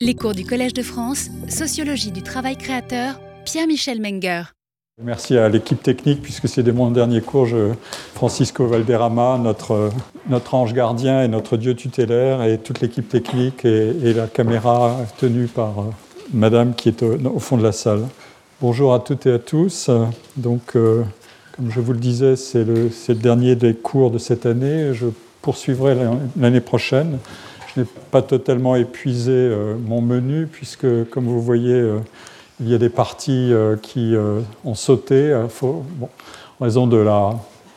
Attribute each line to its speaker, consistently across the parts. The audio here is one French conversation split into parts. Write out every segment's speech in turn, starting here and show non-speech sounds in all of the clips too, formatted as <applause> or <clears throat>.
Speaker 1: Les cours du Collège de France, Sociologie du travail créateur, Pierre-Michel Menger.
Speaker 2: Merci à l'équipe technique, puisque c'est mon dernier cours, Francisco Valderrama, notre, notre ange gardien et notre dieu tutélaire, et toute l'équipe technique et, la caméra tenue par euh, madame qui est au, fond de la salle. Bonjour à toutes et à tous. Donc, euh, comme je vous le disais, c'est le, dernier des cours de cette année. Je poursuivrai l'année prochaine. Je n'ai pas totalement épuisé euh, mon menu, puisque, comme vous voyez, euh, il y a des parties euh, qui ont sauté faut, bon, en raison de la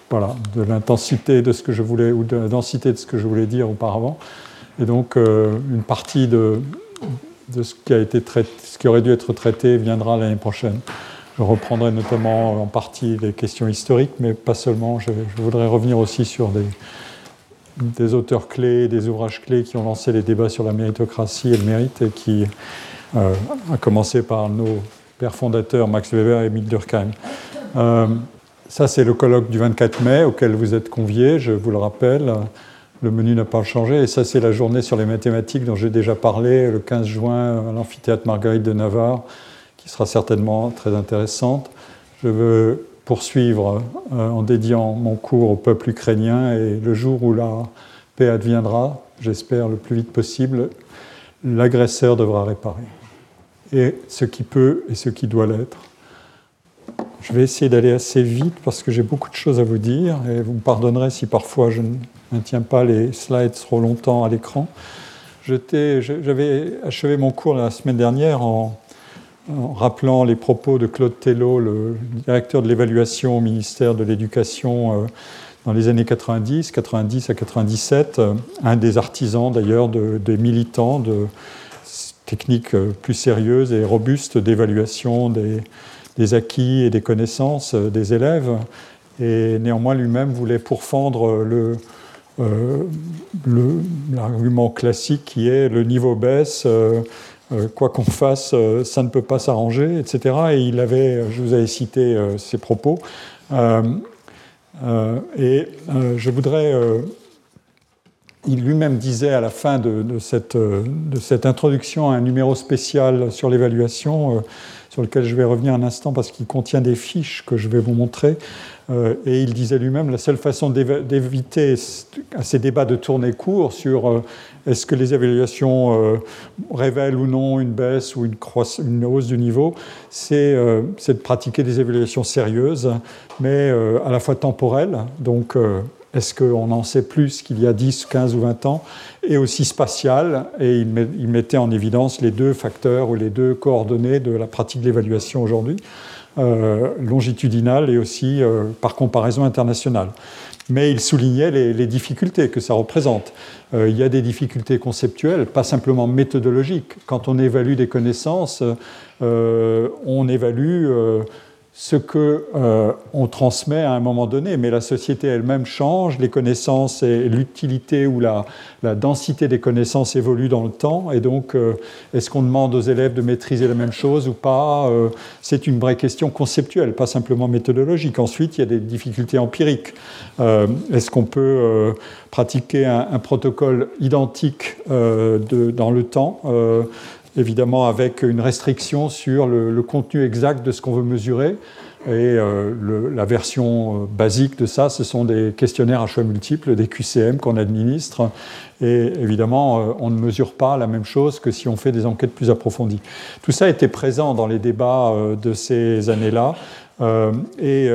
Speaker 2: voilà, de l'intensité de ce que je voulais ou de la densité de ce que je voulais dire auparavant. Et donc, une partie de, ce, qui a été traité, ce qui aurait dû être traité viendra l'année prochaine. Je reprendrai notamment en partie les questions historiques, mais pas seulement. Je, je voudrais revenir aussi sur des, des auteurs clés, des ouvrages clés qui ont lancé les débats sur la méritocratie et le mérite, et qui euh, a commencé par nos pères fondateurs Max Weber et Emile Durkheim. Euh, ça, c'est le colloque du 24 mai auquel vous êtes conviés, je vous le rappelle. Le menu n'a pas changé. Et ça, c'est la journée sur les mathématiques dont j'ai déjà parlé le 15 juin à l'amphithéâtre Marguerite de Navarre, qui sera certainement très intéressante. Je veux poursuivre euh, en dédiant mon cours au peuple ukrainien et le jour où la paix adviendra, j'espère le plus vite possible, l'agresseur devra réparer. Et ce qui peut et ce qui doit l'être. Je vais essayer d'aller assez vite parce que j'ai beaucoup de choses à vous dire et vous me pardonnerez si parfois je ne maintiens pas les slides trop longtemps à l'écran. J'avais achevé mon cours la semaine dernière en en rappelant les propos de Claude Tello, le directeur de l'évaluation au ministère de l'Éducation euh, dans les années 90, 90 à 97, euh, un des artisans d'ailleurs des militants de techniques euh, plus sérieuses et robustes d'évaluation des, acquis et des connaissances des élèves. Et néanmoins, lui-même voulait pourfendre le, l'argument classique qui est le niveau baisse, quoi qu'on fasse, euh, ça ne peut pas s'arranger, etc. Et il avait, je vous avais cité euh, ses propos. et je voudrais. il lui-même disait à la fin de, cette, introduction un numéro spécial sur l'évaluation, sur lequel je vais revenir un instant parce qu'il contient des fiches que je vais vous montrer. Euh, et il disait lui-même la seule façon d'éviter ces débats de tournée court sur euh, est-ce que les évaluations euh, révèlent ou non une baisse ou une, une hausse du niveau, c'est de pratiquer des évaluations sérieuses, mais à la fois temporelles, donc est-ce qu'on en sait plus qu'il y a 10, 15 ou 20 ans? Et aussi spatial, et il mettait en évidence les deux facteurs ou les deux coordonnées de la pratique de l'évaluation aujourd'hui. Euh, longitudinale et aussi euh, par comparaison internationale. Mais il soulignait les, difficultés que ça représente. Euh, il y a des difficultés conceptuelles, pas simplement méthodologiques. Quand on évalue des connaissances, on évalue ce que euh, transmet à un moment donné, mais la société elle-même change, les connaissances et l'utilité ou la, densité des connaissances évoluent dans le temps, et donc euh, est-ce qu'on demande aux élèves de maîtriser la même chose ou pas euh, C'est une vraie question conceptuelle, pas simplement méthodologique. Ensuite, il y a des difficultés empiriques. est-ce qu'on peut pratiquer un, protocole identique dans le temps évidemment avec une restriction sur le, contenu exact de ce qu'on veut mesurer. Et euh, la version euh, basique de ça, ce sont des questionnaires à choix multiples, des QCM qu'on administre. Et évidemment, euh, on ne mesure pas la même chose que si on fait des enquêtes plus approfondies. Tout ça était présent dans les débats de ces années-là. et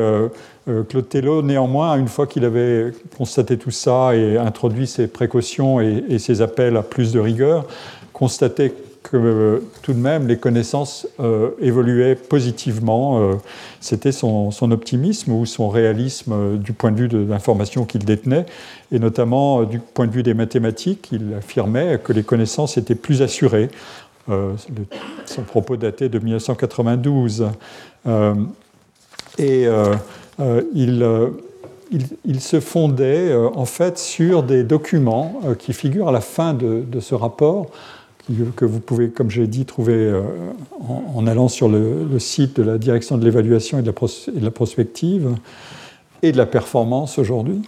Speaker 2: Claude Tello, néanmoins, une fois qu'il avait constaté tout ça et introduit ses précautions et, et ses appels à plus de rigueur, constatait que euh, tout de même les connaissances euh, évoluaient positivement. Euh, c'était son, optimisme ou son réalisme du point de vue de l'information qu'il détenait, et notamment du point de vue des mathématiques, il affirmait que les connaissances étaient plus assurées. son propos datait de 1992. et il, se fondait en fait sur des documents qui figurent à la fin de ce rapport que vous pouvez, comme j'ai dit, trouver euh, en, allant sur le, site de la direction de l'évaluation et, de la prospective et de la performance aujourd'hui,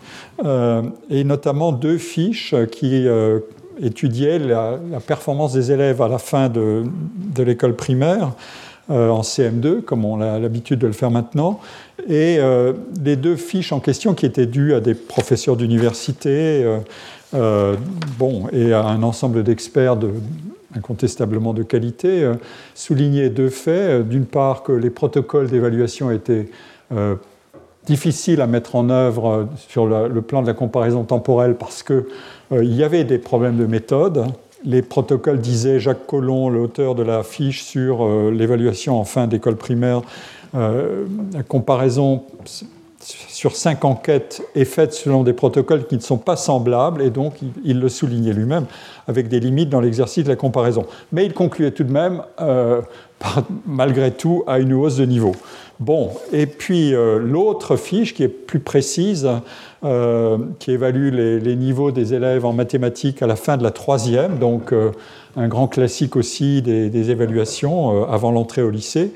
Speaker 2: euh, et notamment deux fiches qui euh, étudiait la, performance des élèves à la fin de, l'école primaire en CM2, comme on a l'habitude de le faire maintenant, et les deux fiches en question qui étaient dues à des professeurs d'université, bon, et à un ensemble d'experts de, incontestablement de qualité, euh, souligner deux faits. Euh, d'une part, que les protocoles d'évaluation étaient euh, difficiles à mettre en œuvre sur le plan de la comparaison temporelle parce qu'il y avait des problèmes de méthode. Les protocoles disaient, Jacques Collomb, l'auteur de la fiche sur l'évaluation en fin d'école primaire, la comparaison sur cinq enquêtes est faite selon des protocoles qui ne sont pas semblables, et donc il, le soulignait lui-même, avec des limites dans l'exercice de la comparaison. Mais il concluait tout de même, euh, malgré tout, à une hausse de niveau. Bon, et puis euh, l'autre fiche qui est plus précise, euh, qui évalue les, niveaux des élèves en mathématiques à la fin de la troisième, donc un grand classique aussi des évaluations avant l'entrée au lycée,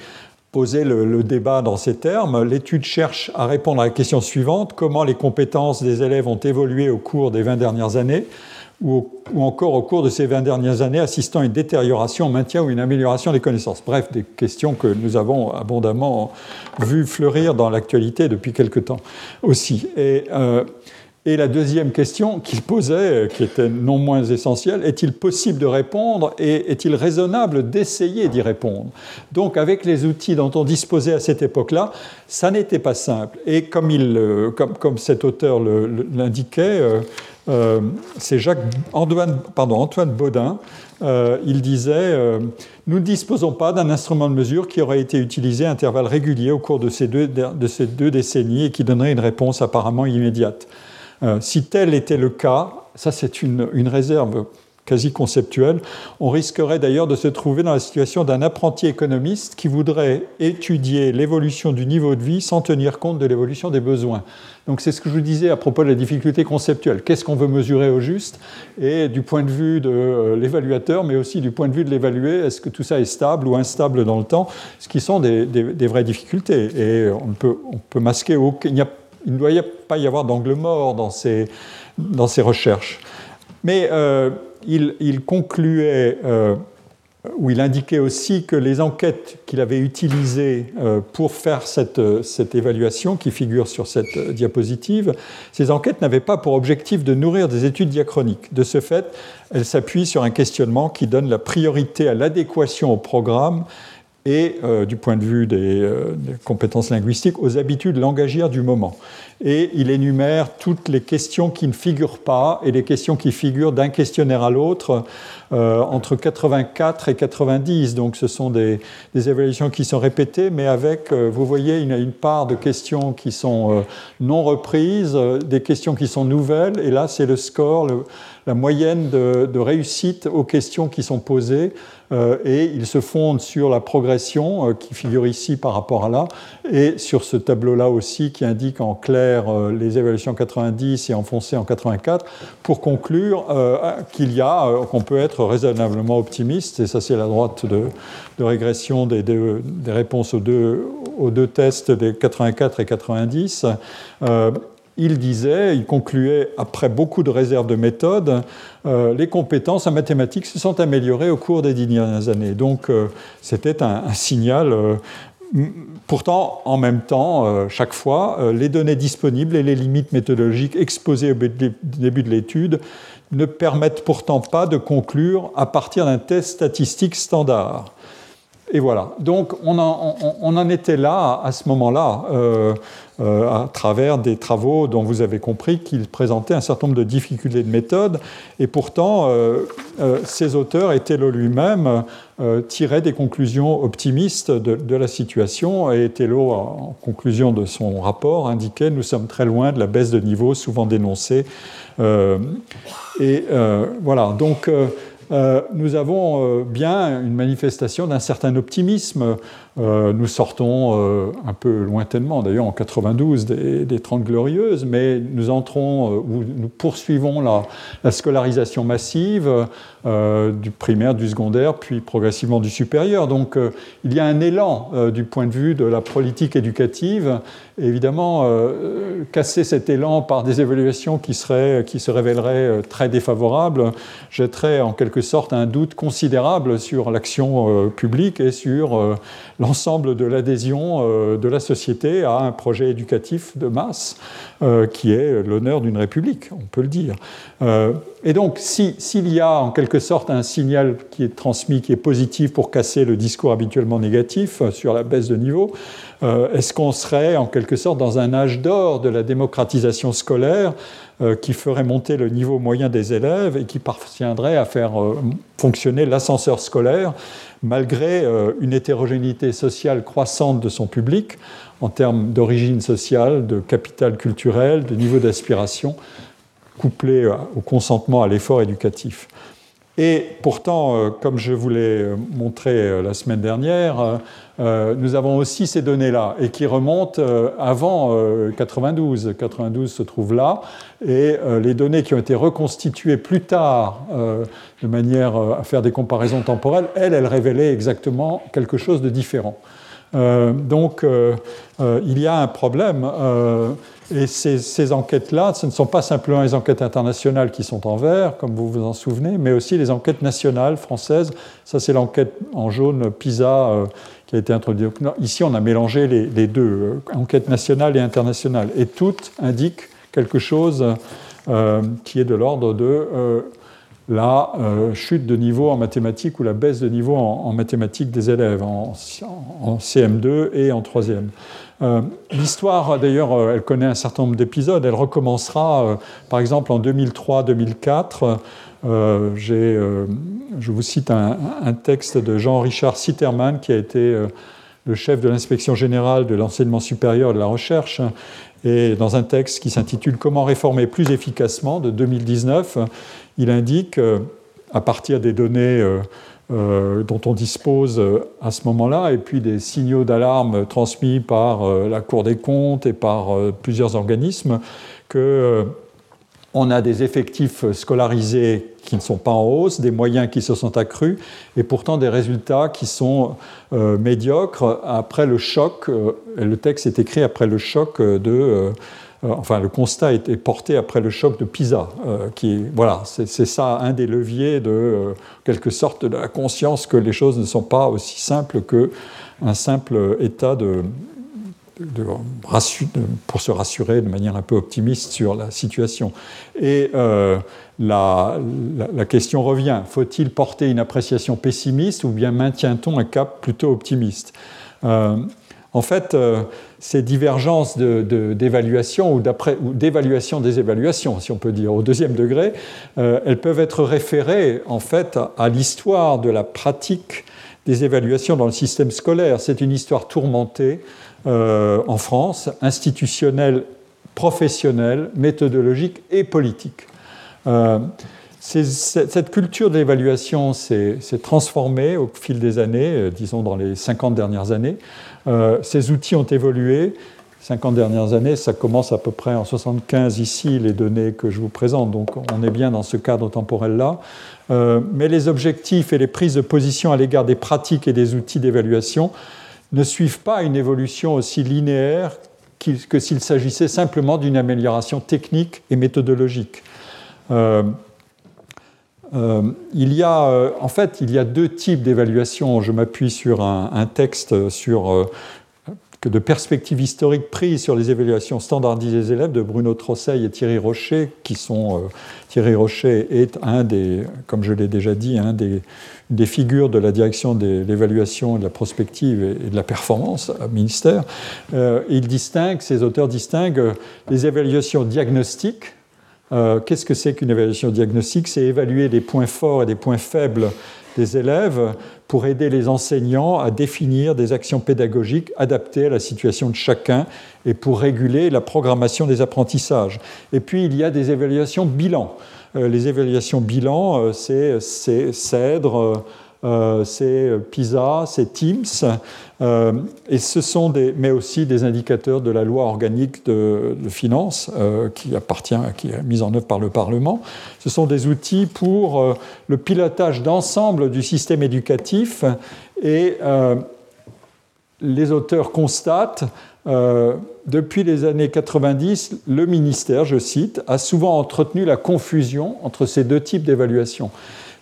Speaker 2: poser le, débat dans ces termes. L'étude cherche à répondre à la question suivante, comment les compétences des élèves ont évolué au cours des 20 dernières années, ou, encore au cours de ces 20 dernières années, assistant à une détérioration, un maintien ou une amélioration des connaissances? Bref, des questions que nous avons abondamment vues fleurir dans l'actualité depuis quelque temps aussi. Euh, et la deuxième question qu'il posait, euh, qui était non moins essentielle, est-il possible de répondre et est-il raisonnable d'essayer d'y répondre? Donc avec les outils dont on disposait à cette époque-là, ça n'était pas simple. Et comme, il, euh, comme, comme cet auteur l'indiquait, euh, c'est Jacques Antoine, pardon, Antoine Baudin, il disait Nous ne disposons pas d'un instrument de mesure qui aurait été utilisé à intervalles réguliers au cours de ces deux, de ces deux décennies et qui donnerait une réponse apparemment immédiate. Euh, si tel était le cas, ça c'est une, réserve quasi conceptuelle, on risquerait d'ailleurs de se trouver dans la situation d'un apprenti économiste qui voudrait étudier l'évolution du niveau de vie sans tenir compte de l'évolution des besoins. Donc c'est ce que je vous disais à propos de la difficulté conceptuelle. Qu'est-ce qu'on veut mesurer au juste? Et du point de vue de euh, l'évaluateur, mais aussi du point de vue de l'évalué, est-ce que tout ça est stable ou instable dans le temps? Ce qui sont des, vraies difficultés. Et on peut, on peut masquer aucun... il ne doit pas y avoir d'angle mort dans ces, recherches. Mais euh, il, concluait, euh, ou il indiquait aussi que les enquêtes qu'il avait utilisées euh, pour faire cette, cette, évaluation, qui figure sur cette diapositive, ces enquêtes n'avaient pas pour objectif de nourrir des études diachroniques. De ce fait, elles s'appuient sur un questionnement qui donne la priorité à l'adéquation au programme et euh, du point de vue euh, des, compétences linguistiques aux habitudes langagières du moment. Et il énumère toutes les questions qui ne figurent pas et les questions qui figurent d'un questionnaire à l'autre euh, entre 84 et 90. Donc ce sont des, évaluations qui sont répétées, mais avec, vous voyez, une, une, part de questions qui sont non reprises, des questions qui sont nouvelles, et là c'est le score, la moyenne de, réussite aux questions qui sont posées. Euh, et il se fonde sur la progression euh, qui figure ici par rapport à là, et sur ce tableau-là aussi qui indique en clair euh, les évaluations en 90 et en foncé en 84, pour conclure qu'il y a, qu'on peut être raisonnablement optimiste, et ça c'est la droite de, régression des, des, réponses aux deux, tests des 84 et 90 il disait, il concluait, après beaucoup de réserves de méthode, euh, les compétences en mathématiques se sont améliorées au cours des dernières années. Donc euh, c'était un, signal. Euh, pourtant, en même temps, chaque fois, les données disponibles et les limites méthodologiques exposées au début de l'étude ne permettent pourtant pas de conclure à partir d'un test statistique standard. Et voilà. Donc on en, était là à ce moment-là. Euh, à travers des travaux dont vous avez compris qu'ils présentaient un certain nombre de difficultés de méthode. Et pourtant, euh, euh, ces auteurs, Tello lui-même, tiraient des conclusions optimistes de, la situation. Et Tello, en conclusion de son rapport, indiquait Nous sommes très loin de la baisse de niveau souvent dénoncée. et voilà. Donc. Nous avons bien une manifestation d'un certain optimisme. Nous sortons un peu lointainement, d'ailleurs en 92, des, des 30 glorieuses, mais nous entrons ou nous poursuivons la, la scolarisation massive du primaire, du secondaire, puis progressivement du supérieur. Donc il y a un élan du point de vue de la politique éducative. évidemment, casser cet élan par des évaluations qui, seraient, qui se révéleraient très défavorables jetterait en quelque sorte un doute considérable sur l'action publique et sur l'ensemble de l'adhésion de la société à un projet éducatif de masse qui est l'honneur d'une république, on peut le dire. Et donc, s'il y a en quelque sorte un signal qui est transmis, qui est positif pour casser le discours habituellement négatif sur la baisse de niveau, est-ce qu'on serait en quelque sorte dans un âge d'or de la démocratisation scolaire qui ferait monter le niveau moyen des élèves et qui parviendrait à faire fonctionner l'ascenseur scolaire malgré une hétérogénéité sociale croissante de son public en termes d'origine sociale, de capital culturel, de niveau d'aspiration, couplé au consentement à l'effort éducatif. Et pourtant, comme je vous l'ai montré la semaine dernière, nous avons aussi ces données-là, et qui remontent avant 92. 92 se trouve là, et les données qui ont été reconstituées plus tard, de manière à faire des comparaisons temporelles, elles, elles révélaient exactement quelque chose de différent. Euh, donc euh, euh, il y a un problème. Et ces, enquêtes-là, ce ne sont pas simplement les enquêtes internationales qui sont en vert, comme vous vous en souvenez, mais aussi les enquêtes nationales françaises. Ça, c'est l'enquête en jaune PISA qui a été introduite. Ici, on a mélangé les, deux, enquête nationale et internationale. Et toutes indiquent quelque chose qui est de l'ordre de la euh, chute de niveau en mathématiques ou la baisse de niveau en, mathématiques des élèves en, CM2 et en 3e. Euh, l'histoire, d'ailleurs, euh, elle connaît un certain nombre d'épisodes. Elle recommencera, par exemple, en 2003-2004. je vous cite un, un texte de Jean-Richard Sitterman, qui a été le chef de l'inspection générale de l'enseignement supérieur et de la recherche, et dans un texte qui s'intitule Comment réformer plus efficacement de 2019, il indique, euh, à partir des données euh, euh, dont on dispose à ce moment-là, et puis des signaux d'alarme transmis par la Cour des comptes et par plusieurs organismes, que on a des effectifs scolarisés qui ne sont pas en hausse, des moyens qui se sont accrus, et pourtant des résultats qui sont médiocres après le choc. le texte est écrit après le choc de euh, enfin le constat est porté après le choc de Pisa, euh, qui voilà, c'est ça un des leviers de euh, quelque sorte de la conscience que les choses ne sont pas aussi simples qu'un simple état de, pour se rassurer de manière un peu optimiste sur la situation. Et la, question revient, faut-il porter une appréciation pessimiste ou bien maintient-on un cap plutôt optimiste? En fait, euh, ces divergences d'évaluation ou d'évaluation des évaluations, si on peut dire, au deuxième degré, euh, elles peuvent être référées en fait à, l'histoire de la pratique des évaluations dans le système scolaire. C'est une histoire tourmentée euh, en France, institutionnelle, professionnelle, méthodologique et politique. Cette culture de l'évaluation s'est transformée au fil des années, disons dans les 50 dernières années, euh, ces outils ont évolué. 50 dernières années, ça commence à peu près en 75 ici, les données que je vous présente, donc on est bien dans ce cadre temporel-là. Euh, mais les objectifs et les prises de position à l'égard des pratiques et des outils d'évaluation ne suivent pas une évolution aussi linéaire que s'il s'agissait simplement d'une amélioration technique et méthodologique. Euh, il y a, en fait, il y a deux types d'évaluation. Je m'appuie sur un, texte sur, de perspectives historiques prises sur les évaluations standardisées des élèves de Bruno Trosseil et Thierry Rocher, qui sont. Thierry Rocher est un des, comme je l'ai déjà dit, un des, des figures de la direction de l'évaluation, de la prospective et de la performance au ministère. il distingue, ces auteurs distinguent les évaluations diagnostiques euh, qu'est-ce que c'est qu'une évaluation diagnostique? C'est évaluer les points forts et les points faibles des élèves pour aider les enseignants à définir des actions pédagogiques adaptées à la situation de chacun et pour réguler la programmation des apprentissages. Et puis il y a des évaluations bilan. les évaluations bilan, c'est CEDRE, euh, c'est euh, PISA, c'est Teams, euh, et ce sont mais aussi des indicateurs de la loi organique de, finances qui appartient, qui est mise en œuvre par le Parlement. Ce sont des outils pour le pilotage d'ensemble du système éducatif et les auteurs constatent depuis les années 90, le ministère, je cite, a souvent entretenu la confusion entre ces deux types d'évaluation.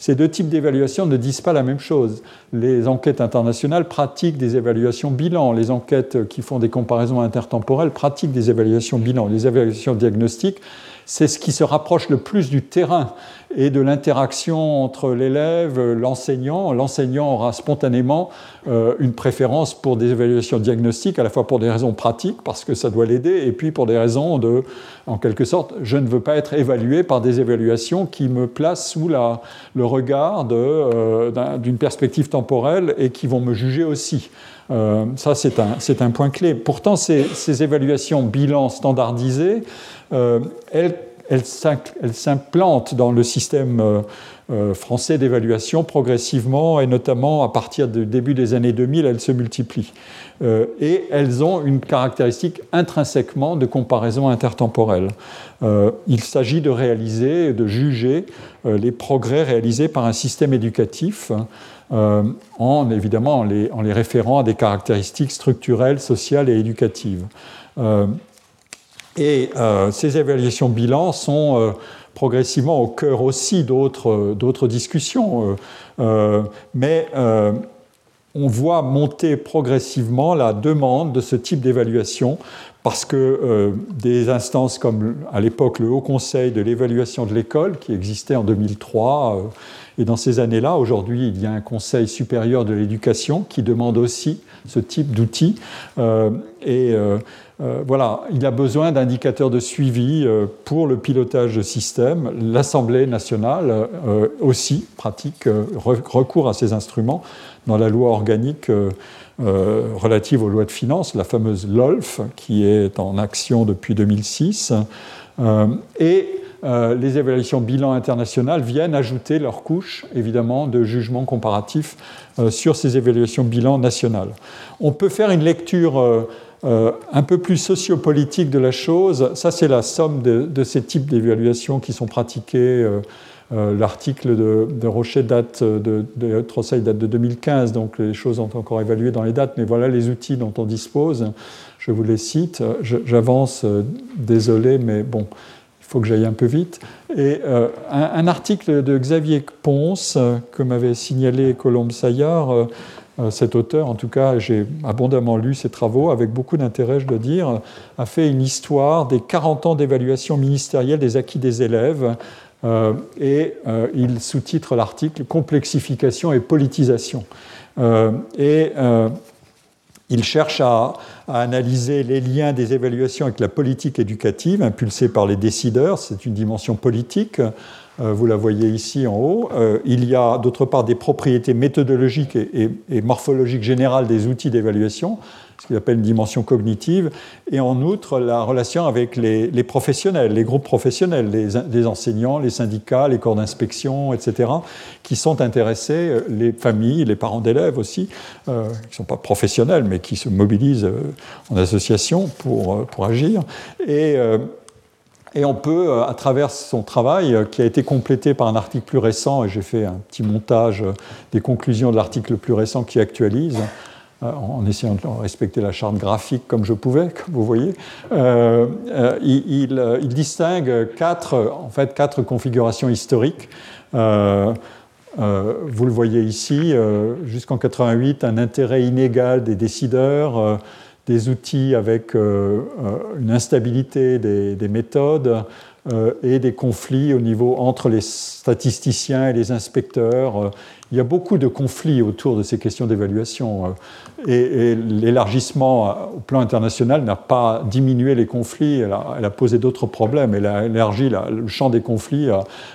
Speaker 2: Ces deux types d'évaluation ne disent pas la même chose. Les enquêtes internationales pratiquent des évaluations bilan. Les enquêtes qui font des comparaisons intertemporelles pratiquent des évaluations bilan. Les évaluations diagnostiques c'est ce qui se rapproche le plus du terrain et de l'interaction entre l'élève, l'enseignant. L'enseignant aura spontanément euh, une préférence pour des évaluations diagnostiques, à la fois pour des raisons pratiques, parce que ça doit l'aider, et puis pour des raisons de, en quelque sorte, je ne veux pas être évalué par des évaluations qui me placent sous le regard euh, d'une perspective temporelle et qui vont me juger aussi. Euh, ça, c'est un, un, point clé. Pourtant, ces, évaluations bilan standardisées, euh, elles, elles, s'implantent dans le système euh, français d'évaluation progressivement, et notamment à partir du début des années 2000, elles se multiplient. et elles ont une caractéristique intrinsèquement de comparaison intertemporelle. il s'agit de réaliser, de juger les progrès réalisés par un système éducatif euh, en évidemment en les, en référant à des caractéristiques structurelles, sociales et éducatives. Euh, et euh, ces évaluations bilan sont progressivement au cœur aussi d'autres discussions. mais on voit monter progressivement la demande de ce type d'évaluation parce que des instances comme à l'époque le Haut Conseil de l'évaluation de l'école, qui existait en 2003, et dans ces années-là, aujourd'hui, il y a un Conseil supérieur de l'éducation qui demande aussi ce type d'outils. Euh, et euh, euh, voilà, il a besoin d'indicateurs de suivi pour le pilotage de système. L'Assemblée nationale aussi pratique recours à ces instruments dans la loi organique relative aux lois de finances, la fameuse LOLF, qui est en action depuis 2006. et euh, les évaluations bilan internationales viennent ajouter leur couche, évidemment, de jugement comparatif euh, sur ces évaluations bilan nationales. On peut faire une lecture euh, un peu plus sociopolitique de la chose. Ça, c'est la somme de, ces types d'évaluations qui sont pratiquées. L'article de, Rocher date de, de date de 2015, donc les choses ont encore évalué dans les dates, mais voilà les outils dont on dispose. Je vous les cite. J'avance, désolé, mais bon, faut que j'aille un peu vite. Et euh, un, article de Xavier Ponce, euh, que m'avait signalé Colombe Saillard, euh, cet auteur, en tout cas, j'ai abondamment lu ses travaux, avec beaucoup d'intérêt, je dois dire, a fait une histoire des 40 ans d'évaluation ministérielle des acquis des élèves. et il sous-titre l'article Complexification et politisation. et il cherche à, analyser les liens des évaluations avec la politique éducative impulsée par les décideurs. C'est une dimension politique. Euh, vous la voyez ici en haut. Euh, il y a d'autre part des propriétés méthodologiques et morphologiques générales des outils d'évaluation ce qu'il appelle une dimension cognitive, et en outre la relation avec les, professionnels, les groupes professionnels, les, enseignants, les syndicats, les corps d'inspection, etc., qui sont intéressés, euh, les familles, les parents d'élèves aussi, euh, qui ne sont pas professionnels, mais qui se mobilisent euh, en association pour, pour agir. Et, et on peut, à travers son travail, qui a été complété par un article plus récent, et j'ai fait un petit montage des conclusions de l'article plus récent qui actualise, en essayant de respecter la charte graphique comme je pouvais, <laughs> comme vous voyez, euh, euh, il, distingue quatre, en fait, quatre configurations historiques. vous le voyez ici, jusqu'en 88, un intérêt inégal des décideurs, des outils avec une instabilité des, méthodes et des conflits au niveau entre les statisticiens et les inspecteurs il y a beaucoup de conflits autour de ces questions d'évaluation. Euh, et, l'élargissement euh, au plan international n'a pas diminué les conflits, elle a, posé d'autres problèmes. Elle a élargi le champ des conflits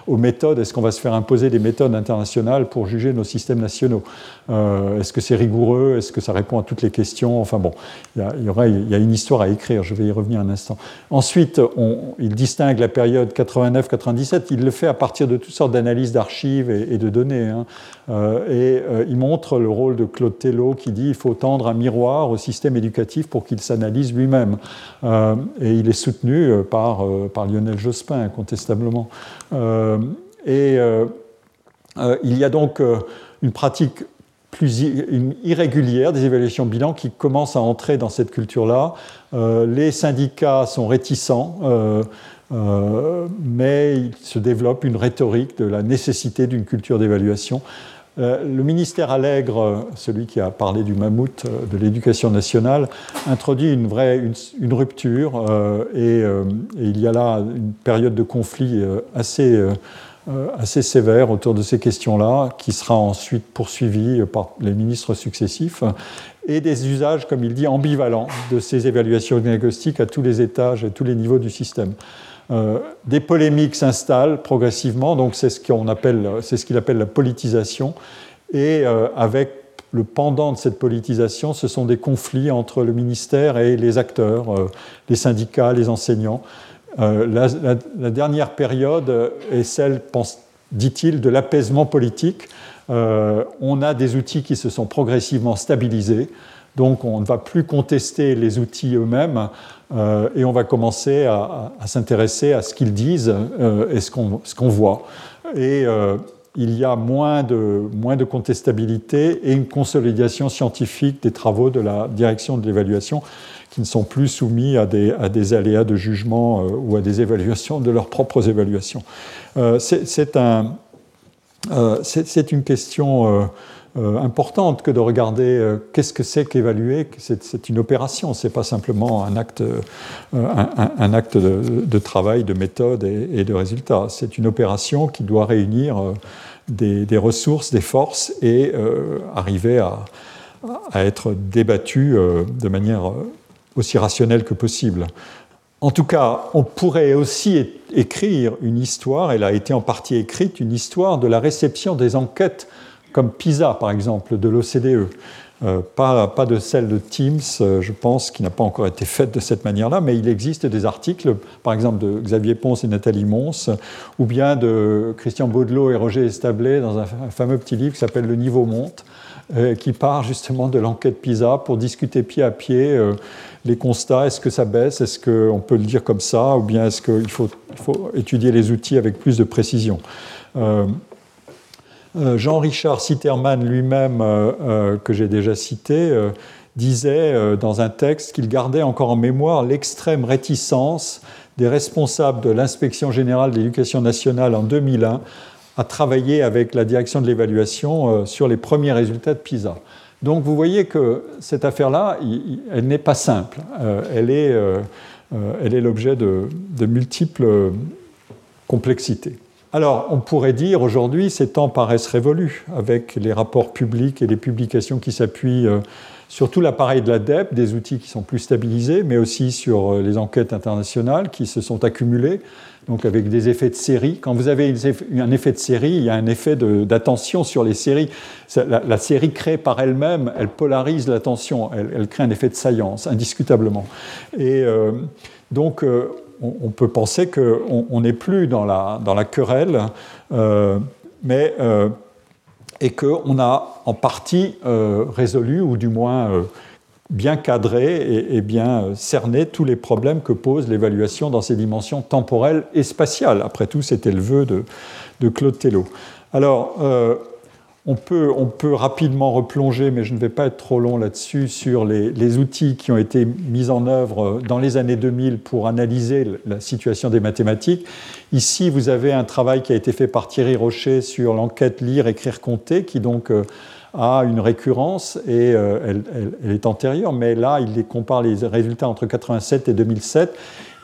Speaker 2: aux méthodes. Est-ce qu'on va se faire imposer des méthodes internationales pour juger nos systèmes nationaux? Euh, Est-ce que c'est rigoureux? Est-ce que ça répond à toutes les questions? Enfin bon, il y, a, y a une histoire à écrire, je vais y revenir un instant. Ensuite, on, il distingue la période 89-97, il le fait à partir de toutes sortes d'analyses d'archives et, de données. Hein. Euh, et euh, il montre le rôle de Claude Tello qui dit qu'il faut tendre un miroir au système éducatif pour qu'il s'analyse lui-même. Euh, et il est soutenu par, par Lionel Jospin, incontestablement. et il y a donc une pratique plus irrégulière des évaluations bilan qui commence à entrer dans cette culture-là. les syndicats sont réticents. Mais il se développe une rhétorique de la nécessité d'une culture d'évaluation euh, le ministère Allègre, celui qui a parlé du mammouth euh, de l'éducation nationale, introduit une vraie une, rupture euh, et, il y a là une période de conflit assez, assez sévère autour de ces questions-là, qui sera ensuite poursuivie par les ministres successifs, et des usages, comme il dit, ambivalents de ces évaluations diagnostiques à tous les étages et tous les niveaux du système. Euh, des polémiques s'installent progressivement, donc c'est ce qu'on appelle, c'est ce qu'il appelle la politisation, et euh, avec le pendant de cette politisation, ce sont des conflits entre le ministère et les acteurs, euh, les syndicats, les enseignants. La, la, dernière période est celle, dit-il, de l'apaisement politique. on a des outils qui se sont progressivement stabilisés. Donc on ne va plus contester les outils eux-mêmes euh, et on va commencer à, s'intéresser à ce qu'ils disent euh, et ce qu'on voit. Et euh, il y a moins de, moins de contestabilité et une consolidation scientifique des travaux de la direction de l'évaluation qui ne sont plus soumis à des, à des aléas de jugement ou à des évaluations de leurs propres évaluations. C'est un, une question euh, importante que de regarder euh, qu'est-ce que c'est qu'évaluer. C'est une opération, c'est pas simplement un acte, euh, un, acte de, travail, de méthode et, de résultat. C'est une opération qui doit réunir des, ressources, des forces et arriver à, à, être débattue de manière aussi rationnelle que possible. En tout cas, on pourrait aussi écrire une histoire, elle a été en partie écrite, une histoire de la réception des enquêtes comme PISA par exemple de l'OCDE. Euh, pas, pas, de celle de Teams, euh, je pense, qui n'a pas encore été faite de cette manière-là, mais il existe des articles, par exemple de Xavier Ponce et Nathalie Mons, ou bien de Christian Baudelot et Roger Establé dans un, fameux petit livre qui s'appelle Le niveau monte, euh, qui part justement de l'enquête PISA pour discuter pied à pied les constats, est-ce que ça baisse, est-ce qu'on peut le dire comme ça, ou bien est-ce qu'il faut, faut, étudier les outils avec plus de précision? Euh, Jean-Richard Sitterman lui-même, euh, euh, que j'ai déjà cité, disait dans un texte qu'il gardait encore en mémoire l'extrême réticence des responsables de l'inspection générale de l'éducation nationale en 2001 à travailler avec la direction de l'évaluation sur les premiers résultats de PISA. Donc vous voyez que cette affaire-là, elle n'est pas simple. Elle est, l'objet de, de multiples complexités. Alors, on pourrait dire aujourd'hui, ces temps paraissent révolus, avec les rapports publics et les publications qui s'appuient euh, sur tout l'appareil de la DEP, des outils qui sont plus stabilisés, mais aussi sur euh, les enquêtes internationales qui se sont accumulées, donc avec des effets de série. Quand vous avez un effet de série, il y a un effet d'attention sur les séries. La, série créée par elle-même, elle polarise l'attention, elle, crée un effet de saillance, indiscutablement. Et euh, donc, on, peut penser qu'on n'est plus dans la, querelle, euh, mais, euh, et qu'on a en partie euh, résolu, ou du moins bien cadré et, bien cerné tous les problèmes que pose l'évaluation dans ses dimensions temporelles et spatiales. Après tout, c'était le vœu de, de Claude Tello. Alors, on peut, rapidement replonger, mais je ne vais pas être trop long là-dessus, sur les, outils qui ont été mis en œuvre dans les années 2000 pour analyser la situation des mathématiques. Ici, vous avez un travail qui a été fait par Thierry Rocher sur l'enquête lire, écrire, compter, qui donc euh, a une récurrence et euh, elle, est antérieure, mais là, il compare les résultats entre 87 et 2007.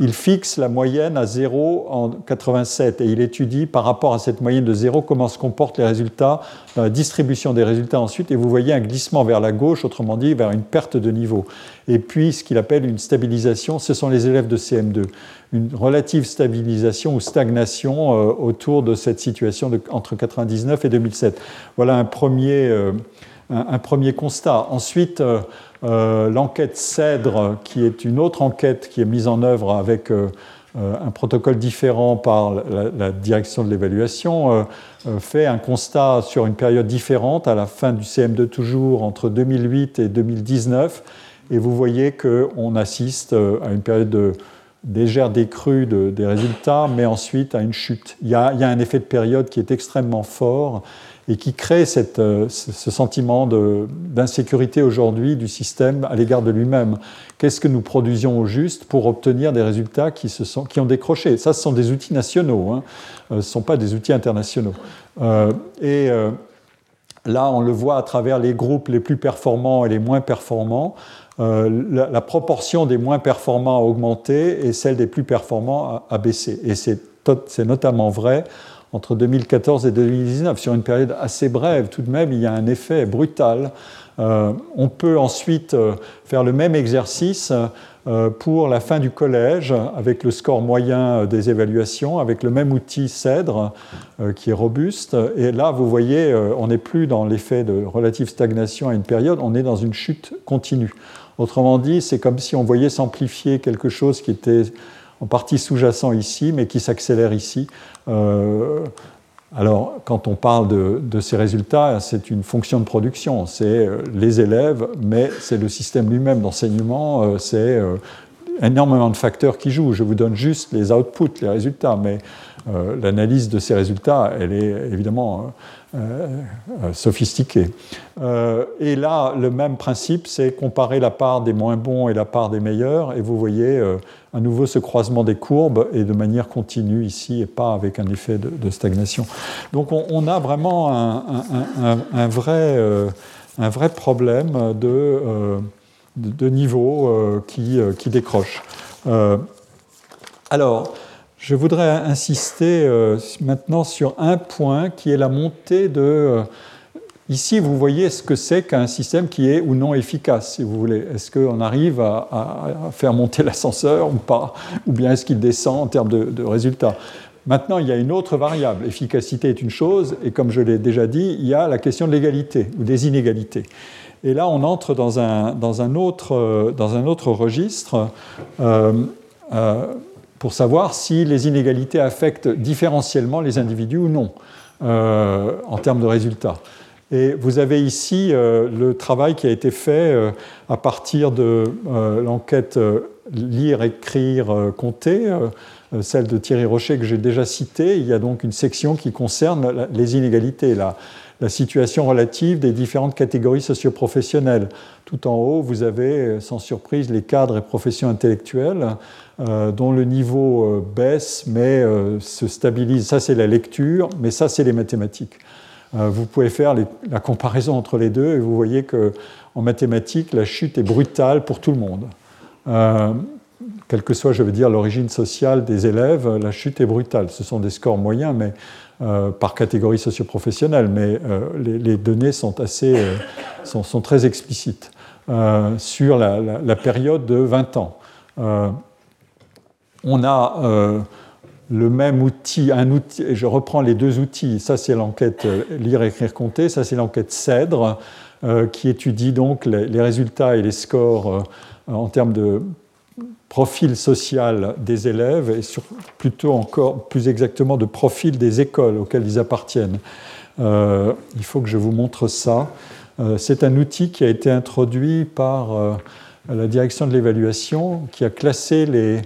Speaker 2: Il fixe la moyenne à 0 en 87 et il étudie par rapport à cette moyenne de 0 comment se comportent les résultats dans la distribution des résultats ensuite. Et vous voyez un glissement vers la gauche, autrement dit vers une perte de niveau. Et puis ce qu'il appelle une stabilisation, ce sont les élèves de CM2. Une relative stabilisation ou stagnation euh, autour de cette situation entre 99 et 2007. Voilà un premier, euh, un, premier constat. Ensuite, euh, euh, l'enquête CEDRE, qui est une autre enquête qui est mise en œuvre avec euh, un protocole différent par la, direction de l'évaluation, fait un constat sur une période différente, à la fin du CM2 toujours, entre 2008 et 2019. Et vous voyez qu'on assiste à une période de légère décrue des résultats, mais ensuite à une chute. Il y a un effet de période qui est extrêmement fort et qui crée euh, ce sentiment d'insécurité aujourd'hui du système à l'égard de lui-même. Qu'est-ce que nous produisions au juste pour obtenir des résultats qui, se qui ont décroché? Ça, ce sont des outils nationaux, hein. Euh, ce ne sont pas des outils internationaux. Euh, et là, on le voit à travers les groupes les plus performants et les moins performants. la, la, proportion des moins performants a augmenté et celle des plus performants a, a baissé. Et c'est notamment vrai entre 2014 et 2019, sur une période assez brève, tout de même, il y a un effet brutal. Euh, on peut ensuite euh, faire le même exercice euh, pour la fin du collège, avec le score moyen des évaluations, avec le même outil CEDRE, qui est robuste. Et là, vous voyez, on n'est plus dans l'effet de relative stagnation à une période, on est dans une chute continue. Autrement dit, c'est comme si on voyait s'amplifier quelque chose qui était en partie sous-jacent ici, mais qui s'accélère ici. Euh, alors, quand on parle de, ces résultats, c'est une fonction de production. C'est euh, les élèves, mais c'est le système lui-même d'enseignement. Euh, c'est énormément de facteurs qui jouent. Je vous donne juste les outputs, les résultats, mais l'analyse de ces résultats, elle est évidemment sophistiquée. et là, le même principe, c'est comparer la part des moins bons et la part des meilleurs, et vous voyez à nouveau ce croisement des courbes et de manière continue ici et pas avec un effet de, stagnation. Donc on, a vraiment un, vrai, euh, un vrai, problème de, euh, de niveau euh, qui, qui, décroche. alors, je voudrais insister maintenant sur un point qui est la montée de Ici, vous voyez ce que c'est qu'un système qui est ou non efficace, si vous voulez. Est-ce qu'on arrive à, faire monter <laughs> l'ascenseur ou pas Ou bien est-ce qu'il descend en termes de, résultats? Maintenant, il y a une autre variable. Efficacité est une chose, et comme je l'ai déjà dit, il y a la question de l'égalité ou des inégalités. Et là, on entre dans un, dans un, autre, dans un autre registre euh, euh, pour savoir si les inégalités affectent différentiellement les individus ou non euh, en termes de résultats. Et vous avez ici euh, le travail qui a été fait euh, à partir de l'enquête Lire, écrire, compter, celle de Thierry Rocher que j'ai déjà citée. Il y a donc une section qui concerne les inégalités, la situation relative des différentes catégories socioprofessionnelles. Tout en haut, vous avez sans surprise les cadres et professions intellectuelles dont le niveau baisse mais se stabilise. Ça, c'est la lecture, mais ça, c'est les mathématiques. Euh, vous pouvez faire la comparaison entre les deux et vous voyez qu'en mathématiques, la chute est brutale pour tout le monde. Euh, quelle que soit, je veux dire, l'origine sociale des élèves, la chute est brutale. Ce sont des scores moyens, mais euh, par catégorie socioprofessionnelle, mais les, données sont, assez, sont, très explicites sur la, période de 20 ans. On a le même outil, un outil, et je reprends les deux outils, ça c'est l'enquête euh, lire, écrire, compter, ça c'est l'enquête CEDRE, euh, qui étudie donc les, résultats et les scores euh, en termes de profil social des élèves et plutôt encore plus exactement de profil des écoles auxquelles ils appartiennent. il faut que je vous montre ça. c'est un outil qui a été introduit par la direction de l'évaluation qui a classé les,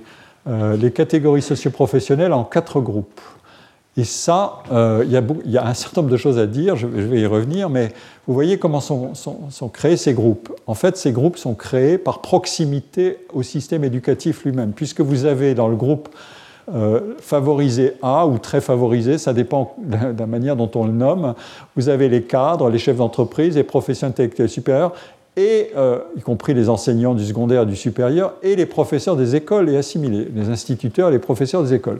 Speaker 2: euh, les catégories socioprofessionnelles en quatre groupes. Et ça, euh, il y, a un certain nombre de choses à dire, je, vais y revenir, mais vous voyez comment sont, créés ces groupes. En fait, ces groupes sont créés par proximité au système éducatif lui-même, puisque vous avez dans le groupe euh, favorisé A ou très favorisé, ça dépend de la manière dont on le nomme, vous avez les cadres, les chefs d'entreprise, les professions intellectuelles supérieures, et, y compris les enseignants du secondaire et du supérieur, et les professeurs des écoles et assimilés, les instituteurs et les professeurs des écoles.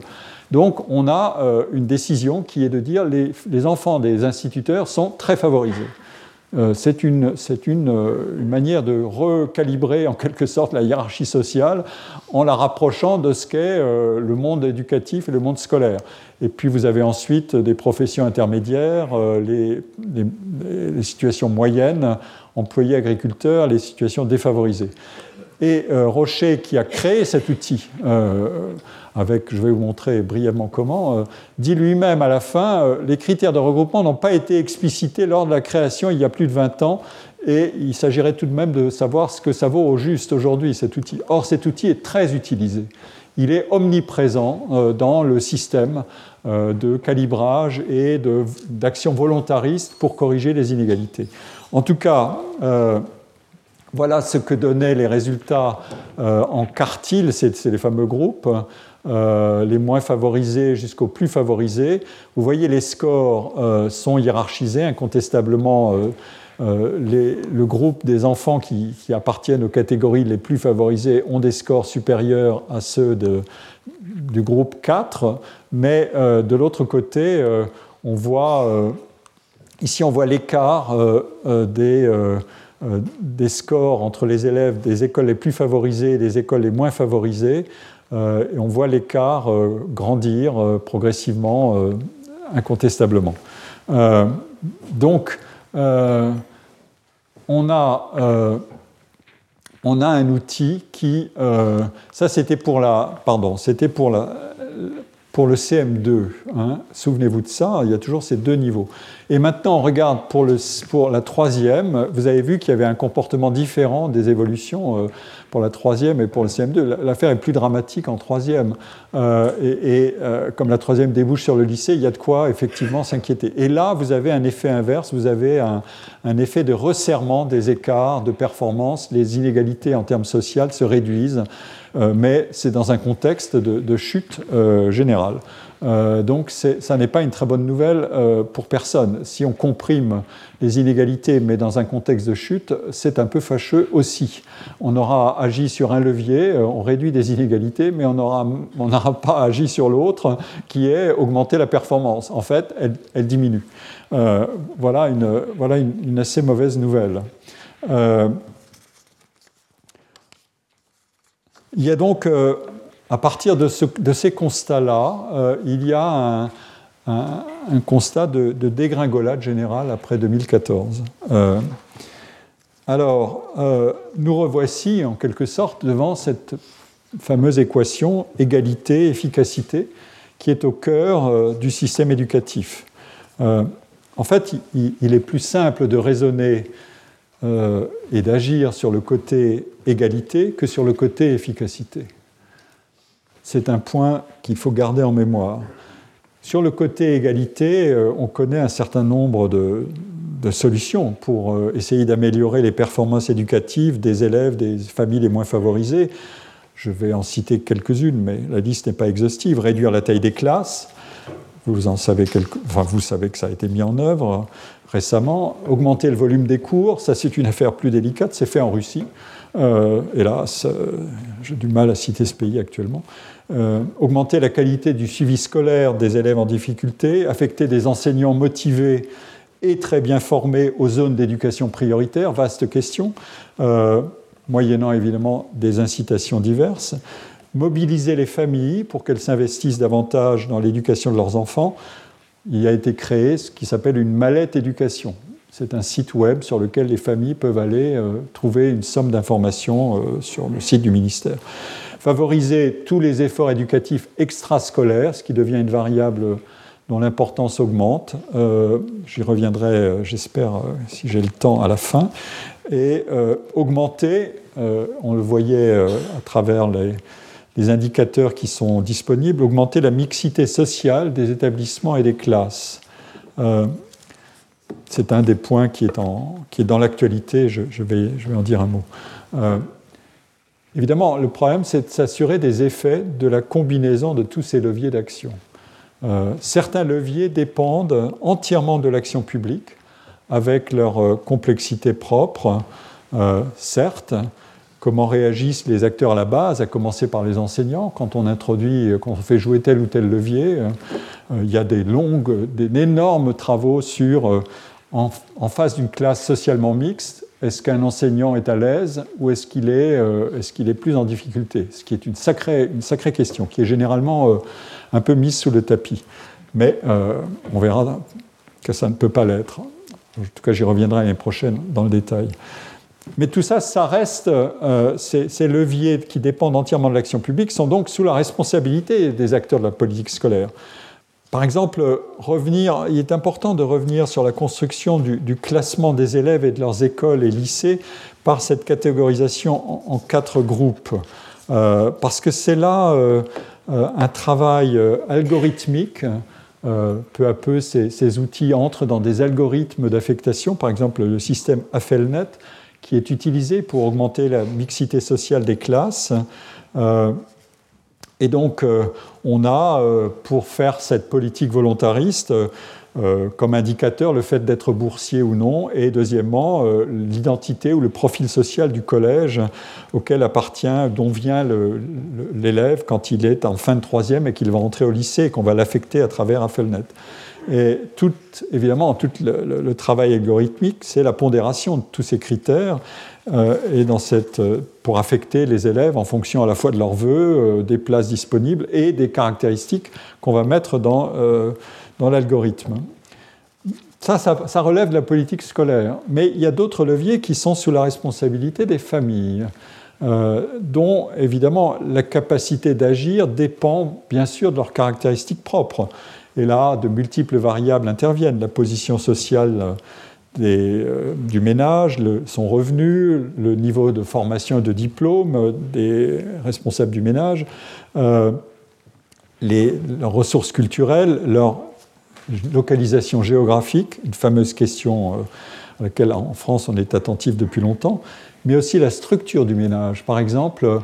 Speaker 2: Donc on a une décision qui est de dire les, les enfants des instituteurs sont très favorisés. Euh, c'est une, euh, une, manière de recalibrer en quelque sorte la hiérarchie sociale en la rapprochant de ce qu'est euh, le monde éducatif et le monde scolaire. Et puis vous avez ensuite des professions intermédiaires, les, situations moyennes, employés agriculteurs, les situations défavorisées. Et Rocher, qui a créé cet outil, avec, je vais vous montrer brièvement comment, euh, dit lui-même à la fin, euh, les critères de regroupement n'ont pas été explicités lors de la création il y a plus de 20 ans, et il s'agirait tout de même de savoir ce que ça vaut au juste aujourd'hui, cet outil. Or, cet outil est très utilisé. Il est omniprésent euh, dans le système de calibrage et d'action volontariste pour corriger les inégalités. En tout cas, voilà ce que donnaient les résultats en quartile, c'est les fameux groupes. Euh, les moins favorisés jusqu'aux plus favorisés. Vous voyez, les scores euh, sont hiérarchisés incontestablement. Euh, le groupe des enfants qui, appartiennent aux catégories les plus favorisées ont des scores supérieurs à ceux du groupe 4, mais de l'autre côté, on voit, ici on voit l'écart des, des scores entre les élèves des écoles les plus favorisées et des écoles les moins favorisées. Euh, et on voit l'écart euh, grandir euh, progressivement, incontestablement. donc, on a, on a un outil qui, ça c'était pour la, pardon, c'était pour la, pour le CM2. Hein. Souvenez-vous de ça, il y a toujours ces deux niveaux. Et maintenant, on regarde pour, la troisième. Vous avez vu qu'il y avait un comportement différent des évolutions pour la troisième et pour le CM2. L'affaire est plus dramatique en troisième. Euh, et, euh, comme la troisième débouche sur le lycée, il y a de quoi effectivement s'inquiéter. Et là, vous avez un effet inverse, vous avez un, effet de resserrement des écarts de performance. Les inégalités en termes sociaux se réduisent, euh, mais c'est dans un contexte de, chute générale. Euh, donc ça n'est pas une très bonne nouvelle euh, pour personne. Si on comprime les inégalités, mais dans un contexte de chute, c'est un peu fâcheux aussi. On aura agi sur un levier, euh, on réduit des inégalités, mais on n'aura pas agi sur l'autre, qui est augmenter la performance. En fait, elle, diminue. voilà, une, voilà une, assez mauvaise nouvelle. Il y a donc à partir de, ces constats-là, euh, il y a un, constat de, dégringolade générale après 2014. Euh, alors, euh, nous revoici en quelque sorte devant cette fameuse équation égalité-efficacité qui est au cœur du système éducatif. en fait, il, est plus simple de raisonner et d'agir sur le côté égalité que sur le côté efficacité c'est un point qu'il faut garder en mémoire. Sur le côté égalité, euh, on connaît un certain nombre de, solutions pour euh, essayer d'améliorer les performances éducatives des élèves des familles les moins favorisées. Je vais en citer quelques-unes, mais la liste n'est pas exhaustive. Réduire la taille des classes, vous, en savez enfin, vous savez que ça a été mis en œuvre récemment. Augmenter le volume des cours, ça c'est une affaire plus délicate, c'est fait en Russie. Euh, hélas, j'ai du mal à citer ce pays actuellement. Euh, augmenter la qualité du suivi scolaire des élèves en difficulté, affecter des enseignants motivés et très bien formés aux zones d'éducation prioritaire, vaste question, euh, moyennant évidemment des incitations diverses, mobiliser les familles pour qu'elles s'investissent davantage dans l'éducation de leurs enfants. Il a été créé ce qui s'appelle une mallette éducation. C'est un site web sur lequel les familles peuvent aller euh, trouver une somme d'informations sur le site du ministère favoriser tous les efforts éducatifs extrascolaires, ce qui devient une variable dont l'importance augmente. Euh, j'y reviendrai, euh, j'espère, euh, si j'ai le temps, à la fin. Et augmenter, on le voyait à travers les, les, indicateurs qui sont disponibles, augmenter la mixité sociale des établissements et des classes. C'est un des points qui est, en, qui est dans l'actualité, je, vais, je vais en dire un mot. Évidemment, le problème, c'est de s'assurer des effets de la combinaison de tous ces leviers d'action. Euh, certains leviers dépendent entièrement de l'action publique, avec leur euh, complexité propre. certes, comment réagissent les acteurs à la base, à commencer par les enseignants, quand on introduit, quand on fait jouer tel ou tel levier. il y a des longues, des énormes travaux sur, en, face d'une classe socialement mixte, est-ce qu'un enseignant est à l'aise ou est-ce qu'il est, euh, est, plus en difficulté? Ce qui est une sacrée, une sacrée question, qui est généralement euh, un peu mise sous le tapis. Mais euh, on verra que ça ne peut pas l'être. En tout cas, j'y reviendrai l'année prochaine dans le détail. Mais tout ça, ça reste, ces, ces, leviers qui dépendent entièrement de l'action publique sont donc sous la responsabilité des acteurs de la politique scolaire. Par exemple, revenir, il est important de revenir sur la construction du, classement des élèves et de leurs écoles et lycées par cette catégorisation en, quatre groupes, euh, parce que c'est là euh, euh, un travail algorithmique. peu à peu, ces, ces, outils entrent dans des algorithmes d'affectation, par exemple le système AFELNET, qui est utilisé pour augmenter la mixité sociale des classes. Et donc, euh, on a, euh, pour faire cette politique volontariste, euh, comme indicateur le fait d'être boursier ou non, et deuxièmement, l'identité ou le profil social du collège auquel appartient, dont vient l'élève quand il est en fin de troisième et qu'il va entrer au lycée et qu'on va l'affecter à travers un Felnet. Et évidemment, tout le, travail algorithmique, c'est la pondération de tous ces critères euh, et euh, pour affecter les élèves en fonction à la fois de leurs vœux, euh, des places disponibles et des caractéristiques qu'on va mettre dans, l'algorithme. Ça, ça, relève de la politique scolaire. Mais il y a d'autres leviers qui sont sous la responsabilité des familles, dont évidemment la capacité d'agir dépend bien sûr de leurs caractéristiques propres. Et là, de multiples variables interviennent. La position sociale euh, du ménage, son revenu, le niveau de formation et de diplôme des responsables du ménage, euh, les, leurs ressources culturelles, leur localisation géographique, une fameuse question euh, à laquelle en France on est attentif depuis longtemps, mais aussi la structure du ménage. Par exemple,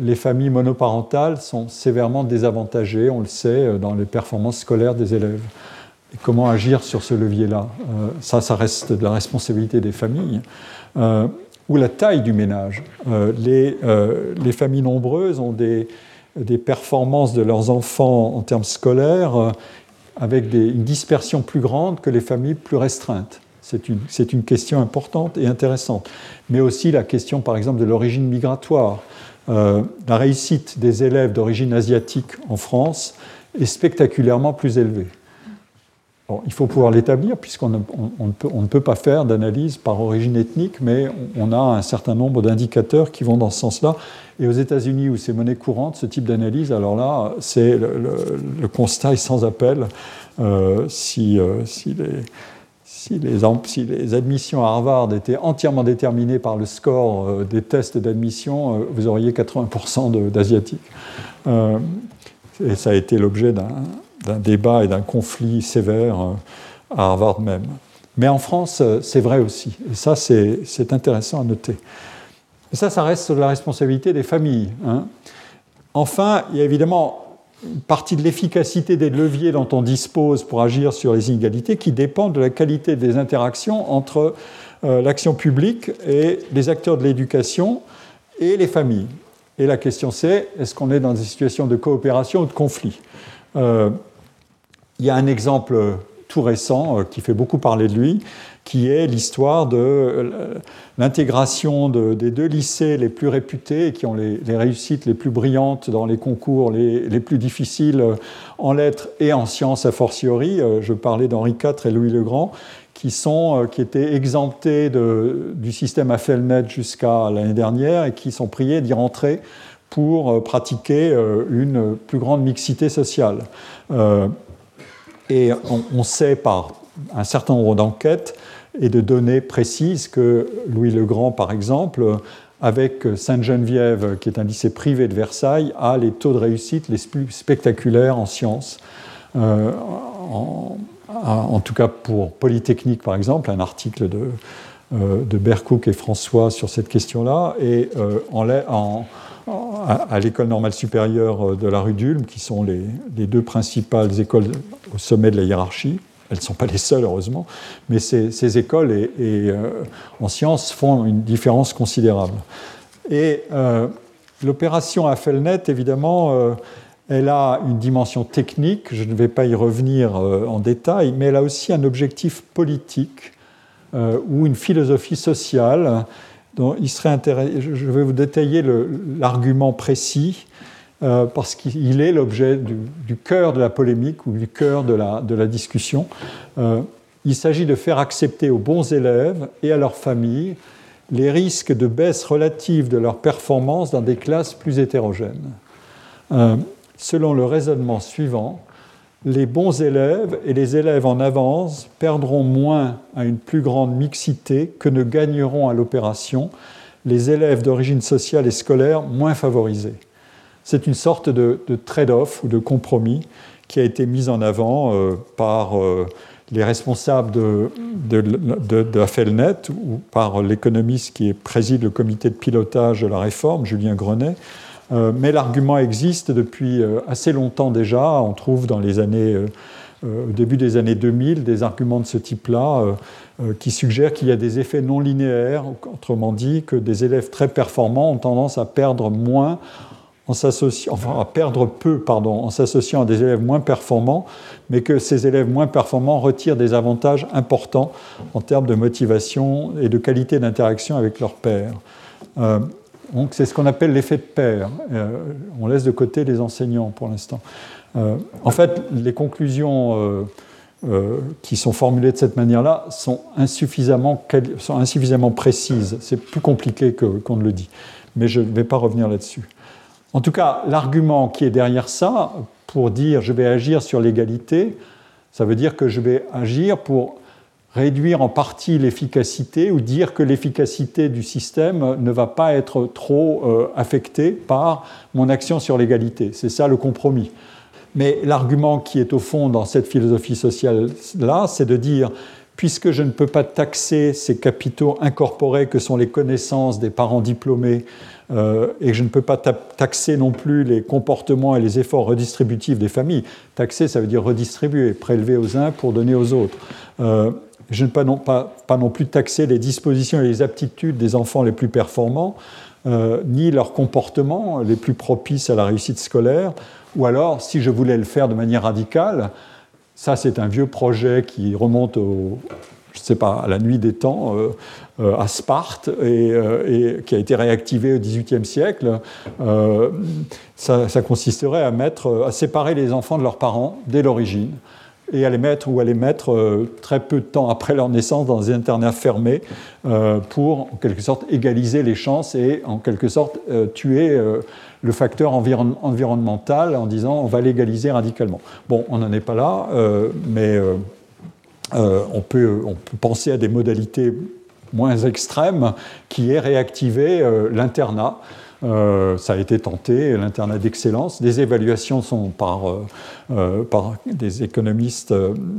Speaker 2: les familles monoparentales sont sévèrement désavantagées, on le sait, dans les performances scolaires des élèves comment agir sur ce levier-là? Euh, Ça, ça reste de la responsabilité des familles. Euh, ou la taille du ménage. Euh, les, familles nombreuses ont des, performances de leurs enfants en termes scolaires avec une dispersion plus grande que les familles plus restreintes. C'est une, question importante et intéressante. Mais aussi la question, par exemple, de l'origine migratoire. La réussite des élèves d'origine asiatique en France est spectaculairement plus élevée il faut pouvoir l'établir, puisqu'on ne, ne, peut pas faire d'analyse par origine ethnique, mais on, a un certain nombre d'indicateurs qui vont dans ce sens-là. Et aux États-Unis, où c'est monnaie courante, ce type d'analyse, alors là, c'est le, constat est sans appel. Euh, si, euh, si, les, si, les, si, les, admissions à Harvard étaient entièrement déterminées par le score euh, des tests d'admission, vous auriez 80% d'Asiatiques. et ça a été l'objet d'un débat et d'un conflit sévère euh, à Harvard même. Mais en France, euh, c'est vrai aussi. Et ça, c'est intéressant à noter. Et ça, ça reste la responsabilité des familles. Hein. Enfin, il y a évidemment partie de l'efficacité des leviers dont on dispose pour agir sur les inégalités qui dépend de la qualité des interactions entre euh, l'action publique et les acteurs de l'éducation et les familles. Et la question c'est, est-ce qu'on est dans des situations de coopération ou de conflit? Il y a un exemple tout récent euh, qui fait beaucoup parler de lui, qui est l'histoire de euh, l'intégration des deux lycées les plus réputés et qui ont les, réussites les plus brillantes dans les concours les, plus difficiles euh, en lettres et en sciences a fortiori. Je parlais d'Henri IV et Louis le Grand, qui, sont, qui étaient exemptés du système AFELNET jusqu'à l'année dernière et qui sont priés d'y rentrer pour pratiquer une plus grande mixité sociale. Et on, sait par un certain nombre d'enquêtes et de données précises que Louis le Grand, par exemple, avec Sainte-Geneviève, qui est un lycée privé de Versailles, a les taux de réussite les plus spectaculaires en sciences. Euh, en, tout cas pour Polytechnique, par exemple, un article de, euh, et François sur cette question-là. Et euh, en, à, l'école normale supérieure de la rue d'Ulm, qui sont les, deux principales écoles au sommet de la hiérarchie. Elles ne sont pas les seules, heureusement, mais ces, écoles et, euh, en sciences font une différence considérable. Et euh, l'opération AFELNET, évidemment, euh, elle a une dimension technique, je ne vais pas y revenir en détail, mais elle a aussi un objectif politique ou une philosophie sociale. Dont il serait je vais vous détailler l'argument précis euh, parce qu'il est l'objet du, cœur de la polémique ou du cœur de la, discussion. Euh, il s'agit de faire accepter aux bons élèves et à leurs familles les risques de baisse relative de leur performance dans des classes plus hétérogènes. Euh, selon le raisonnement suivant, les bons élèves et les élèves en avance perdront moins à une plus grande mixité que ne gagneront à l'opération les élèves d'origine sociale et scolaire moins favorisés. C'est une sorte de, trade-off ou de compromis qui a été mis en avant euh, par euh, les responsables de, de, FELNET ou par l'économiste qui préside le comité de pilotage de la réforme, Julien Grenet. Euh, mais l'argument existe depuis assez longtemps déjà. On trouve dans les années, au début des années 2000 des arguments de ce type-là qui suggèrent qu'il y a des effets non linéaires, autrement dit que des élèves très performants ont tendance à perdre moins en s'associant, enfin à perdre peu, pardon, en s'associant à des élèves moins performants, mais que ces élèves moins performants retirent des avantages importants en termes de motivation et de qualité d'interaction avec leurs pairs. Euh, donc c'est ce qu'on appelle l'effet de pair. Euh, on laisse de côté les enseignants pour l'instant. Euh, en fait, les conclusions qui sont formulées de cette manière-là sont insuffisamment précises. C'est plus compliqué qu'on ne le dit. Mais je ne vais pas revenir là-dessus. En tout cas, l'argument qui est derrière ça, pour dire je vais agir sur l'égalité, ça veut dire que je vais agir pour réduire en partie l'efficacité ou dire que l'efficacité du système ne va pas être trop euh, affectée par mon action sur l'égalité. C'est ça le compromis. Mais l'argument qui est au fond dans cette philosophie sociale-là, c'est de dire, puisque je ne peux pas taxer ces capitaux incorporés que sont les connaissances des parents diplômés, euh, et je ne peux pas taxer non plus les comportements et les efforts redistributifs des familles. Taxer, ça veut dire redistribuer, prélever aux uns pour donner aux autres. Euh, je ne peux pas, non plus taxer les dispositions et les aptitudes des enfants les plus performants, euh, ni leurs comportements les plus propices à la réussite scolaire, ou alors, si je voulais le faire de manière radicale, ça c'est un vieux projet qui remonte au, je sais pas, à la nuit des temps, à Sparte, euh, et, qui a été réactivé au XVIIIe siècle, ça, consisterait à, mettre, à séparer les enfants de leurs parents dès l'origine et à les mettre ou à les mettre très peu de temps après leur naissance dans des internats fermés pour en quelque sorte égaliser les chances et en quelque sorte tuer le facteur environnemental en disant on va l'égaliser radicalement. Bon, on n'en est pas là, mais euh, on, peut, penser à des modalités moins extrêmes qui est réactiver euh, l'internat. Euh, ça a été tenté, l'internat d'excellence. Des évaluations sont par, par des économistes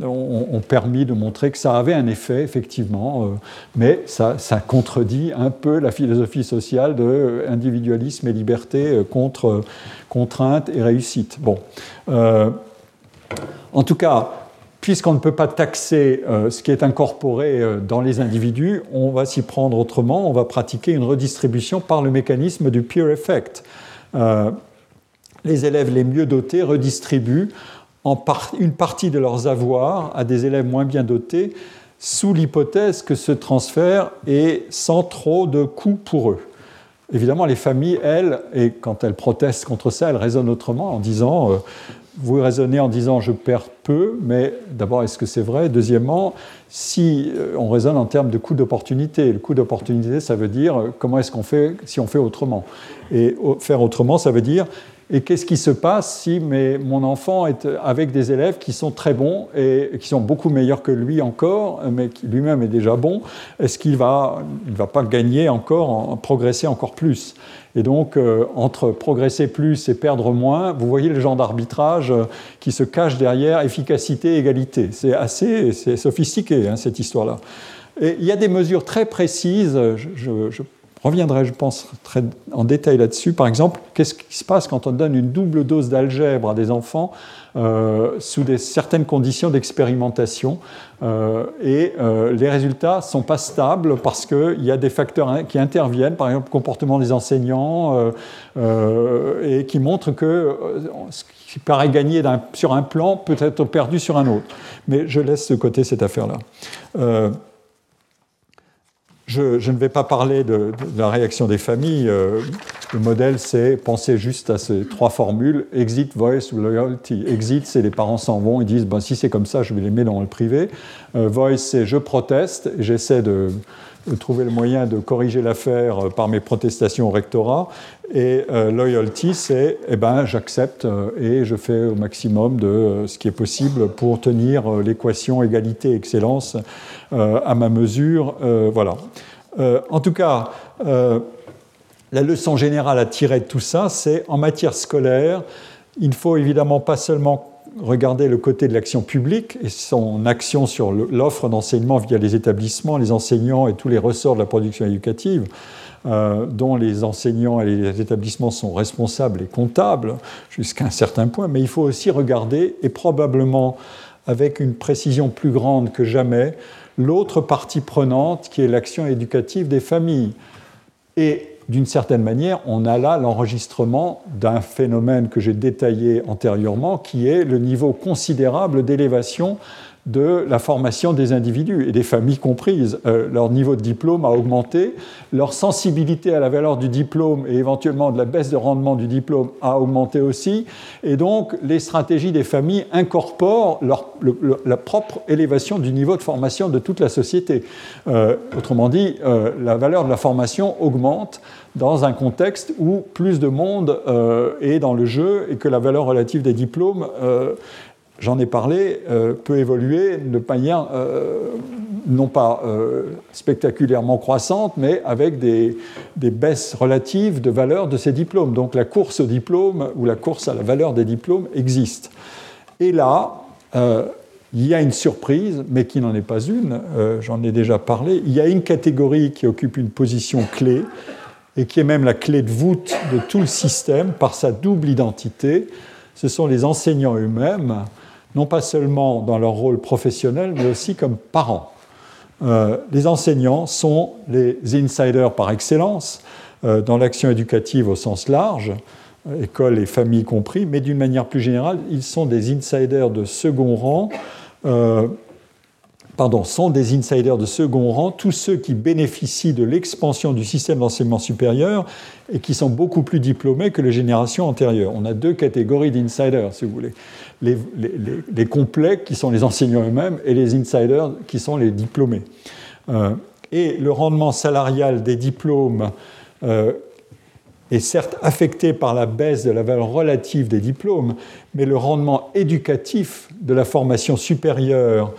Speaker 2: ont, permis de montrer que ça avait un effet, effectivement, mais ça, ça, contredit un peu la philosophie sociale de individualisme et liberté contre contrainte et réussite. Bon. en tout cas, puisqu'on ne peut pas taxer euh, ce qui est incorporé euh, dans les individus, on va s'y prendre autrement, on va pratiquer une redistribution par le mécanisme du peer effect. Euh, les élèves les mieux dotés redistribuent une partie de leurs avoirs à des élèves moins bien dotés, sous l'hypothèse que ce transfert est sans trop de coûts pour eux. Évidemment, les familles, elles, et quand elles protestent contre ça, elles raisonnent autrement en disant vous raisonnez en disant je perds peu, mais d'abord, est-ce que c'est vrai? Deuxièmement, si euh, on raisonne en termes de coût d'opportunité, le coût d'opportunité, ça veut dire euh, comment est-ce qu'on fait si on fait autrement? Et faire autrement, ça veut dire et qu'est-ce qui se passe si mon enfant est avec des élèves qui sont très bons et qui sont beaucoup meilleurs que lui encore, mais qui lui-même est déjà bon Est-ce qu'il va, va pas gagner encore, progresser encore plus? Et donc, euh, entre progresser plus et perdre moins, vous voyez le genre d'arbitrage euh, qui se cache derrière efficacité, égalité. C'est assez sophistiqué, hein, cette histoire-là. Et il y a des mesures très précises, je, reviendrai, je pense, très en détail là-dessus. Par exemple, qu'est-ce qui se passe quand on donne une double dose d'algèbre à des enfants euh, sous certaines conditions d'expérimentation euh, et euh, les résultats ne sont pas stables parce qu'il y a des facteurs qui interviennent, par exemple le comportement des enseignants, et qui montrent que ce qui paraît gagner sur un plan peut être perdu sur un autre. Mais je laisse de côté cette affaire-là. Je, ne vais pas parler de, la réaction des familles. Euh, le modèle, c'est penser juste à ces trois formules exit, voice loyalty. Exit, c'est les parents s'en vont, ils disent ben, si c'est comme ça, je vais les mettre dans le privé. Euh, voice, c'est je proteste, j'essaie de, trouver le moyen de corriger l'affaire euh, par mes protestations au rectorat. Et euh, loyalty, c'est eh ben, j'accepte euh, et je fais au maximum de ce qui est possible pour tenir l'équation égalité-excellence à ma mesure. voilà. en tout cas, la leçon générale à tirer de tout ça, c'est en matière scolaire, il ne faut évidemment pas seulement regarder le côté de l'action publique et son action sur l'offre d'enseignement via les établissements, les enseignants et tous les ressorts de la production éducative, euh, dont les enseignants et les établissements sont responsables et comptables jusqu'à un certain point, mais il faut aussi regarder, et probablement avec une précision plus grande que jamais, l'autre partie prenante qui est l'action éducative des familles. Et d'une certaine manière, on a là l'enregistrement d'un phénomène que j'ai détaillé antérieurement, qui est le niveau considérable d'élévation de la formation des individus et des familles comprises. Euh, leur niveau de diplôme a augmenté, leur sensibilité à la valeur du diplôme et éventuellement de la baisse de rendement du diplôme a augmenté aussi, et donc les stratégies des familles incorporent la propre élévation du niveau de formation de toute la société. Euh, autrement dit, euh, la valeur de la formation augmente dans un contexte où plus de monde est dans le jeu et que la valeur relative des diplômes j'en ai parlé, euh, peut évoluer de manière euh, non pas euh, spectaculairement croissante, mais avec des, baisses relatives de valeur de ces diplômes. Donc la course au diplôme ou la course à la valeur des diplômes existe. Et là, il y a une surprise, mais qui n'en est pas une, j'en ai déjà parlé, il y a une catégorie qui occupe une position clé et qui est même la clé de voûte de tout le système par sa double identité. Ce sont les enseignants eux-mêmes non pas seulement dans leur rôle professionnel, mais aussi comme parents. Euh, les enseignants sont les insiders par excellence euh, dans l'action éducative au sens large, euh, école et famille compris, mais d'une manière plus générale, ils sont des insiders de second rang pardon, sont des insiders de second rang, tous ceux qui bénéficient de l'expansion du système d'enseignement supérieur et qui sont beaucoup plus diplômés que les générations antérieures. On a deux catégories d'insiders, si vous voulez. Les, complets, qui sont les enseignants eux-mêmes, et les insiders, qui sont les diplômés. Euh, et le rendement salarial des diplômes euh, est certes affecté par la baisse de la valeur relative des diplômes, mais le rendement éducatif de la formation supérieure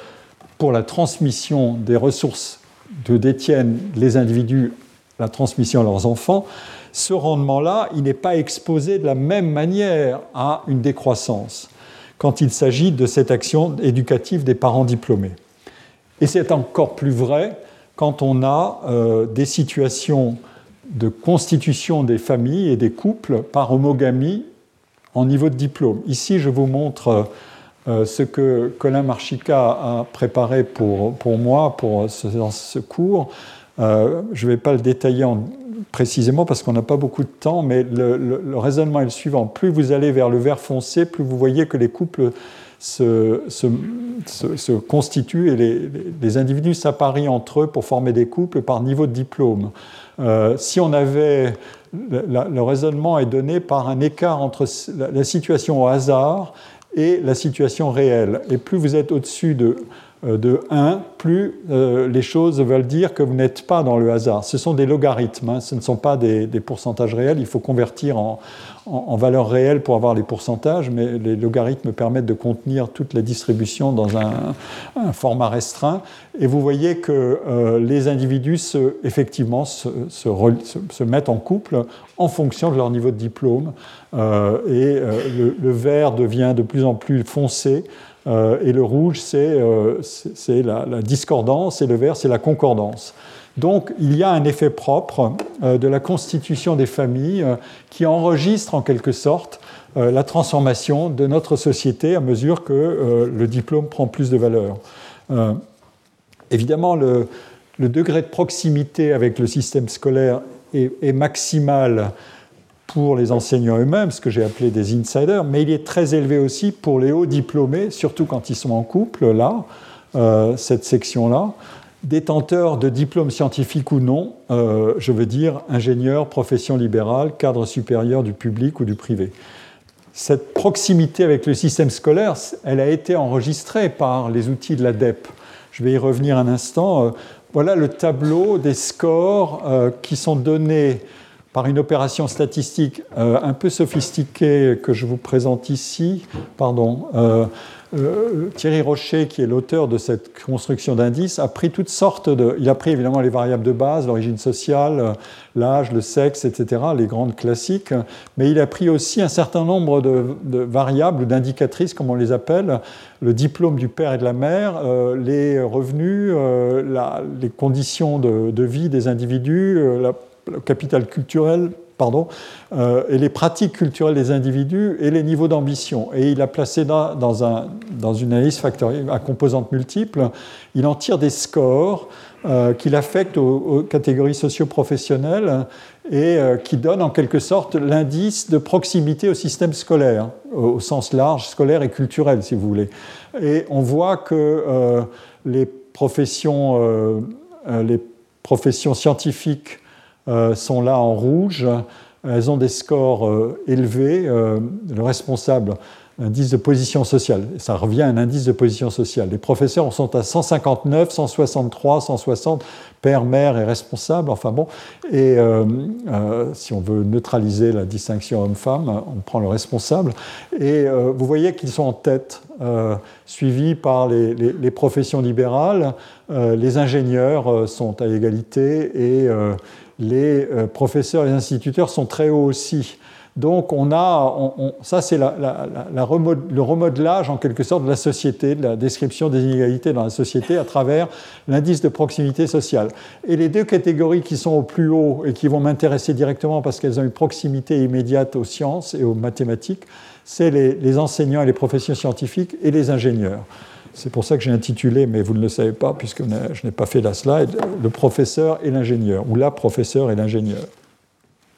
Speaker 2: pour la transmission des ressources que détiennent les individus, la transmission à leurs enfants, ce rendement-là, il n'est pas exposé de la même manière à une décroissance quand il s'agit de cette action éducative des parents diplômés. Et c'est encore plus vrai quand on a euh, des situations de constitution des familles et des couples par homogamie en niveau de diplôme. Ici, je vous montre euh, ce que Colin Marchica a préparé pour, pour moi pour ce, dans ce cours. Euh, je ne vais pas le détailler précisément parce qu'on n'a pas beaucoup de temps, mais le, raisonnement est le suivant. Plus vous allez vers le vert foncé, plus vous voyez que les couples se, se, se, constituent et les, les individus s'apparient entre eux pour former des couples par niveau de diplôme. Euh, si on avait. le raisonnement est donné par un écart entre la situation au hasard et la situation réelle. Et plus vous êtes au-dessus de, de 1, plus euh, les choses veulent dire que vous n'êtes pas dans le hasard. Ce sont des logarithmes, hein. ce ne sont pas des, pourcentages réels. Il faut convertir en, en, valeurs réelles pour avoir les pourcentages, mais les logarithmes permettent de contenir toute la distribution dans un, format restreint. Et vous voyez que euh, les individus, effectivement, se, se, mettent en couple en fonction de leur niveau de diplôme. Euh, et euh, le, vert devient de plus en plus foncé. Et le rouge, c'est la, la, discordance, et le vert, c'est la concordance. Donc il y a un effet propre de la constitution des familles qui enregistre en quelque sorte la transformation de notre société à mesure que le diplôme prend plus de valeur. évidemment, le, degré de proximité avec le système scolaire est maximal pour les enseignants eux-mêmes, ce que j'ai appelé des insiders, mais il est très élevé aussi pour les hauts diplômés, surtout quand ils sont en couple, là, euh, cette section-là, détenteurs de diplômes scientifiques ou non, euh, je veux dire ingénieurs, profession libérale, cadre supérieur du public ou du privé. Cette proximité avec le système scolaire, elle a été enregistrée par les outils de l'ADEP. Je vais y revenir un instant. Euh, voilà le tableau des scores qui sont donnés par une opération statistique euh, un peu sophistiquée que je vous présente ici. Pardon. Euh, euh, Thierry Rocher, qui est l'auteur de cette construction d'indices, a pris toutes sortes de. Il a pris évidemment les variables de base, l'origine sociale, l'âge, le sexe, etc., les grandes classiques, mais il a pris aussi un certain nombre de, variables ou d'indicatrices, comme on les appelle, le diplôme du père et de la mère, les revenus, les conditions de, de, vie des individus, la le capital culturel pardon, euh, et les pratiques culturelles des individus et les niveaux d'ambition. Et il a placé dans, dans, un, dans une analyse factorielle à composantes multiples, il en tire des scores euh, qu'il affecte aux, catégories socio-professionnelles et euh, qui donnent en quelque sorte l'indice de proximité au système scolaire, au, sens large, scolaire et culturel, si vous voulez. Et on voit que les, professions, les professions scientifiques euh, sont là en rouge. Elles ont des scores euh, élevés. Euh, le responsable, indice de position sociale. Ça revient à un indice de position sociale. Les professeurs sont à 159, 163, 160, père, mère et responsable. Enfin bon, et si on veut neutraliser la distinction homme-femme, on prend le responsable. Et vous voyez qu'ils sont en tête, suivis par les, les professions libérales. les ingénieurs sont à égalité et les euh, professeurs et les instituteurs sont très hauts aussi. Donc on a, ça c'est le remodelage en quelque sorte de la société, de la description des inégalités dans la société à travers l'indice de proximité sociale. Et les deux catégories qui sont au plus haut et qui vont m'intéresser directement parce qu'elles ont une proximité immédiate aux sciences et aux mathématiques, c'est les enseignants et les professions scientifiques et les ingénieurs. C'est pour ça que j'ai intitulé, mais vous ne le savez pas puisque je n'ai pas fait la slide, le professeur et l'ingénieur, ou la professeure et l'ingénieur.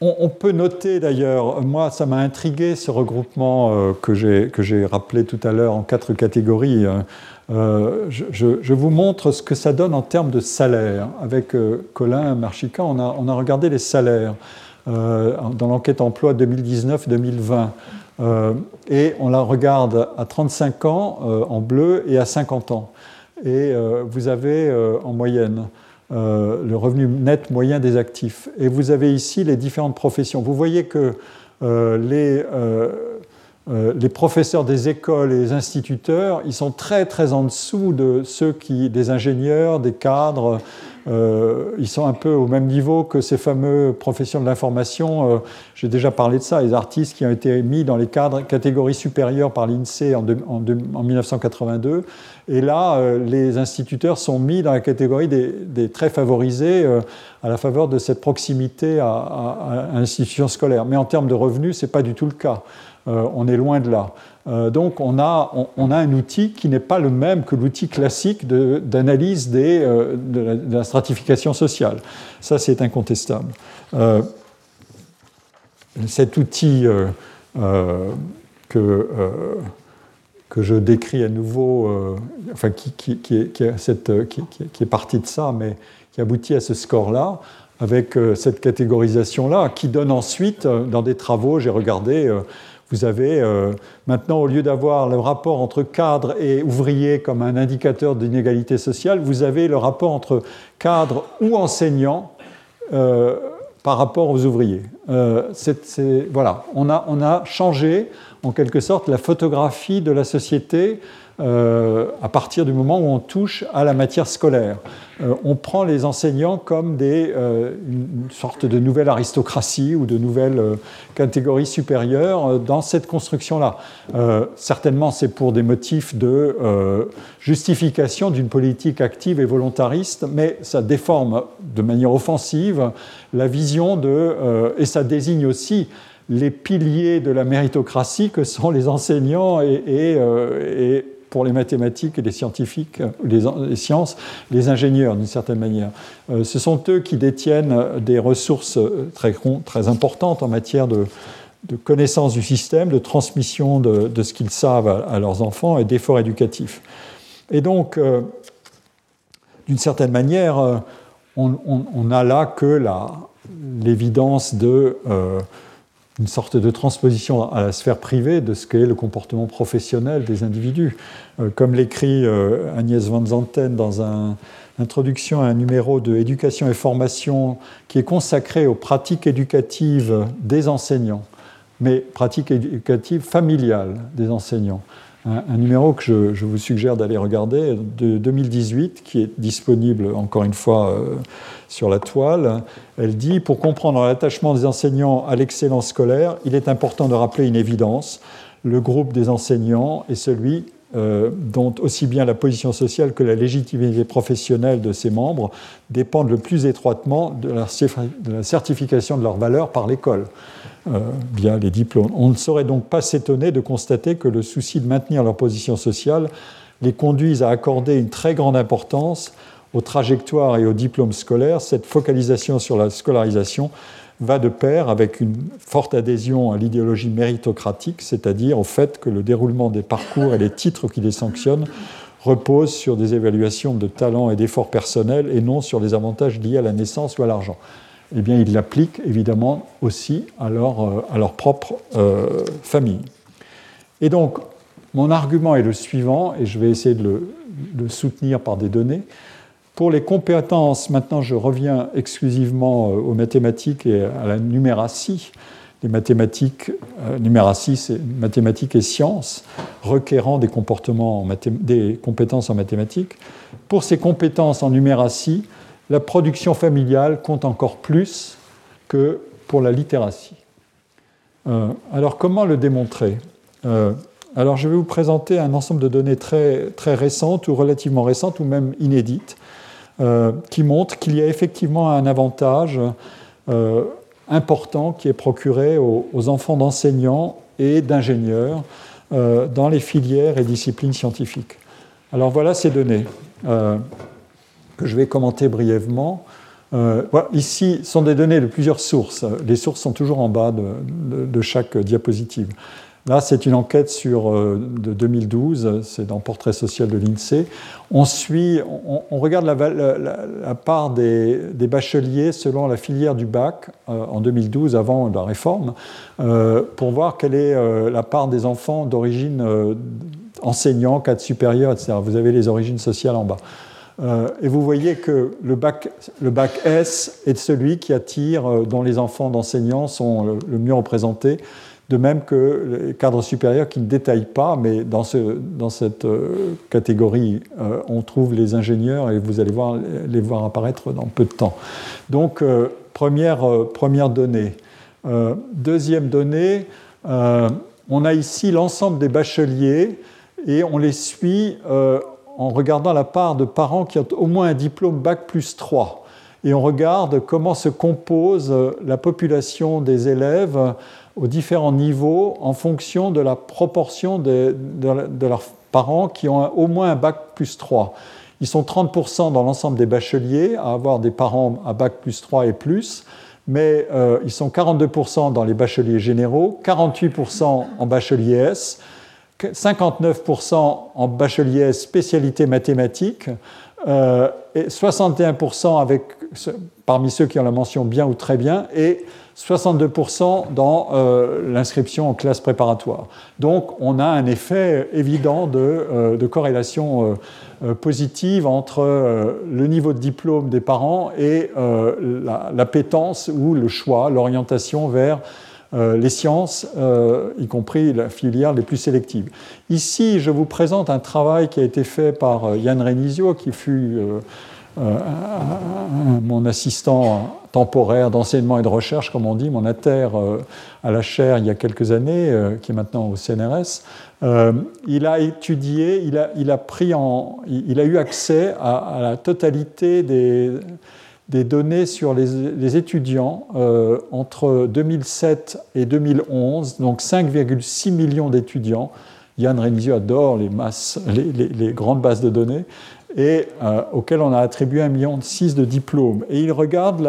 Speaker 2: On, peut noter d'ailleurs, moi ça m'a intrigué ce regroupement euh, que j'ai rappelé tout à l'heure en quatre catégories. Hein. Euh, je, vous montre ce que ça donne en termes de salaire. Avec euh, Colin Marchica, on a, on a, regardé les salaires dans l'enquête emploi 2019-2020. Euh, et on la regarde à 35 ans euh, en bleu et à 50 ans. Et euh, vous avez en moyenne le revenu net moyen des actifs. Et vous avez ici les différentes professions. Vous voyez que les, les, professeurs des écoles et les instituteurs, ils sont très très en dessous de ceux qui, des ingénieurs, des cadres, euh, ils sont un peu au même niveau que ces fameux professions de l'information. Euh, j'ai déjà parlé de ça, les artistes qui ont été mis dans les cadres, catégories supérieures par l'INSEE en, en, 1982. Et là, euh, les instituteurs sont mis dans la catégorie des, très favorisés à la faveur de cette proximité à, à, à l'institution scolaire. Mais en termes de revenus, ce n'est pas du tout le cas. on est loin de là. Euh, donc on a, on, a, un outil qui n'est pas le même que l'outil classique d'analyse euh, de, la, stratification sociale. Ça, c'est incontestable. Euh, cet outil que, que je décris à nouveau, enfin, qui, qui, est qui, est parti de ça, mais qui aboutit à ce score-là, avec cette catégorisation-là, qui donne ensuite, dans des travaux, j'ai regardé vous avez euh, maintenant, au lieu d'avoir le rapport entre cadre et ouvrier comme un indicateur d'inégalité sociale, vous avez le rapport entre cadre ou enseignant euh, par rapport aux ouvriers. Voilà, on a, on a changé en quelque sorte la photographie de la société euh, à partir du moment où on touche à la matière scolaire. Euh, on prend les enseignants comme des, euh, une sorte de nouvelle aristocratie ou de nouvelle catégorie supérieure dans cette construction-là. certainement, c'est pour des motifs de justification d'une politique active et volontariste, mais ça déforme de manière offensive la vision de... et ça désigne aussi les piliers de la méritocratie que sont les enseignants et, et pour les mathématiques et les scientifiques, les, sciences, les ingénieurs d'une certaine manière. Euh, ce sont eux qui détiennent des ressources très, très importantes en matière de, connaissance du système, de transmission de, ce qu'ils savent à, leurs enfants et d'efforts éducatifs. Et donc, euh, d'une certaine manière, euh, on n'a là que l'évidence de une sorte de transposition à la sphère privée de ce qu'est le comportement professionnel des individus. Euh, comme l'écrit euh, Agnès Van Zanten dans une introduction à un numéro de Éducation et formation qui est consacré aux pratiques éducatives des enseignants, mais pratiques éducatives familiales des enseignants un, numéro que je, vous suggère d'aller regarder de 2018, qui est disponible encore une fois euh, sur la toile. Elle dit Pour comprendre l'attachement des enseignants à l'excellence scolaire, il est important de rappeler une évidence. Le groupe des enseignants est celui euh, dont aussi bien la position sociale que la légitimité professionnelle de ses membres dépendent le plus étroitement de la certification de leurs valeurs par l'école. Euh, les. On ne saurait donc pas s'étonner de constater que le souci de maintenir leur position sociale les conduise à accorder une très grande importance aux trajectoires et aux diplômes scolaires. Cette focalisation sur la scolarisation va de pair avec une forte adhésion à l'idéologie méritocratique, c'est-à-dire au fait que le déroulement des parcours et les titres qui les sanctionnent reposent sur des évaluations de talent et d'efforts personnels et non sur des avantages liés à la naissance ou à l'argent eh bien, ils l'appliquent évidemment aussi à leur, euh, à leur propre euh, famille. Et donc, mon argument est le suivant, et je vais essayer de le, soutenir par des données. Pour les compétences, maintenant je reviens exclusivement euh, aux mathématiques et à la numératie. Les mathématiques, numératie, c'est mathématiques et sciences, requérant des, compétences en mathématiques. Pour ces compétences en numératie, la production familiale compte encore plus que pour la littératie. Euh, alors comment le démontrer? Euh, Alors je vais vous présenter un ensemble de données très, récentes ou relativement récentes ou même inédites euh, qui montrent qu'il y a effectivement un avantage important qui est procuré aux enfants d'enseignants et d'ingénieurs dans les filières et disciplines scientifiques. Alors voilà ces données que je vais commenter brièvement. Euh, ici sont des données de plusieurs sources. Les sources sont toujours en bas de, chaque diapositive. Là, c'est une enquête sur, euh, de 2012, c'est dans Portrait social de l'INSEE. On, suit, on, regarde la, part des, bacheliers selon la filière du bac euh, en 2012, avant la réforme, pour voir quelle est la part des enfants d'origine enseignants, cadre supérieur, etc. Vous avez les origines sociales en bas. Euh, et vous voyez que le bac, le bac, S est celui qui attire, euh, dont les enfants d'enseignants sont le, mieux représentés, de même que les cadres supérieurs qui ne détaillent pas, mais dans, ce, dans cette euh, catégorie, on trouve les ingénieurs et vous allez voir, les voir apparaître dans peu de temps. Donc, première, première donnée. deuxième donnée, on a ici l'ensemble des bacheliers et on les suit en regardant la part de parents qui ont au moins un diplôme Bac plus 3. Et on regarde comment se compose la population des élèves aux différents niveaux en fonction de la proportion de, leurs parents qui ont au moins un Bac plus 3. Ils sont 30% dans l'ensemble des bacheliers à avoir des parents à Bac plus 3 et plus, mais euh, ils sont 42% dans les bacheliers généraux, 48% en bachelier S, 59% en bachelier spécialité mathématiques, et 61% avec, parmi ceux qui ont la mention bien ou très bien, et 62% dans l'inscription en classe préparatoire. Donc on a un effet évident de, corrélation positive entre le niveau de diplôme des parents et l'appétence ou le choix, l'orientation vers euh, les sciences, euh, y compris la filière les plus sélectives. Ici, je vous présente un travail qui a été fait par euh, Yann Renisio, qui fut mon assistant temporaire d'enseignement et de recherche, comme on dit, mon inter à la chaire il y a quelques années, qui est maintenant au CNRS. il a étudié, il a, il a, pris en, il a eu accès à la totalité des des données sur les, étudiants euh, entre 2007 et 2011, donc 5,6 millions d'étudiants. Yann Renizio adore les, masses, grandes bases de données, et euh, auxquelles on a attribué 1,6 million de diplômes. Et il regarde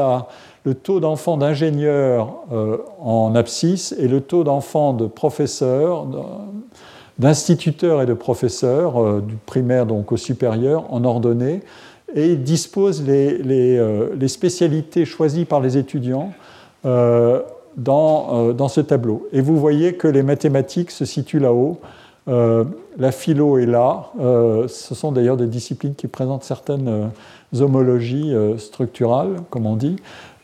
Speaker 2: le taux d'enfants d'ingénieurs euh, en abscisse et le taux d'enfants de professeurs, d'instituteurs et de professeurs, du primaire donc au supérieur, en ordonnée et il dispose les, euh, les, spécialités choisies par les étudiants euh, dans, euh, dans, ce tableau. Et vous voyez que les mathématiques se situent là-haut, la philo est là. ce sont d'ailleurs des disciplines qui présentent certaines homologies structurales, comme on dit,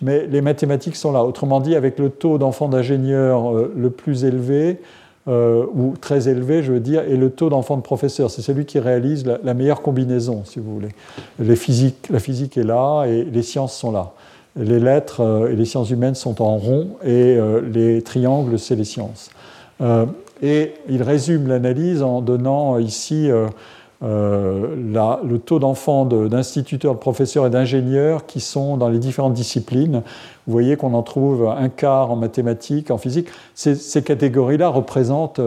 Speaker 2: mais les mathématiques sont là. Autrement dit, avec le taux d'enfants d'ingénieurs le plus élevé, euh, ou très élevé, je veux dire, et le taux d'enfants de professeurs. C'est celui qui réalise la, meilleure combinaison, si vous voulez. La physique est là et les sciences sont là. Les lettres euh, et les sciences humaines sont en rond et euh, les triangles, c'est les sciences. et il résume l'analyse en donnant ici euh, le taux d'enfants d'instituteurs, de, professeurs et d'ingénieurs qui sont dans les différentes disciplines. Vous voyez qu'on en trouve un quart en mathématiques, en physique. Ces, catégories-là représentent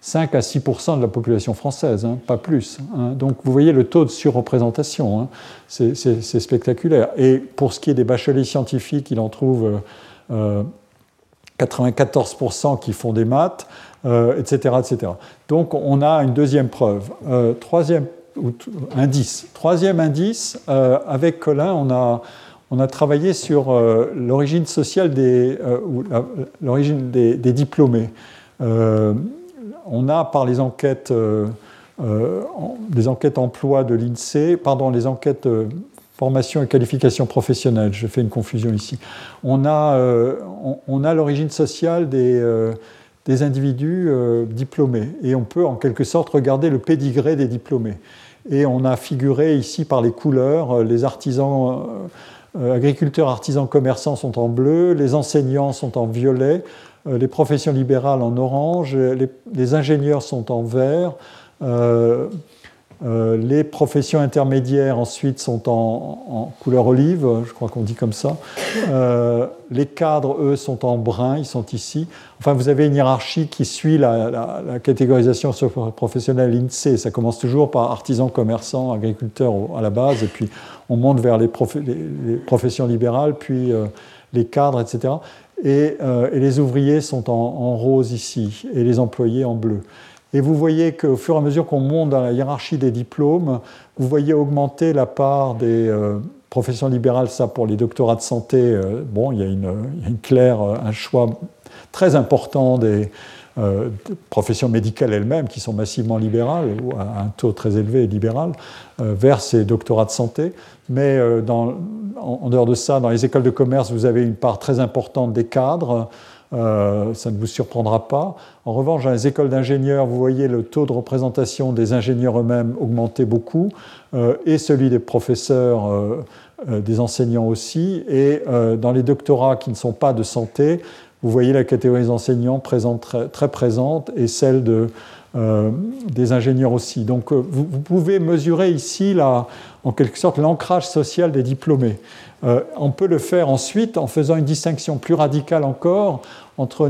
Speaker 2: 5 euh, à 6% de la population française, hein, pas plus. Hein. Donc vous voyez le taux de surreprésentation, hein. c'est spectaculaire. Et pour ce qui est des bacheliers scientifiques, il en trouve 94 euh, qui font des maths euh, etc. Donc on a une deuxième preuve. Euh, troisième indice. Troisième indice, euh, avec Colin, on a, on a travaillé sur l'origine sociale des, l'origine des, diplômés. on a par les enquêtes, des enquêtes emploi de l'INSEE, pardon, les enquêtes formation et qualification professionnelle, je fais une confusion ici. On a, on a l'origine sociale des des individus euh, diplômés. Et on peut en quelque sorte regarder le pédigré des diplômés. Et on a figuré ici par les couleurs, euh, les artisans, euh, agriculteurs, artisans, commerçants sont en bleu, les enseignants sont en violet, les professions libérales en orange, les, ingénieurs sont en vert. Euh, les professions intermédiaires ensuite sont en, couleur olive, je crois qu'on dit comme ça. Euh, les cadres, eux, sont en brun, ils sont ici. Enfin, vous avez une hiérarchie qui suit la, catégorisation professionnelle INSEE. Ça commence toujours par artisans, commerçants, agriculteurs à la base, et puis on monte vers les, professions libérales, puis euh, les cadres, etc. Et, les ouvriers sont en rose ici, et les employés en bleu. Et vous voyez qu'au fur et à mesure qu'on monte dans la hiérarchie des diplômes, vous voyez augmenter la part des euh, professions libérales, ça pour les doctorats de santé, euh, bon, il y a une, claire, euh, un choix très important des professions médicales elles-mêmes qui sont massivement libérales, ou à un taux très élevé libéral, vers ces doctorats de santé. Mais en, dehors de ça, dans les écoles de commerce, vous avez une part très importante des cadres. Euh, ça ne vous surprendra pas. En revanche, dans les écoles d'ingénieurs, vous voyez le taux de représentation des ingénieurs eux-mêmes augmenter beaucoup, euh, et celui des professeurs, euh, des enseignants aussi. Et dans les doctorats qui ne sont pas de santé, vous voyez la catégorie des enseignants présente, très, présente et celle de, des ingénieurs aussi. Donc vous, vous pouvez mesurer ici, la, en quelque sorte, l'ancrage social des diplômés. Euh, on peut le faire ensuite en faisant une distinction plus radicale encore entre,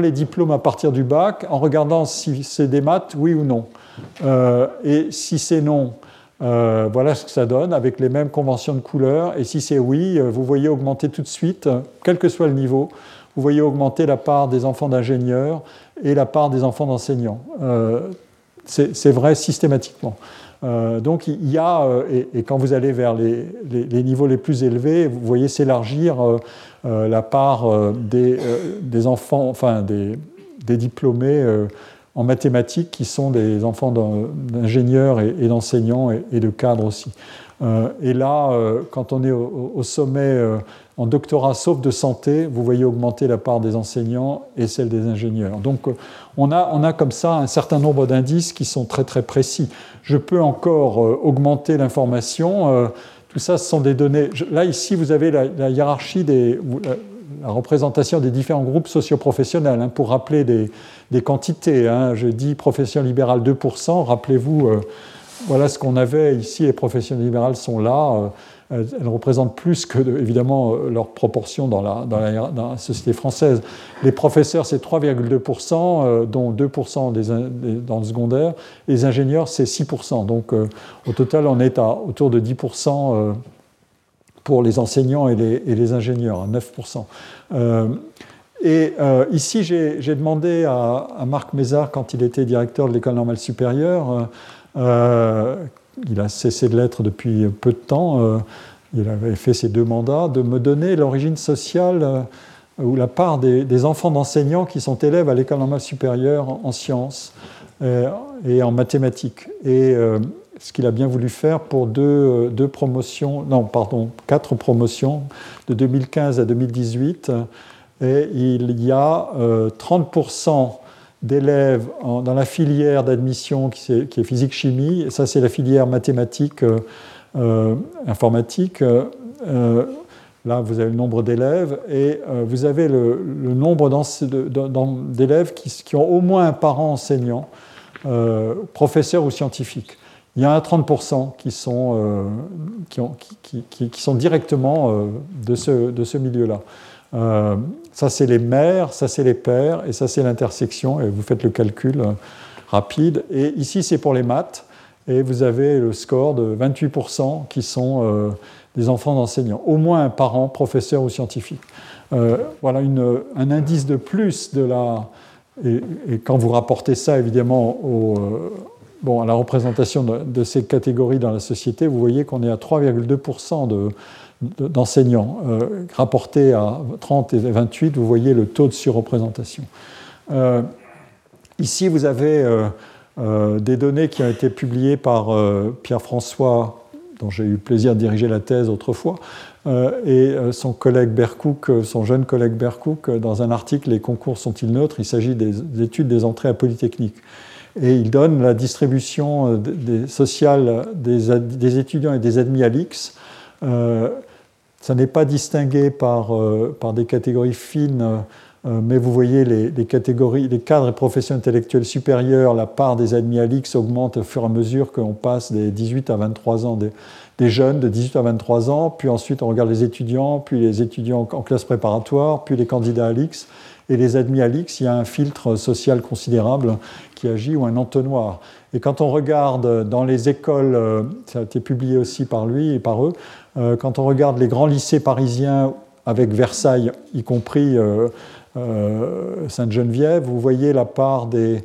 Speaker 2: les diplômes à partir du bac, en regardant si c'est des maths, oui ou non. Euh, et si c'est non, euh, voilà ce que ça donne avec les mêmes conventions de couleurs. Et si c'est oui, vous voyez augmenter tout de suite, quel que soit le niveau, vous voyez augmenter la part des enfants d'ingénieurs et la part des enfants d'enseignants. c'est vrai systématiquement. Donc il y a, et, quand vous allez vers les, niveaux les plus élevés, vous voyez s'élargir la part des, enfants, enfin des, diplômés en mathématiques qui sont des enfants d'ingénieurs et, d'enseignants et, de cadres aussi. Et là, quand on est au sommet en doctorat sauf de santé, vous voyez augmenter la part des enseignants et celle des ingénieurs. Donc on a, on a comme ça un certain nombre d'indices qui sont très très précis. Je peux encore euh, augmenter l'information. Euh, tout ça, ce sont des données. Là, ici, vous avez la, hiérarchie des, la, représentation des différents groupes socioprofessionnels. Hein, pour rappeler des, des quantités, hein. je dis profession libérale 2%, rappelez-vous, euh, voilà ce qu'on avait ici, les professions libérales sont là. Euh, elles représentent plus que, évidemment, euh, leur proportion dans la, société française. Les professeurs, c'est 3,2%, euh, dont 2% dans le secondaire. Les ingénieurs, c'est 6%. Donc, au total, on est à autour de 10% pour les enseignants et les, ingénieurs, 9%. et ici, j'ai demandé à, à, Marc Mézard, quand il était directeur de l'École normale supérieure, il a cessé de l'être depuis peu de temps, euh, il avait fait ses deux mandats, de me donner l'origine sociale euh, ou la part des, enfants d'enseignants qui sont élèves à l'école normale supérieure en, sciences euh, et en mathématiques. Et ce qu'il a bien voulu faire pour deux, promotions, non, pardon, quatre promotions de 2015 à 2018. Et il y a 30% d'élèves dans la filière d'admission qui, est physique-chimie, ça c'est la filière mathématique euh, euh, informatique. Euh, là, vous avez le nombre d'élèves et vous avez le, nombre d'élèves qui, ont au moins un parent enseignant, professeur ou scientifique. Il y a 30% qui sont, directement de ce milieu-là. Euh, ça, c'est les mères, ça, c'est les pères, et ça, c'est l'intersection, et vous faites le calcul euh, rapide. Et ici, c'est pour les maths, et vous avez le score de 28% qui sont euh, des enfants d'enseignants, au moins un parent, professeur ou scientifique. voilà un indice de plus de la. Et, quand vous rapportez ça, évidemment, à la représentation de, de, ces catégories dans la société, vous voyez qu'on est à 3,2% de, d'enseignants. Euh, rapporté à 30 et 28, vous voyez le taux de surreprésentation. Euh, ici, vous avez euh, des données qui ont été publiées par Pierre-François, dont j'ai eu le plaisir de diriger la thèse autrefois, et son collègue Bercouk, son jeune collègue Bercouk, dans un article Les concours sont-ils neutres? Il s'agit des, études des entrées à Polytechnique. Et il donne la distribution sociale des, étudiants et des admis à l'IX ça n'est pas distingué par, euh, par, des catégories fines, euh, mais vous voyez les, catégories, les cadres et professions intellectuelles supérieures, la part des admis à l'X augmente au fur et à mesure qu'on passe des 18 à 23 ans, des, jeunes de 18 à 23 ans, puis ensuite on regarde les étudiants, puis les étudiants en classe préparatoire, puis les candidats à l'X. Et les admis à l'X, il y a un filtre social considérable qui agit ou un entonnoir. Et quand on regarde dans les écoles, euh, ça a été publié aussi par lui et par eux, quand on regarde les grands lycées parisiens avec Versailles, y compris euh, Sainte-Geneviève, vous voyez la part des,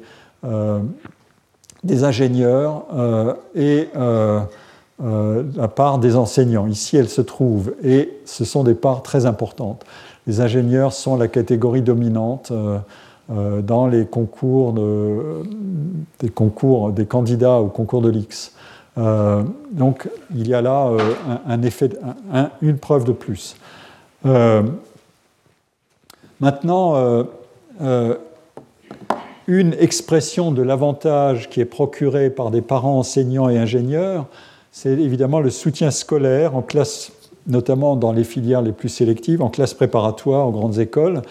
Speaker 2: ingénieurs et la part des enseignants. Ici, elle se trouve et ce sont des parts très importantes. Les ingénieurs sont la catégorie dominante. Euh, dans les concours, des concours des candidats au concours de l'X. Euh, donc il y a là euh, une preuve de plus. maintenant, une expression de l'avantage qui est procuré par des parents enseignants et ingénieurs, c'est évidemment le soutien scolaire en classe, notamment dans les filières les plus sélectives, en classe préparatoire, en grandes écoles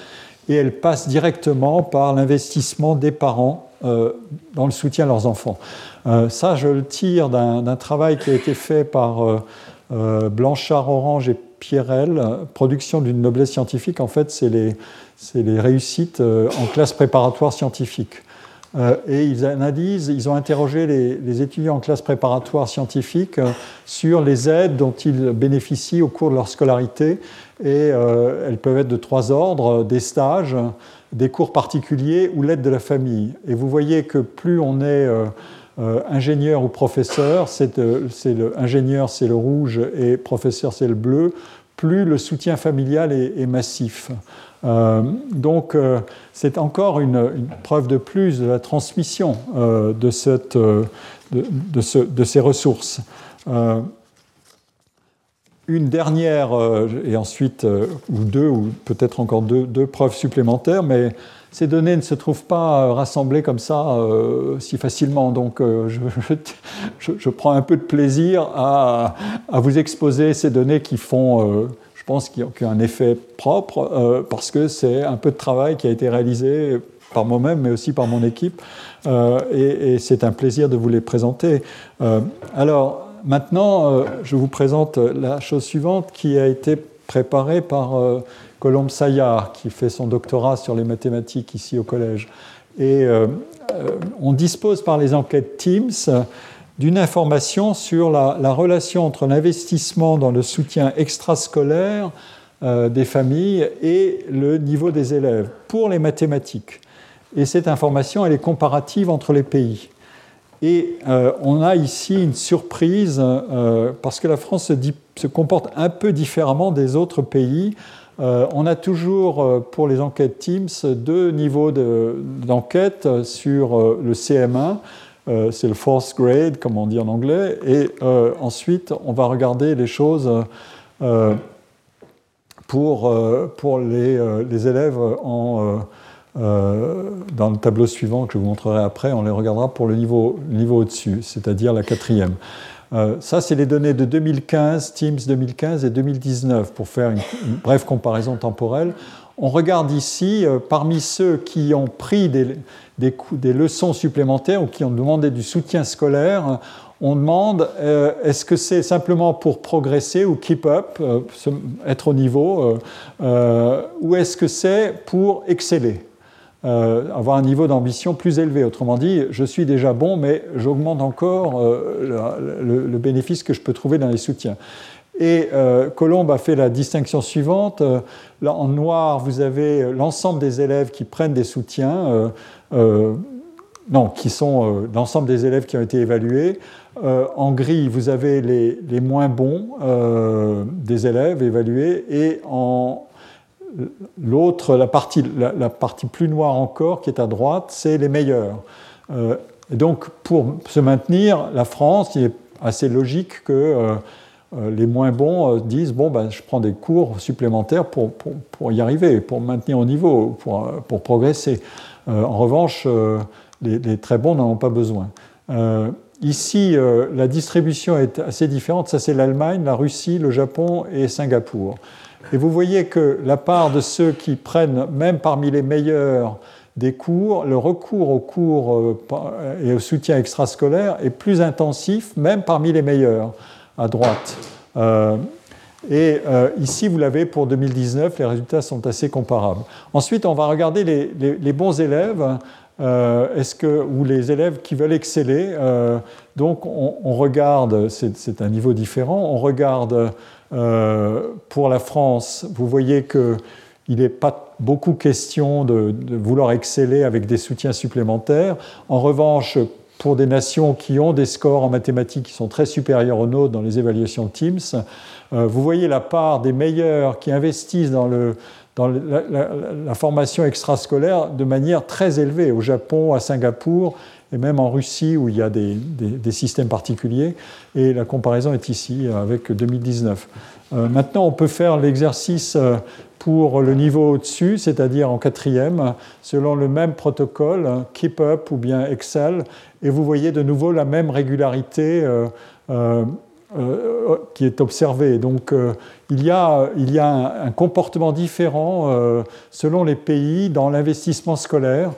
Speaker 2: et elle passe directement par l'investissement des parents euh, dans le soutien à leurs enfants. Euh, ça, je le tire d'un travail qui a été fait par euh, Blanchard, Orange et Pierrel, production d'une noblesse scientifique. En fait, c'est les, réussites en classe préparatoire scientifique. et ils analysent, ils ont interrogé les, étudiants en classe préparatoire scientifique sur les aides dont ils bénéficient au cours de leur scolarité et euh, elles peuvent être de trois ordres, des stages, des cours particuliers ou l'aide de la famille. Et vous voyez que plus on est euh, ingénieur ou professeur, c'est le, ingénieur c'est le rouge et professeur c'est le bleu, plus le soutien familial est, massif. donc c'est encore une, preuve de plus de la transmission de, cette, de, ces ressources une dernière, euh, et ensuite, euh, ou deux, ou peut-être encore deux, preuves supplémentaires, mais ces données ne se trouvent pas euh, rassemblées comme ça si facilement. Donc, je, prends un peu de plaisir à, vous exposer ces données qui font, je pense, qui ont, un effet propre, parce que c'est un peu de travail qui a été réalisé par moi-même, mais aussi par mon équipe, et, et c'est un plaisir de vous les présenter. alors, Maintenant, euh, je vous présente la chose suivante qui a été préparée par euh, Colombe Sayard, qui fait son doctorat sur les mathématiques ici au collège. Et euh, on dispose par les enquêtes Teams d'une information sur la, relation entre l'investissement dans le soutien extrascolaire des familles et le niveau des élèves pour les mathématiques. Et cette information, elle est comparative entre les pays. Et euh, on a ici une surprise euh, parce que la France se, comporte un peu différemment des autres pays. Euh, on a toujours pour les enquêtes Teams deux niveaux d'enquête sur le CM1. c'est le fourth grade, comme on dit en anglais. Et ensuite, on va regarder les choses pour, pour les, les, élèves en euh, dans le tableau suivant que je vous montrerai après, on les regardera pour le niveau, au-dessus, c'est-à-dire la quatrième. Euh, ça, c'est les données de 2015, Teams 2015 et 2019, pour faire une, brève comparaison temporelle. On regarde ici, euh, parmi ceux qui ont pris des, leçons supplémentaires ou qui ont demandé du soutien scolaire, on demande est-ce que c'est simplement pour progresser ou keep up, être au niveau, ou est-ce que c'est pour exceller? Euh, avoir un niveau d'ambition plus élevé. Autrement dit, je suis déjà bon, mais j'augmente encore euh, le, bénéfice que je peux trouver dans les soutiens. Et euh, Colombe a fait la distinction suivante. En noir, vous avez l'ensemble des élèves qui prennent des soutiens, non, qui sont l'ensemble des élèves qui ont été évalués. en gris, vous avez les, les moins bons des élèves évalués. Et en L'autre, la partie, la, partie plus noire encore, qui est à droite, c'est les meilleurs. Euh, et donc, pour se maintenir, la France, il est assez logique que euh, euh, les moins bons disent bon, ben, je prends des cours supplémentaires pour, pour, y arriver, pour maintenir au niveau, pour, pour progresser. en revanche, les, les, très bons n'en ont pas besoin. ici, la distribution est assez différente. Ça, c'est l'Allemagne, la Russie, le Japon et Singapour. Et vous voyez que la part de ceux qui prennent, même parmi les meilleurs, des cours, le recours aux cours euh, et au soutien extrascolaire est plus intensif, même parmi les meilleurs, à droite. Euh, et euh, ici, vous l'avez pour 2019, les résultats sont assez comparables. Ensuite, on va regarder les, bons élèves, est-ce que, ou les élèves qui veulent exceller. donc, on, regarde, c'est un niveau différent, on regarde pour la France, vous voyez qu'il n'est pas beaucoup question de, vouloir exceller avec des soutiens supplémentaires. En revanche, pour des nations qui ont des scores en mathématiques qui sont très supérieurs aux nôtres dans les évaluations Teams, euh, vous voyez la part des meilleurs qui investissent dans, le, dans la, formation extrascolaire de manière très élevée. Au Japon, à Singapour, et même en Russie où il y a des, systèmes particuliers. Et la comparaison est ici avec 2019. Euh, maintenant, on peut faire l'exercice euh, pour le niveau au-dessus, c'est-à-dire en quatrième, selon le même protocole, Keep Up ou bien Excel, et vous voyez de nouveau la même régularité euh, qui est observée. Donc il y a, il y a un, comportement différent selon les pays dans l'investissement scolaire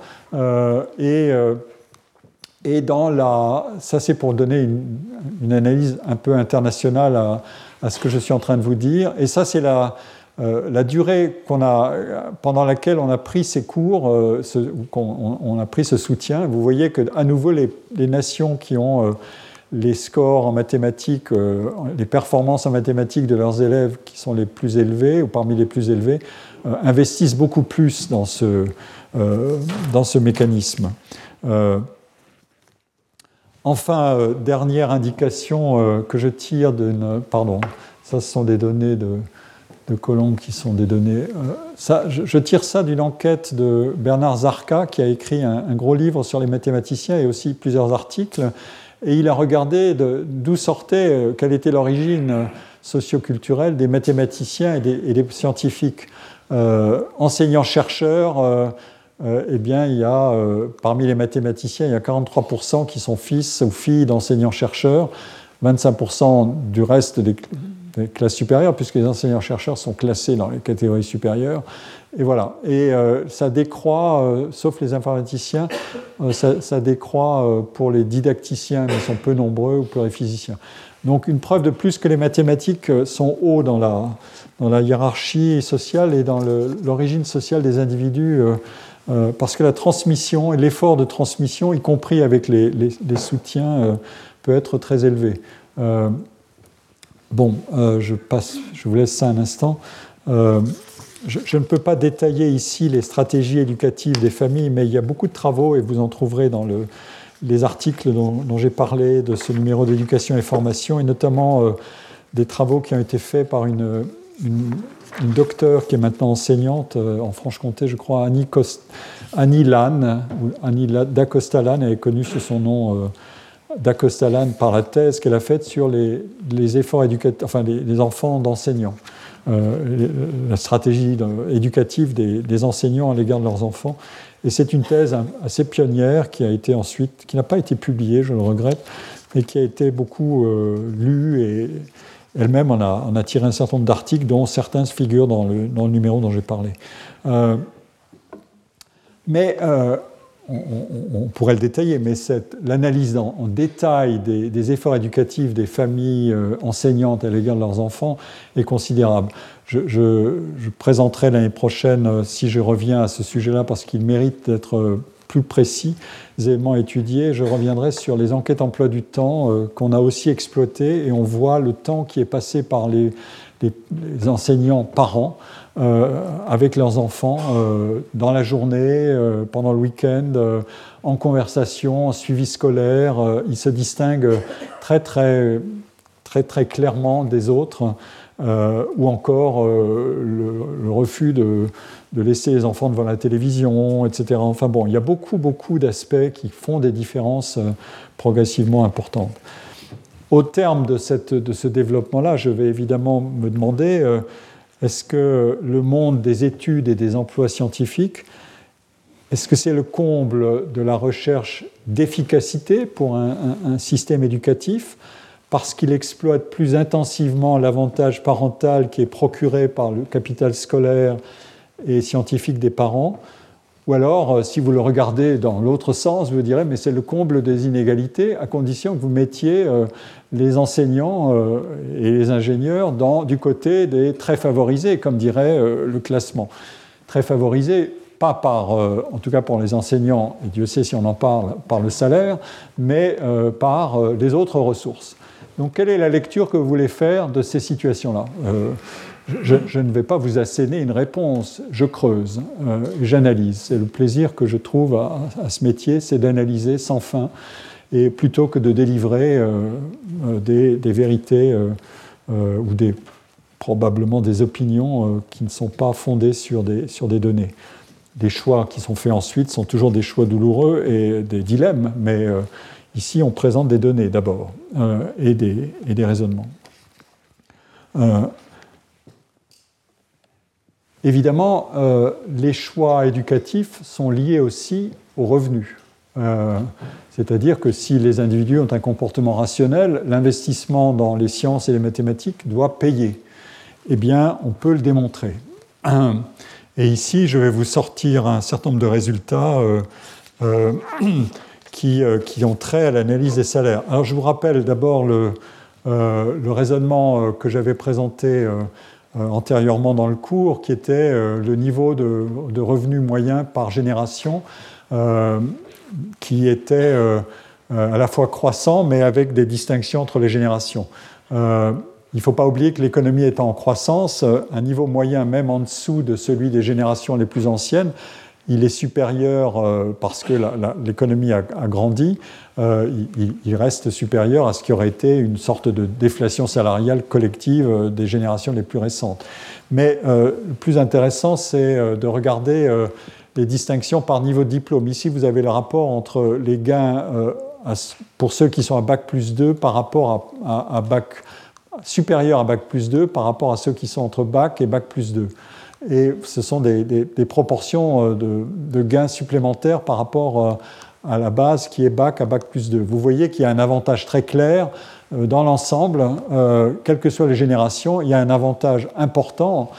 Speaker 2: et et dans la, ça c'est pour donner une, analyse un peu internationale à, ce que je suis en train de vous dire. Et ça c'est la, euh, durée qu'on a, pendant laquelle on a pris ces cours, euh, on a pris ce soutien. Vous voyez que à nouveau les, nations qui ont euh, les scores en mathématiques, les performances en mathématiques de leurs élèves qui sont les plus élevés ou parmi les plus élevés, investissent beaucoup plus dans ce, dans ce mécanisme. Enfin, dernière indication que je tire d'une... Pardon, ça ce sont des données de, de qui sont des données. ça, je, tire ça d'une enquête de Bernard Zarka qui a écrit un, gros livre sur les mathématiciens et aussi plusieurs articles. Et il a regardé d'où sortait, quelle était l'origine socioculturelle des mathématiciens et des, scientifiques. Euh, enseignants-chercheurs, euh, euh, eh bien, il y a, parmi les mathématiciens, il y a 43% qui sont fils ou filles d'enseignants-chercheurs, 25% du reste des, classes supérieures, puisque les enseignants-chercheurs sont classés dans les catégories supérieures. Et voilà. Et ça décroît, sauf les informaticiens, ça, décroît pour les didacticiens, mais sont peu nombreux, ou pour les physiciens. Donc une preuve de plus que les mathématiques euh, sont hauts dans la, dans la hiérarchie sociale et dans l'origine sociale des individus, euh, euh, parce que la transmission et l'effort de transmission, y compris avec les, soutiens, peut être très élevé. bon, je, passe, je vous laisse ça un instant. Je, ne peux pas détailler ici les stratégies éducatives des familles, mais il y a beaucoup de travaux, et vous en trouverez dans le, les articles dont, j'ai parlé de ce numéro d'éducation et formation, et notamment euh, des travaux qui ont été faits par une, docteure qui est maintenant enseignante euh, en Franche-Comté, je crois, Annie, Annie Lannes, ou Annie D'Acosta elle est connue sous son nom euh, d'Acosta par la thèse qu'elle a faite sur les, efforts éducatifs, enfin les, enfants d'enseignants. la stratégie éducative des, des, enseignants à l'égard de leurs enfants. Et c'est une thèse assez pionnière qui a été ensuite, qui n'a pas été publiée, je le regrette, mais qui a été beaucoup euh, lue et elle-même en a, tiré un certain nombre d'articles dont certains se figurent dans le, numéro dont j'ai parlé. Euh, mais euh, on, pourrait le détailler, mais l'analyse en, détail des, efforts éducatifs des familles enseignantes à l'égard de leurs enfants est considérable je, présenterai l'année prochaine, euh, si je reviens à ce sujet-là, parce qu'il mérite d'être euh, plus précis, éléments étudiés, je reviendrai sur les enquêtes emploi du temps euh, qu'on a aussi exploitées et on voit le temps qui est passé par les, enseignants parents avec leurs enfants dans la journée, pendant le week-end, en conversation, en suivi scolaire. ils se distinguent très très très très clairement des autres. Euh, ou encore euh, le, refus de, laisser les enfants devant la télévision, etc. Enfin bon, il y a beaucoup, beaucoup d'aspects qui font des différences euh, progressivement importantes. Au terme de, cette, de ce développement-là, je vais évidemment me demander, est-ce que le monde des études et des emplois scientifiques, est-ce que c'est le comble de la recherche d'efficacité pour un système éducatif parce qu'il exploite plus intensivement l'avantage parental qui est procuré par le capital scolaire et scientifique des parents. Ou alors, euh, si vous le regardez dans l'autre sens, vous direz, mais c'est le comble des inégalités, à condition que vous mettiez euh, les enseignants euh, et les ingénieurs du côté des très favorisés, comme dirait le classement. Très favorisés, pas par, en tout cas pour les enseignants, et Dieu sait si on en parle, par le salaire, mais par les autres ressources. Donc quelle est la lecture que vous voulez faire de ces situations-là? Euh, je, ne vais pas vous asséner une réponse, je creuse, euh, j'analyse. C'est le plaisir que je trouve à, ce métier, c'est d'analyser sans fin, et plutôt que de délivrer euh, des, vérités ou des, probablement des opinions qui ne sont pas fondées sur des, sur des données. Les choix qui sont faits ensuite sont toujours des choix douloureux et des dilemmes, mais Ici, on présente des données d'abord euh, et, et, des, raisonnements. Euh, évidemment, euh, les choix éducatifs sont liés aussi aux revenus. C'est-à-dire que si les individus ont un comportement rationnel, l'investissement dans les sciences et les mathématiques doit payer. Eh bien, on peut le démontrer. Et ici, je vais vous sortir un certain nombre de résultats <clears throat> euh, qui, ont trait à l'analyse des salaires. Alors je vous rappelle d'abord le, euh, raisonnement euh, que j'avais présenté antérieurement dans le cours, qui était le niveau de, de revenus moyen par génération, qui était à la fois croissant, mais avec des distinctions entre les générations. il ne faut pas oublier que l'économie étant en croissance, un niveau moyen même en dessous de celui des générations les plus anciennes, il est supérieur parce que l'économie a, grandi, il, reste supérieur à ce qui aurait été une sorte de déflation salariale collective des générations les plus récentes. Mais le plus intéressant, c'est de regarder les distinctions par niveau de diplôme. Ici, vous avez le rapport entre les gains pour ceux qui sont à Bac plus 2 par rapport à, Bac supérieur à Bac plus 2 par rapport à ceux qui sont entre Bac et Bac plus 2. Et ce sont des, proportions euh, de, gains supplémentaires par rapport euh, à la base qui est Bac à Bac plus 2. Vous voyez qu'il y a un avantage très clair euh, dans l'ensemble, quelles que soient les générations, il y a un avantage important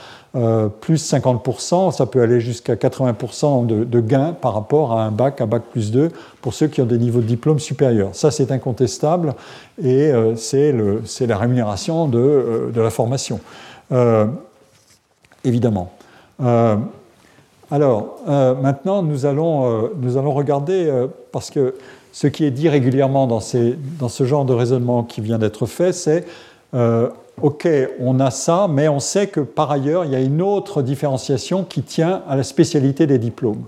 Speaker 2: plus 50%, ça peut aller jusqu'à 80% de, gains par rapport à un bac, à bac plus 2, pour ceux qui ont des niveaux de diplôme supérieurs. Ça, c'est incontestable et c'est la rémunération de la formation, évidemment. Alors, maintenant, nous allons, nous allons regarder, parce que ce qui est dit régulièrement dans, ce genre de raisonnement qui vient d'être fait, c'est OK, on a ça, mais on sait que par ailleurs, il y a une autre différenciation qui tient à la spécialité des diplômes.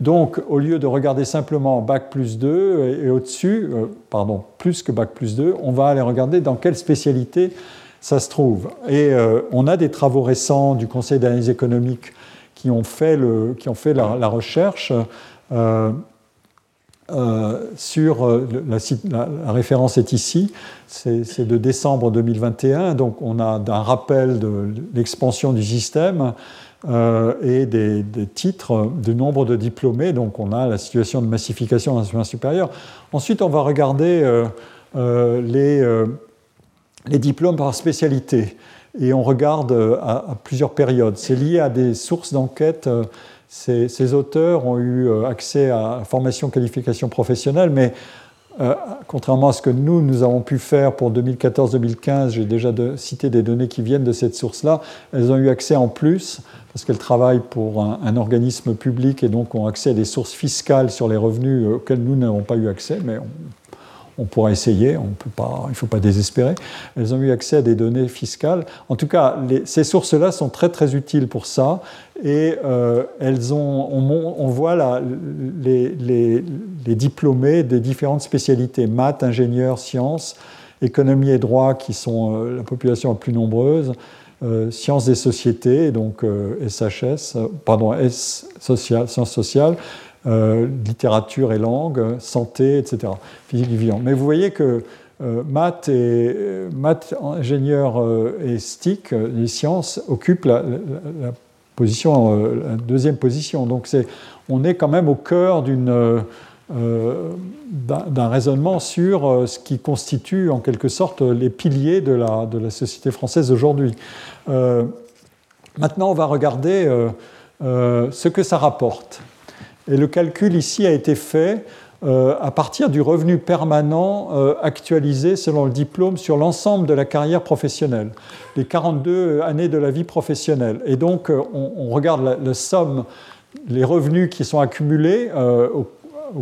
Speaker 2: Donc, au lieu de regarder simplement Bac plus 2 et au-dessus, euh, pardon, plus que Bac plus 2, on va aller regarder dans quelle spécialité ça se trouve. Et euh, on a des travaux récents du Conseil d'analyse économique qui ont fait, le, qui ont fait la, recherche. Euh, euh, sur la, référence est ici, c'est de décembre 2021, donc on a un rappel de l'expansion du système et des, titres, du nombre de diplômés, donc on a la situation de massification l'enseignement supérieur. Ensuite, on va regarder les, les, diplômes par spécialité et on regarde à, à plusieurs périodes. C'est lié à des sources d'enquête ces, auteurs ont eu euh, accès à formation qualification professionnelle, mais euh, contrairement à ce que nous, nous avons pu faire pour 2014-2015, j'ai déjà cité des données qui viennent de cette source-là, elles ont eu accès en plus, parce qu'elles travaillent pour un, organisme public et donc ont accès à des sources fiscales sur les revenus euh, auxquels nous n'avons pas eu accès, mais pourra essayer, on peut pas, il ne faut pas désespérer. Elles ont eu accès à des données fiscales. En tout cas, ces sources-là sont très très utiles pour ça. Et euh, elles ont, on, voit là, les, les, diplômés des différentes spécialités, maths, ingénieurs, sciences, économie et droit, qui sont euh, la population la plus nombreuse, euh, sciences des sociétés, donc SHS, pardon, S social, sciences sociales, euh, littérature et langue, santé, etc. Physique du vivant. Mais vous voyez que euh, maths, et, euh, ingénieur et STIC, les sciences, occupent la, deuxième position. Donc on est quand même au cœur d'un raisonnement sur ce qui constitue en quelque sorte les piliers de la société française aujourd'hui. maintenant, on va regarder ce que ça rapporte. Et le calcul ici a été fait euh, à partir du revenu permanent euh, actualisé selon le diplôme sur l'ensemble de la carrière professionnelle, les 42 années de la vie professionnelle. Et donc, euh, on, regarde la, somme, les revenus qui sont accumulés au,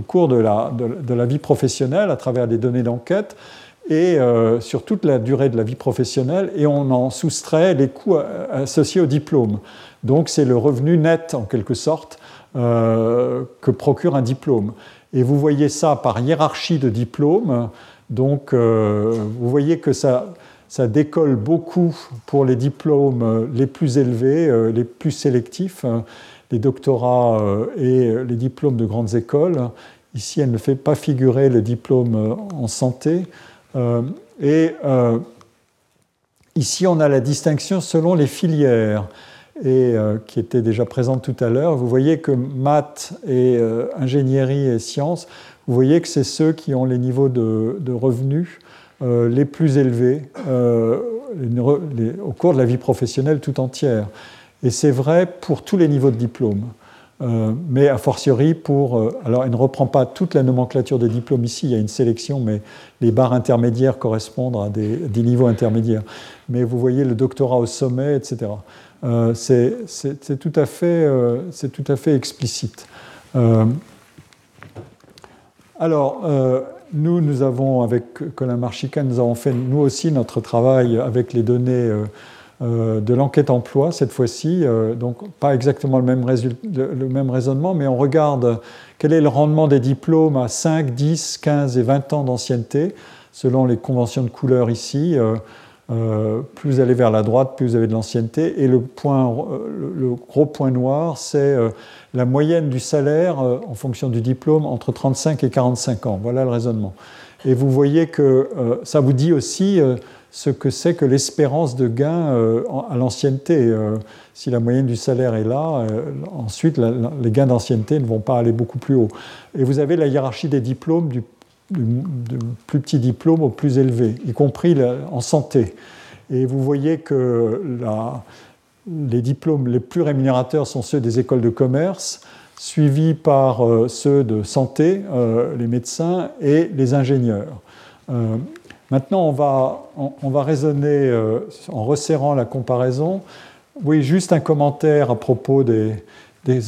Speaker 2: cours de la, de, la, vie professionnelle à travers des données d'enquête et sur toute la durée de la vie professionnelle, et on en soustrait les coûts associés au diplôme. Donc, c'est le revenu net, en quelque sorte, euh, que procure un diplôme. Et vous voyez ça par hiérarchie de diplômes. Donc, euh, vous voyez que ça, ça décolle beaucoup pour les diplômes les plus élevés, euh, les plus sélectifs, les doctorats et les diplômes de grandes écoles. Ici, elle ne fait pas figurer le diplôme en santé. et ici, on a la distinction selon les filières et euh, qui était déjà présente tout à l'heure. Vous voyez que maths et euh, ingénierie et sciences, vous voyez que c'est ceux qui ont les niveaux de, revenus euh, les plus élevés au cours de la vie professionnelle tout entière. Et c'est vrai pour tous les niveaux de diplôme. mais a fortiori pour. alors, il ne reprend pas toute la nomenclature des diplômes ici, il y a une sélection, mais les barres intermédiaires correspondent à des, des niveaux intermédiaires. Mais vous voyez le doctorat au sommet, etc. Euh, c'est tout, à fait, euh, explicite. Euh, alors, nous, nous avons, avec Colin Marchica, nous avons fait nous aussi notre travail avec les données de l'enquête emploi cette fois-ci. donc pas exactement le même raisonnement, mais on regarde quel est le rendement des diplômes à 5, 10, 15 et 20 ans d'ancienneté, selon les conventions de couleur ici. Euh, plus vous allez vers la droite, plus vous avez de l'ancienneté. Et le, point, euh, le, gros point noir, c'est euh, la moyenne du salaire en fonction du diplôme entre 35 et 45 ans. Voilà le raisonnement. Et vous voyez que ça vous dit aussi ce que c'est que l'espérance de gain à l'ancienneté. si la moyenne du salaire est là, ensuite les gains d'ancienneté ne vont pas aller beaucoup plus haut. Et vous avez la hiérarchie des diplômes du du, plus petit diplôme au plus élevé, y compris en santé. Et vous voyez que les diplômes les plus rémunérateurs sont ceux des écoles de commerce, suivis par euh, ceux de santé, euh, les médecins et les ingénieurs. Euh, maintenant, on va, on, va raisonner en resserrant la comparaison. Oui, juste un commentaire à propos des,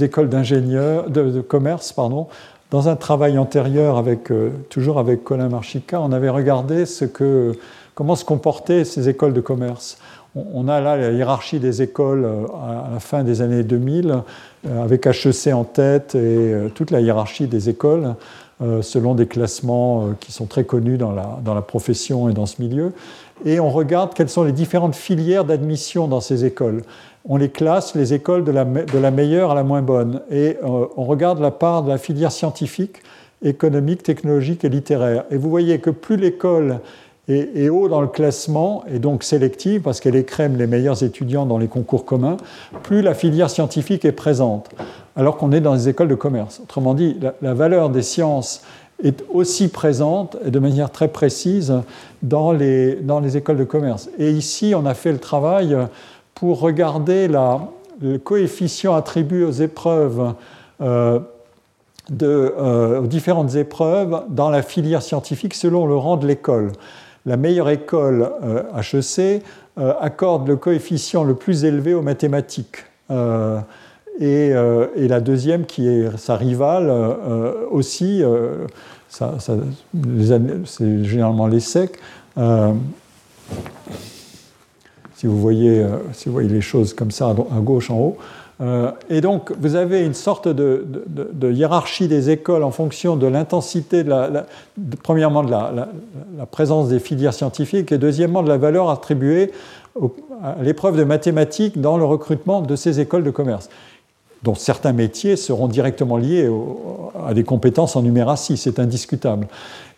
Speaker 2: écoles d'ingénieurs, de, de, commerce, pardon. Dans un travail antérieur, euh, toujours avec Colin Marchica, on avait regardé ce que, comment se comportaient ces écoles de commerce. On, a là la hiérarchie des écoles euh, à la fin des années 2000, euh, avec HEC en tête et toute la hiérarchie des écoles, selon des classements qui sont très connus dans la profession et dans ce milieu. Et on regarde quelles sont les différentes filières d'admission dans ces écoles on les classe, les écoles de la, meilleure à la moins bonne. Et euh, on regarde la part de la filière scientifique, économique, technologique et littéraire. Et vous voyez que plus l'école est, haut dans le classement, et donc sélective, parce qu'elle écrème les meilleurs étudiants dans les concours communs, plus la filière scientifique est présente, alors qu'on est dans les écoles de commerce. Autrement dit, la, valeur des sciences est aussi présente et de manière très précise dans les, dans les écoles de commerce. Et ici, on a fait le travail pour regarder le coefficient attribué aux épreuves, euh, euh, aux différentes épreuves dans la filière scientifique selon le rang de l'école. La meilleure école HEC euh, accorde le coefficient le plus élevé aux mathématiques. Et, la deuxième, qui est sa rivale, aussi, c'est généralement l'ESSEC si vous voyez, euh, si vous voyez les choses comme ça à gauche en haut. Euh, et donc, vous avez une sorte de, hiérarchie des écoles en fonction de l'intensité, premièrement, de la, présence des filières scientifiques et deuxièmement, de la valeur attribuée à l'épreuve de mathématiques dans le recrutement de ces écoles de commerce dont certains métiers seront directement liés à des compétences en numératie, c'est indiscutable.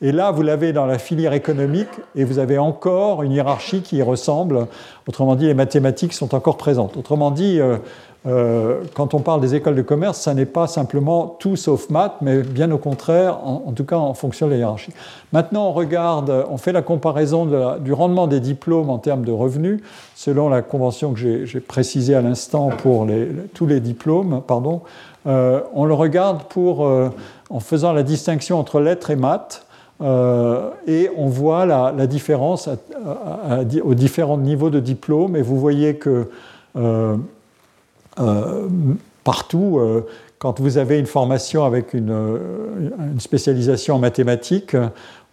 Speaker 2: Et là, vous l'avez dans la filière économique, et vous avez encore une hiérarchie qui y ressemble. Autrement dit, les mathématiques sont encore présentes. Autrement dit, euh, euh, quand on parle des écoles de commerce, ça n'est pas simplement tout sauf maths, mais bien au contraire, en, tout cas en fonction de la hiérarchie. Maintenant, on regarde, on fait la comparaison du rendement des diplômes en termes de revenus, selon la convention que j'ai précisée à l'instant pour tous les diplômes. Pardon. Euh, on le regarde pour, euh, en faisant la distinction entre lettres et maths. et on voit la, différence aux différents niveaux de diplôme. Et vous voyez que euh, partout, euh, quand vous avez une formation avec une, euh, spécialisation en mathématiques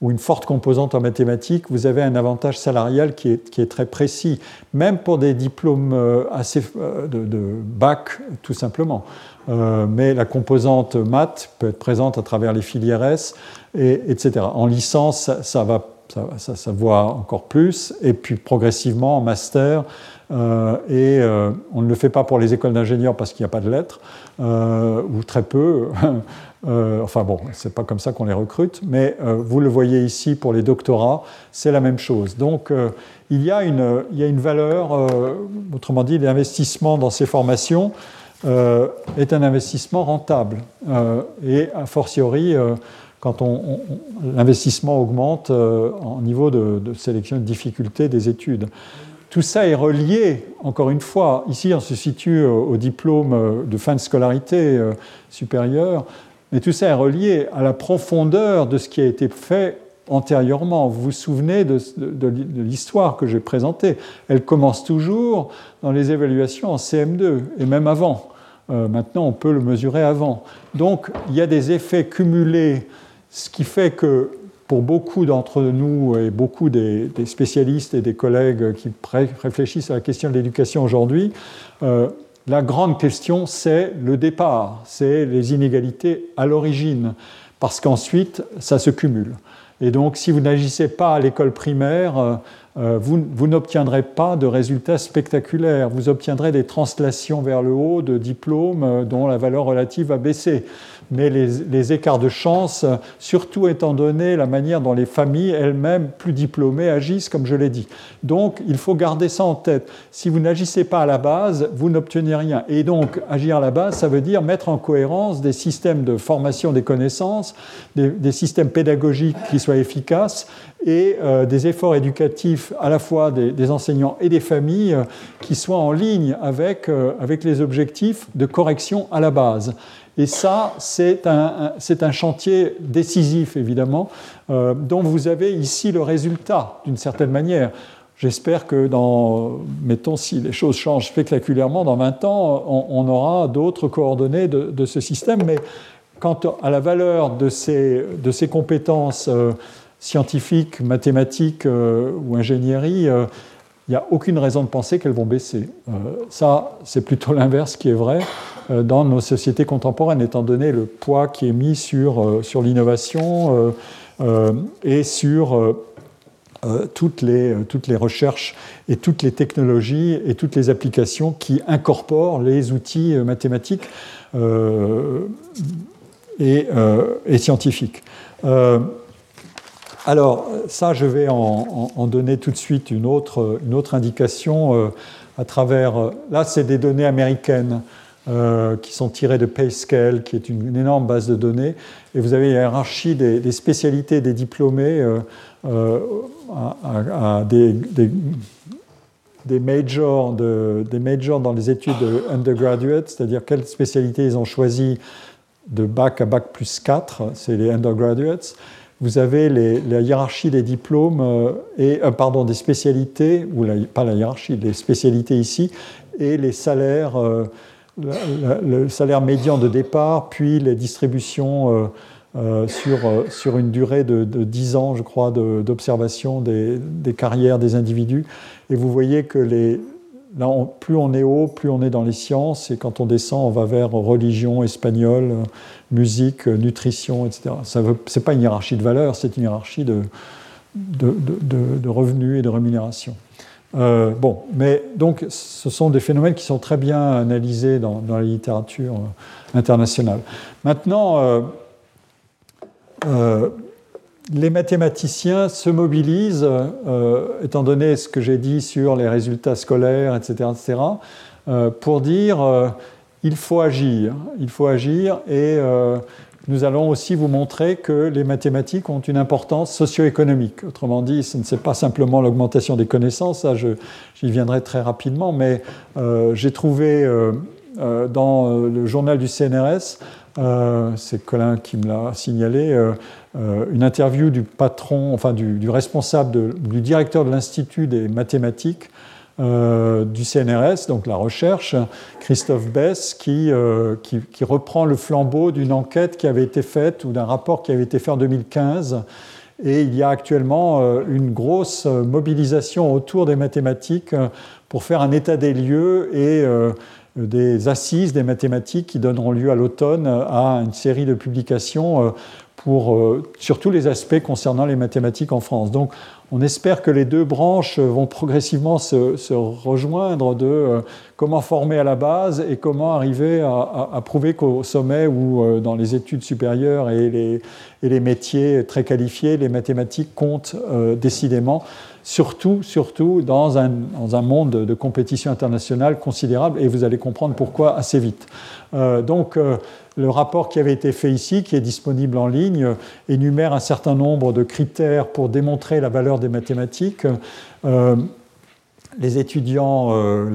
Speaker 2: ou une forte composante en mathématiques, vous avez un avantage salarial qui est, très précis, même pour des diplômes assez de, bac, tout simplement. mais la composante maths peut être présente à travers les filières S, et, etc. En licence, ça, va, ça, ça, voit encore plus, et puis progressivement en master, euh, et euh, on ne le fait pas pour les écoles d'ingénieurs parce qu'il n'y a pas de lettres, euh, ou très peu. <laughs> enfin bon, c'est pas comme ça qu'on les recrute, mais vous le voyez ici pour les doctorats, c'est la même chose. Donc il, y a une, valeur, autrement dit, l'investissement dans ces formations est un investissement rentable. et a fortiori, quand l'investissement augmente en niveau de, de sélection de difficulté des études. Tout ça est relié, encore une fois, ici on se situe au diplôme euh, de fin de scolarité euh, supérieure, mais tout ça est relié à la profondeur de ce qui a été fait antérieurement. Vous vous souvenez de, l'histoire que j'ai présentée. Elle commence toujours dans les évaluations en CM2 et même avant. Euh, maintenant, on peut le mesurer avant. Donc, il y a des effets cumulés, ce qui fait que pour beaucoup d'entre nous et beaucoup des, spécialistes et des collègues qui réfléchissent à la question de l'éducation aujourd'hui, la grande question, c'est le départ, c'est les inégalités à l'origine, parce qu'ensuite, ça se cumule. Et donc, si vous n'agissez pas à l'école primaire, euh, vous, n'obtiendrez pas de résultats spectaculaires. Vous obtiendrez des translations vers le haut de diplômes euh, dont la valeur relative a baissé. Mais les, écarts de chance, surtout étant donné la manière dont les familles elles-mêmes plus diplômées agissent, comme je l'ai dit. Donc, il faut garder ça en tête. Si vous n'agissez pas à la base, vous n'obtenez rien. Et donc, agir à la base, ça veut dire mettre en cohérence des systèmes de formation des connaissances, des systèmes pédagogiques qui soient efficaces et euh, des efforts éducatifs à la fois des, enseignants et des familles euh, qui soient en ligne avec, euh, avec, les objectifs de correction à la base. Et ça, c'est un, un, chantier décisif, évidemment, dont vous avez ici le résultat, d'une certaine manière. J'espère que dans, mettons, si les choses changent spectaculairement, dans 20 ans, on, aura d'autres coordonnées de, de, ce système. Mais quant à la valeur de ces, de ces compétences, scientifiques, mathématiques euh, ou ingénierie, euh, il n'y a aucune raison de penser qu'elles vont baisser. Euh, ça, c'est plutôt <laughs> l'inverse qui est vrai dans nos sociétés contemporaines, étant donné le poids qui est mis sur, sur l'innovation et sur toutes, les, toutes les recherches et toutes les technologies et toutes les applications qui incorporent les outils mathématiques et, et, scientifiques. Alors, ça, je vais en, donner tout de suite une autre, indication euh, à travers. Euh, là, c'est des données américaines euh, qui sont tirées de PayScale, qui est une, énorme base de données. Et vous avez une hiérarchie des, spécialités des diplômés à, des, majors dans les études de undergraduate, c'est-à-dire quelles spécialités ils ont choisi de bac à bac plus 4, c'est les undergraduates vous avez la hiérarchie des diplômes euh, et euh, pardon des spécialités ou pas la hiérarchie, les spécialités ici et les salaires, euh, le salaire médian de départ, puis les distributions sur, sur une durée de, 10 ans, je crois, d'observation des, des, carrières des individus. Et vous voyez que les, Là, plus on est haut, plus on est dans les sciences, et quand on descend, on va vers religion, espagnol, musique, nutrition, etc. Ce n'est pas une hiérarchie de valeurs, c'est une hiérarchie de, revenus et de rémunération. Euh, bon, mais donc ce sont des phénomènes qui sont très bien analysés dans, la littérature euh, internationale. Maintenant, euh, les mathématiciens se mobilisent, étant donné ce que j'ai dit sur les résultats scolaires, etc., etc., pour dire il faut agir. Il faut agir et euh, nous allons aussi vous montrer que les mathématiques ont une importance socio-économique. Autrement dit, ce n'est pas simplement l'augmentation des connaissances, ça j'y viendrai très rapidement, mais euh, j'ai trouvé euh, dans le journal du CNRS, c'est Colin qui me l'a signalé, une interview du patron, enfin du, du responsable, du directeur de l'Institut des mathématiques euh, du CNRS, donc la recherche, Christophe Bess, euh, qui, reprend le flambeau d'une enquête qui avait été faite ou d'un rapport qui avait été fait en 2015. Et il y a actuellement euh, une grosse mobilisation autour des mathématiques pour faire un état des lieux et des assises des mathématiques qui donneront lieu à l'automne à une série de publications pour, sur tous les aspects concernant les mathématiques en France. Donc on espère que les deux branches vont progressivement se, rejoindre de euh, comment former à la base et comment arriver à, prouver qu'au sommet ou euh, dans les études supérieures et les, métiers très qualifiés, les mathématiques comptent euh, décidément, surtout, surtout dans un, monde de compétition internationale considérable, et vous allez comprendre pourquoi assez vite. donc, le rapport qui avait été fait ici, qui est disponible en ligne, énumère un certain nombre de critères pour démontrer la valeur des mathématiques. Euh, les étudiants, euh,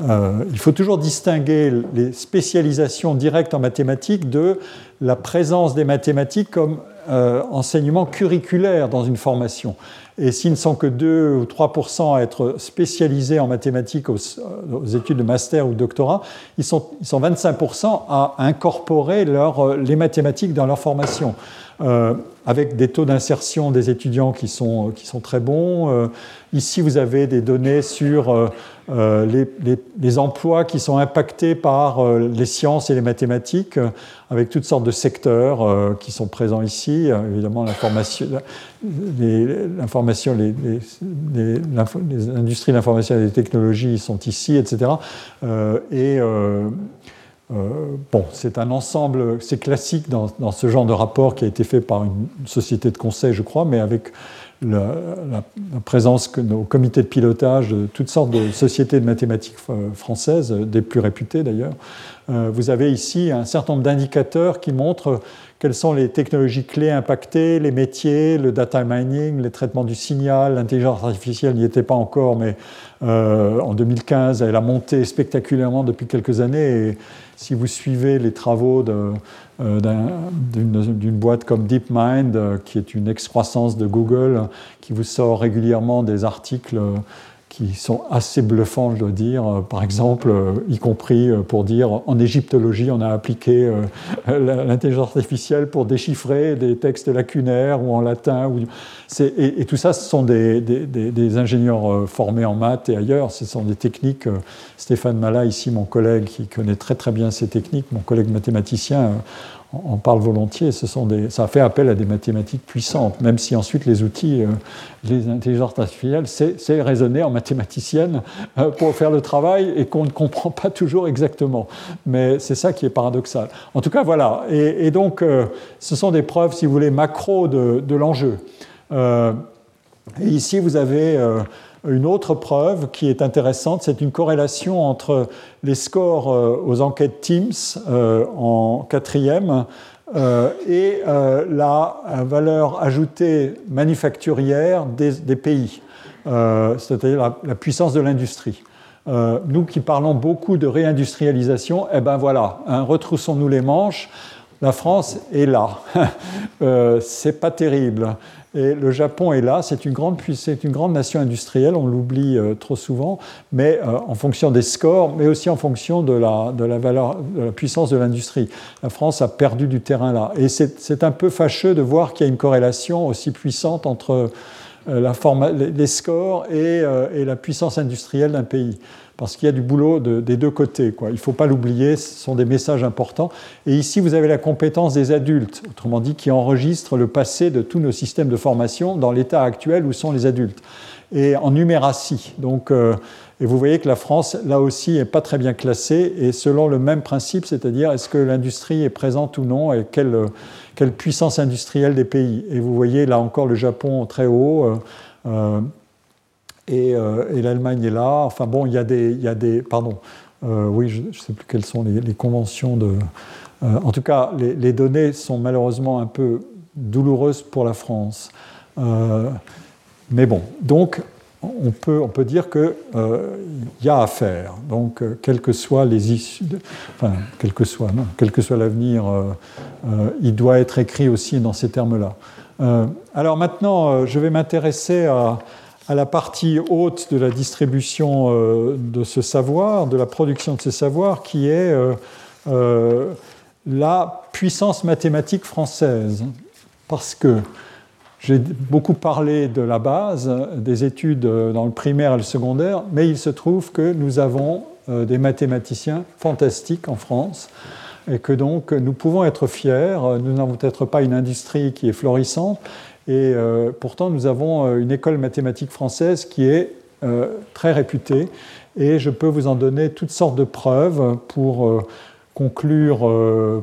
Speaker 2: euh, il faut toujours distinguer les spécialisations directes en mathématiques de la présence des mathématiques comme enseignement curriculaire dans une formation. Et s'ils ne sont que 2 ou 3% à être spécialisés en mathématiques aux, études de master ou doctorat, ils sont, ils sont 25% à incorporer leur, les mathématiques dans leur formation. Euh, avec des taux d'insertion des étudiants qui sont, qui sont très bons. Euh, ici, vous avez des données sur euh, les, les, emplois qui sont impactés par les sciences et les mathématiques, avec toutes sortes de secteurs qui sont présents ici. évidemment, l'information, l'information, les, les, industries de l'information et des technologies sont ici, etc. et euh, bon, c'est un ensemble, c'est classique dans, ce genre de rapport qui a été fait par une, société de conseil, je crois, mais avec la, présence au comité de pilotage de toutes sortes de sociétés de mathématiques françaises, des plus réputées d'ailleurs. Euh, vous avez ici un certain nombre d'indicateurs qui montrent quelles sont les technologies clés impactées, les métiers, le data mining, les traitements du signal, l'intelligence artificielle n'y était pas encore, mais euh, en 2015, elle a monté spectaculairement depuis quelques années. Et si vous suivez les travaux euh, d'une boîte comme DeepMind, euh, qui est une excroissance de Google, qui vous sort régulièrement des articles qui sont assez bluffants, je dois dire. Par exemple, euh, y compris euh, pour dire en égyptologie, on a appliqué euh, <laughs> l'intelligence artificielle pour déchiffrer des textes lacunaires ou en latin. Et, tout ça, ce sont des, des, ingénieurs formés en maths et ailleurs. Ce sont des techniques. Stéphane Mala, ici, mon collègue, qui connaît très très bien ces techniques, mon collègue mathématicien, on parle volontiers, ça fait appel à des mathématiques puissantes, même si ensuite les outils, euh, les intelligences artificielles, c'est raisonner en mathématicienne euh, pour faire le travail et qu'on ne comprend pas toujours exactement. Mais c'est ça qui est paradoxal. En tout cas, voilà. Et, donc, euh, ce sont des preuves, si vous voulez, macro de, de l'enjeu. ici, vous avez une autre preuve qui est intéressante, c'est une corrélation entre les scores euh, aux enquêtes Teams euh, en quatrième euh, et la valeur ajoutée manufacturière des, pays, c'est-à-dire la, puissance de l'industrie. nous qui parlons beaucoup de réindustrialisation, eh ben voilà, hein, retroussons-nous les manches. La France est là. <laughs> c'est pas terrible. Et le Japon est là, c'est une grande, une grande nation industrielle, on l'oublie euh, trop souvent, mais euh, en fonction des scores, mais aussi en fonction de la, valeur, de la puissance de l'industrie. La France a perdu du terrain là. Et c'est un peu fâcheux de voir qu'il y a une corrélation aussi puissante entre euh, les scores et la puissance industrielle d'un pays parce qu'il y a du boulot des deux côtés. Quoi. Il ne faut pas l'oublier, ce sont des messages importants. Et ici, vous avez la compétence des adultes, autrement dit, qui enregistrent le passé de tous nos systèmes de formation dans l'état actuel où sont les adultes. Et en numératie. Donc, euh, et vous voyez que la France, là aussi, n'est pas très bien classée, et selon le même principe, c'est-à-dire est-ce que l'industrie est présente ou non, et quelle, quelle, puissance industrielle des pays. Et vous voyez là encore le Japon très haut. Euh, euh, euh, et, l'Allemagne est là. Enfin bon, il y a des, y a des pardon, euh, oui, je ne sais plus quelles sont les, conventions de. Euh, en tout cas, les, données sont malheureusement un peu douloureuses pour la France. mais bon, donc on peut, on peut dire qu'il y a à faire. Donc, quelles que soient les issues, enfin, quel que soit, quel que soit l'avenir, il doit être écrit aussi dans ces termes-là. alors maintenant, je vais m'intéresser à à la partie haute de la distribution euh, de ce savoir, de la production de ce savoir, qui est euh, euh, la puissance mathématique française. Parce que j'ai beaucoup parlé de la base, des études dans le primaire et le secondaire, mais il se trouve que nous avons des mathématiciens fantastiques en France et que donc nous pouvons être fiers. Nous n'avons peut-être pas une industrie qui est florissante, et euh, pourtant, nous avons euh, une école mathématique française qui est euh, très réputée. Et je peux vous en donner toutes sortes de preuves pour conclure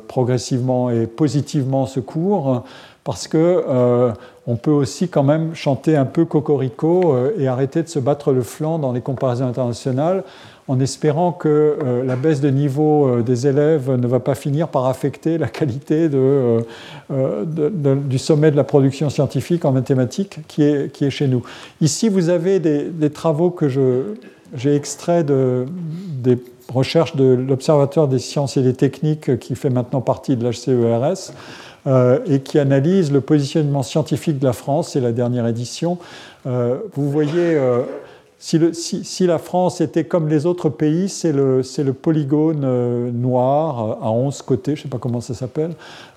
Speaker 2: progressivement et positivement ce cours, parce que on peut aussi quand même chanter un peu cocorico et arrêter de se battre le flanc dans les comparaisons internationales en espérant que euh, la baisse de niveau euh, des élèves ne va pas finir par affecter la qualité euh, du sommet de la production scientifique en mathématiques qui est, qui est chez nous. Ici, vous avez des, travaux que j'ai extraits de, des recherches de l'Observatoire des sciences et des techniques qui fait maintenant partie de l'HCERS et qui analyse le positionnement scientifique de la France. C'est la dernière édition. vous voyez si, la France était comme les autres pays, c'est le, polygone euh, noir euh, à 11 côtés, je ne sais pas comment ça s'appelle,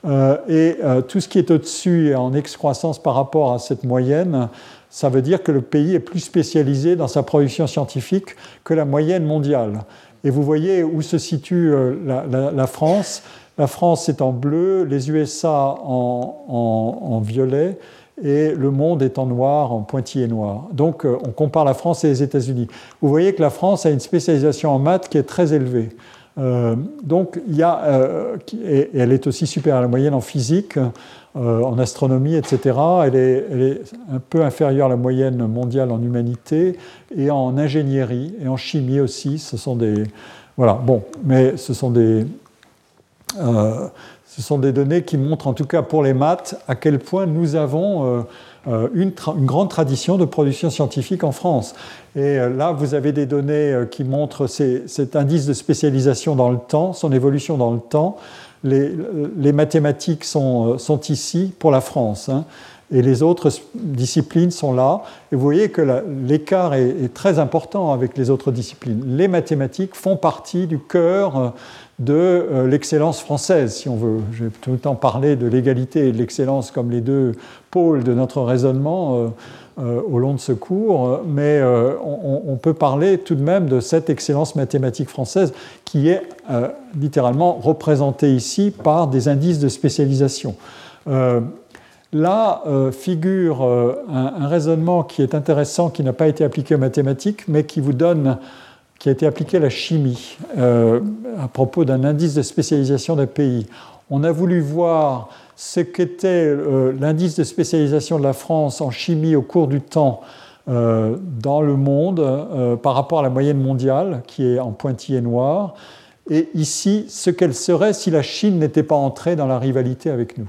Speaker 2: euh, et tout ce qui est au-dessus est en excroissance par rapport à cette moyenne. Ça veut dire que le pays est plus spécialisé dans sa production scientifique que la moyenne mondiale. Et vous voyez où se situe la, France. La France est en bleu, les USA en violet, et le monde est en noir, en pointillé noir. Donc euh, on compare la France et les États-Unis. Vous voyez que la France a une spécialisation en maths qui est très élevée. Euh, donc il y a, euh, et elle est aussi supérieure à la moyenne en physique, en astronomie, etc. Elle est, elle est, un peu inférieure à la moyenne mondiale en humanité et en ingénierie et en chimie aussi. Ce sont des, voilà, bon, mais ce sont des ce sont des données qui montrent, en tout cas pour les maths, à quel point nous avons euh, euh, une, grande tradition de production scientifique en France. Et euh, là, vous avez des données qui montrent cet indice de spécialisation dans le temps, son évolution dans le temps. Les, mathématiques sont, ici pour la France. Hein, et les autres disciplines sont là. Et vous voyez que l'écart est, très important avec les autres disciplines. Les mathématiques font partie du cœur de euh, l'excellence française, si on veut. J'ai tout le temps parlé de l'égalité et de l'excellence comme les deux pôles de notre raisonnement euh, euh, au long de ce cours, mais on, peut parler tout de même de cette excellence mathématique française qui est littéralement représentée ici par des indices de spécialisation. Là figure un, raisonnement qui est intéressant, qui n'a pas été appliqué aux mathématiques, mais qui vous donne qui a été appliqué à la chimie euh, à propos d'un indice de spécialisation d'un pays. On a voulu voir ce qu'était euh, l'indice de spécialisation de la France en chimie au cours du temps euh, dans le monde par rapport à la moyenne mondiale, qui est en pointillé noir, et ici ce qu'elle serait si la Chine n'était pas entrée dans la rivalité avec nous.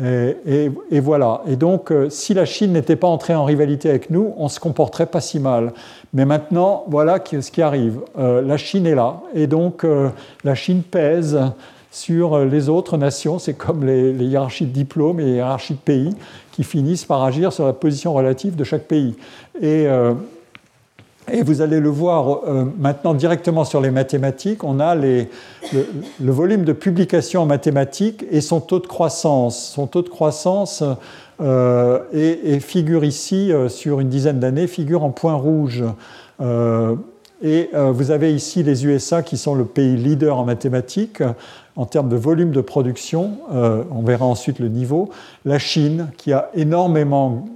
Speaker 2: Et, voilà. Et donc, si la Chine n'était pas entrée en rivalité avec nous, on se comporterait pas si mal. Mais maintenant, voilà ce qui arrive. Euh, la Chine est là. Et donc, euh, la Chine pèse sur les autres nations. C'est comme les, hiérarchies de diplômes et les hiérarchies de pays qui finissent par agir sur la position relative de chaque pays. Et vous allez le voir euh, maintenant directement sur les mathématiques. On a le, volume de publications en mathématiques et son taux de croissance. Son taux de croissance euh, et, figure ici, euh, sur une dizaine d'années, figure en point rouge. et vous avez ici les USA qui sont le pays leader en mathématiques en termes de volume de production. on verra ensuite le niveau. La Chine qui a énormément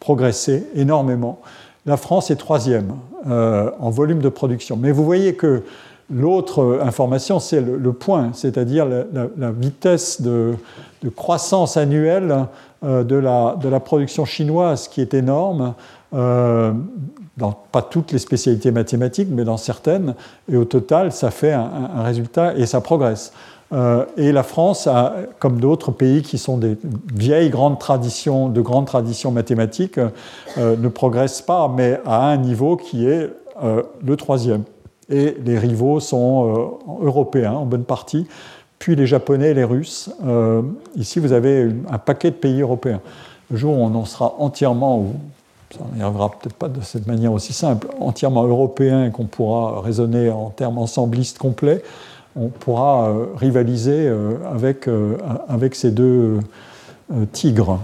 Speaker 2: progressé, énormément. La France est troisième euh, en volume de production. Mais vous voyez que l'autre information, c'est le, point, c'est-à-dire la, vitesse de, croissance annuelle euh, de, la, production chinoise qui est énorme. Euh, dans pas toutes les spécialités mathématiques, mais dans certaines, et au total, ça fait un résultat et ça progresse. Euh, et la France, a, comme d'autres pays qui sont des vieilles grandes traditions, de grandes traditions mathématiques, ne progresse pas, mais à un niveau qui est le troisième. Et les rivaux sont européens en bonne partie, puis les Japonais les Russes. ici, vous avez un paquet de pays européens. Le jour où on en sera entièrement, ou ça n'arrivera peut-être pas de cette manière aussi simple, entièrement européen et qu'on pourra raisonner en termes ensemblistes complets, on pourra euh, rivaliser euh, avec, euh, avec ces deux tigres.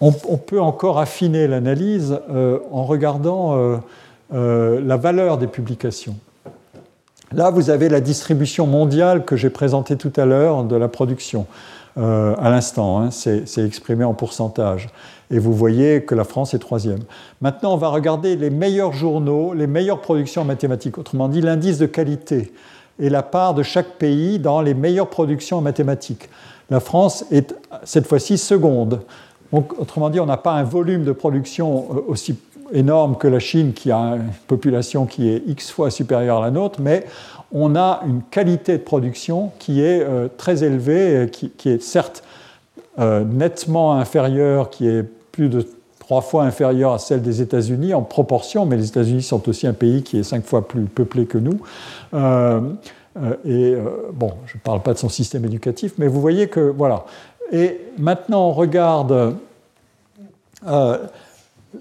Speaker 2: On, peut encore affiner l'analyse en regardant la valeur des publications. Là, vous avez la distribution mondiale que j'ai présentée tout à l'heure de la production. à l'instant, hein, c'est exprimé en pourcentage et vous voyez que la France est troisième. Maintenant, on va regarder les meilleurs journaux, les meilleures productions en mathématiques, autrement dit l'indice de qualité et la part de chaque pays dans les meilleures productions en mathématiques. La France est cette fois-ci seconde. Donc, autrement dit, on n'a pas un volume de production euh, aussi énorme que la Chine, qui a une population qui est X fois supérieure à la nôtre, mais on a une qualité de production qui est euh, très élevée, qui, est certes euh, nettement inférieur, qui est plus de trois fois inférieure à celle des États-Unis en proportion, mais les États-Unis sont aussi un pays qui est cinq fois plus peuplé que nous. Euh, et bon, je ne parle pas de son système éducatif, mais vous voyez que voilà. Et maintenant, on regarde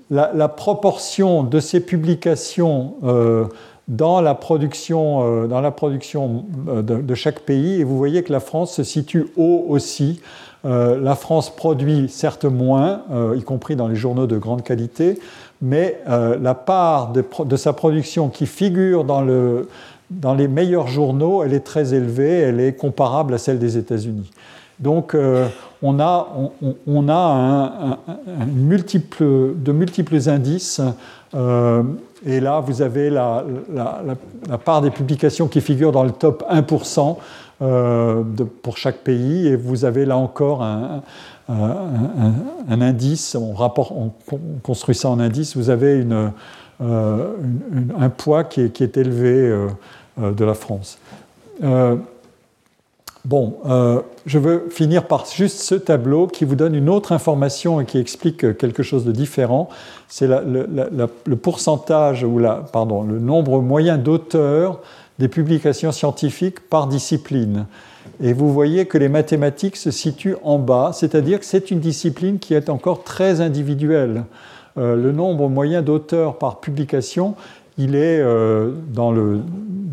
Speaker 2: la, proportion de ces publications dans la production, dans la production de, chaque pays, et vous voyez que la France se situe haut aussi. Euh, la France produit certes moins, euh, y compris dans les journaux de grande qualité, mais euh, la part de, sa production qui figure dans, les meilleurs journaux, elle est très élevée, elle est comparable à celle des États-Unis. Donc on a, de multiples indices. et là, vous avez la, part des publications qui figurent dans le top 1%. Euh, pour chaque pays, et vous avez là encore un, indice, on, construit ça en indice, vous avez euh, un poids qui est, élevé euh, de la France. Bon, je veux finir par juste ce tableau qui vous donne une autre information et qui explique quelque chose de différent. C'est le pourcentage ou la, pardon, le nombre moyen d'auteurs des publications scientifiques par discipline. Et vous voyez que les mathématiques se situent en bas, c'est-à-dire que c'est une discipline qui est encore très individuelle. Euh, le nombre moyen d'auteurs par publication, il est euh, dans, le,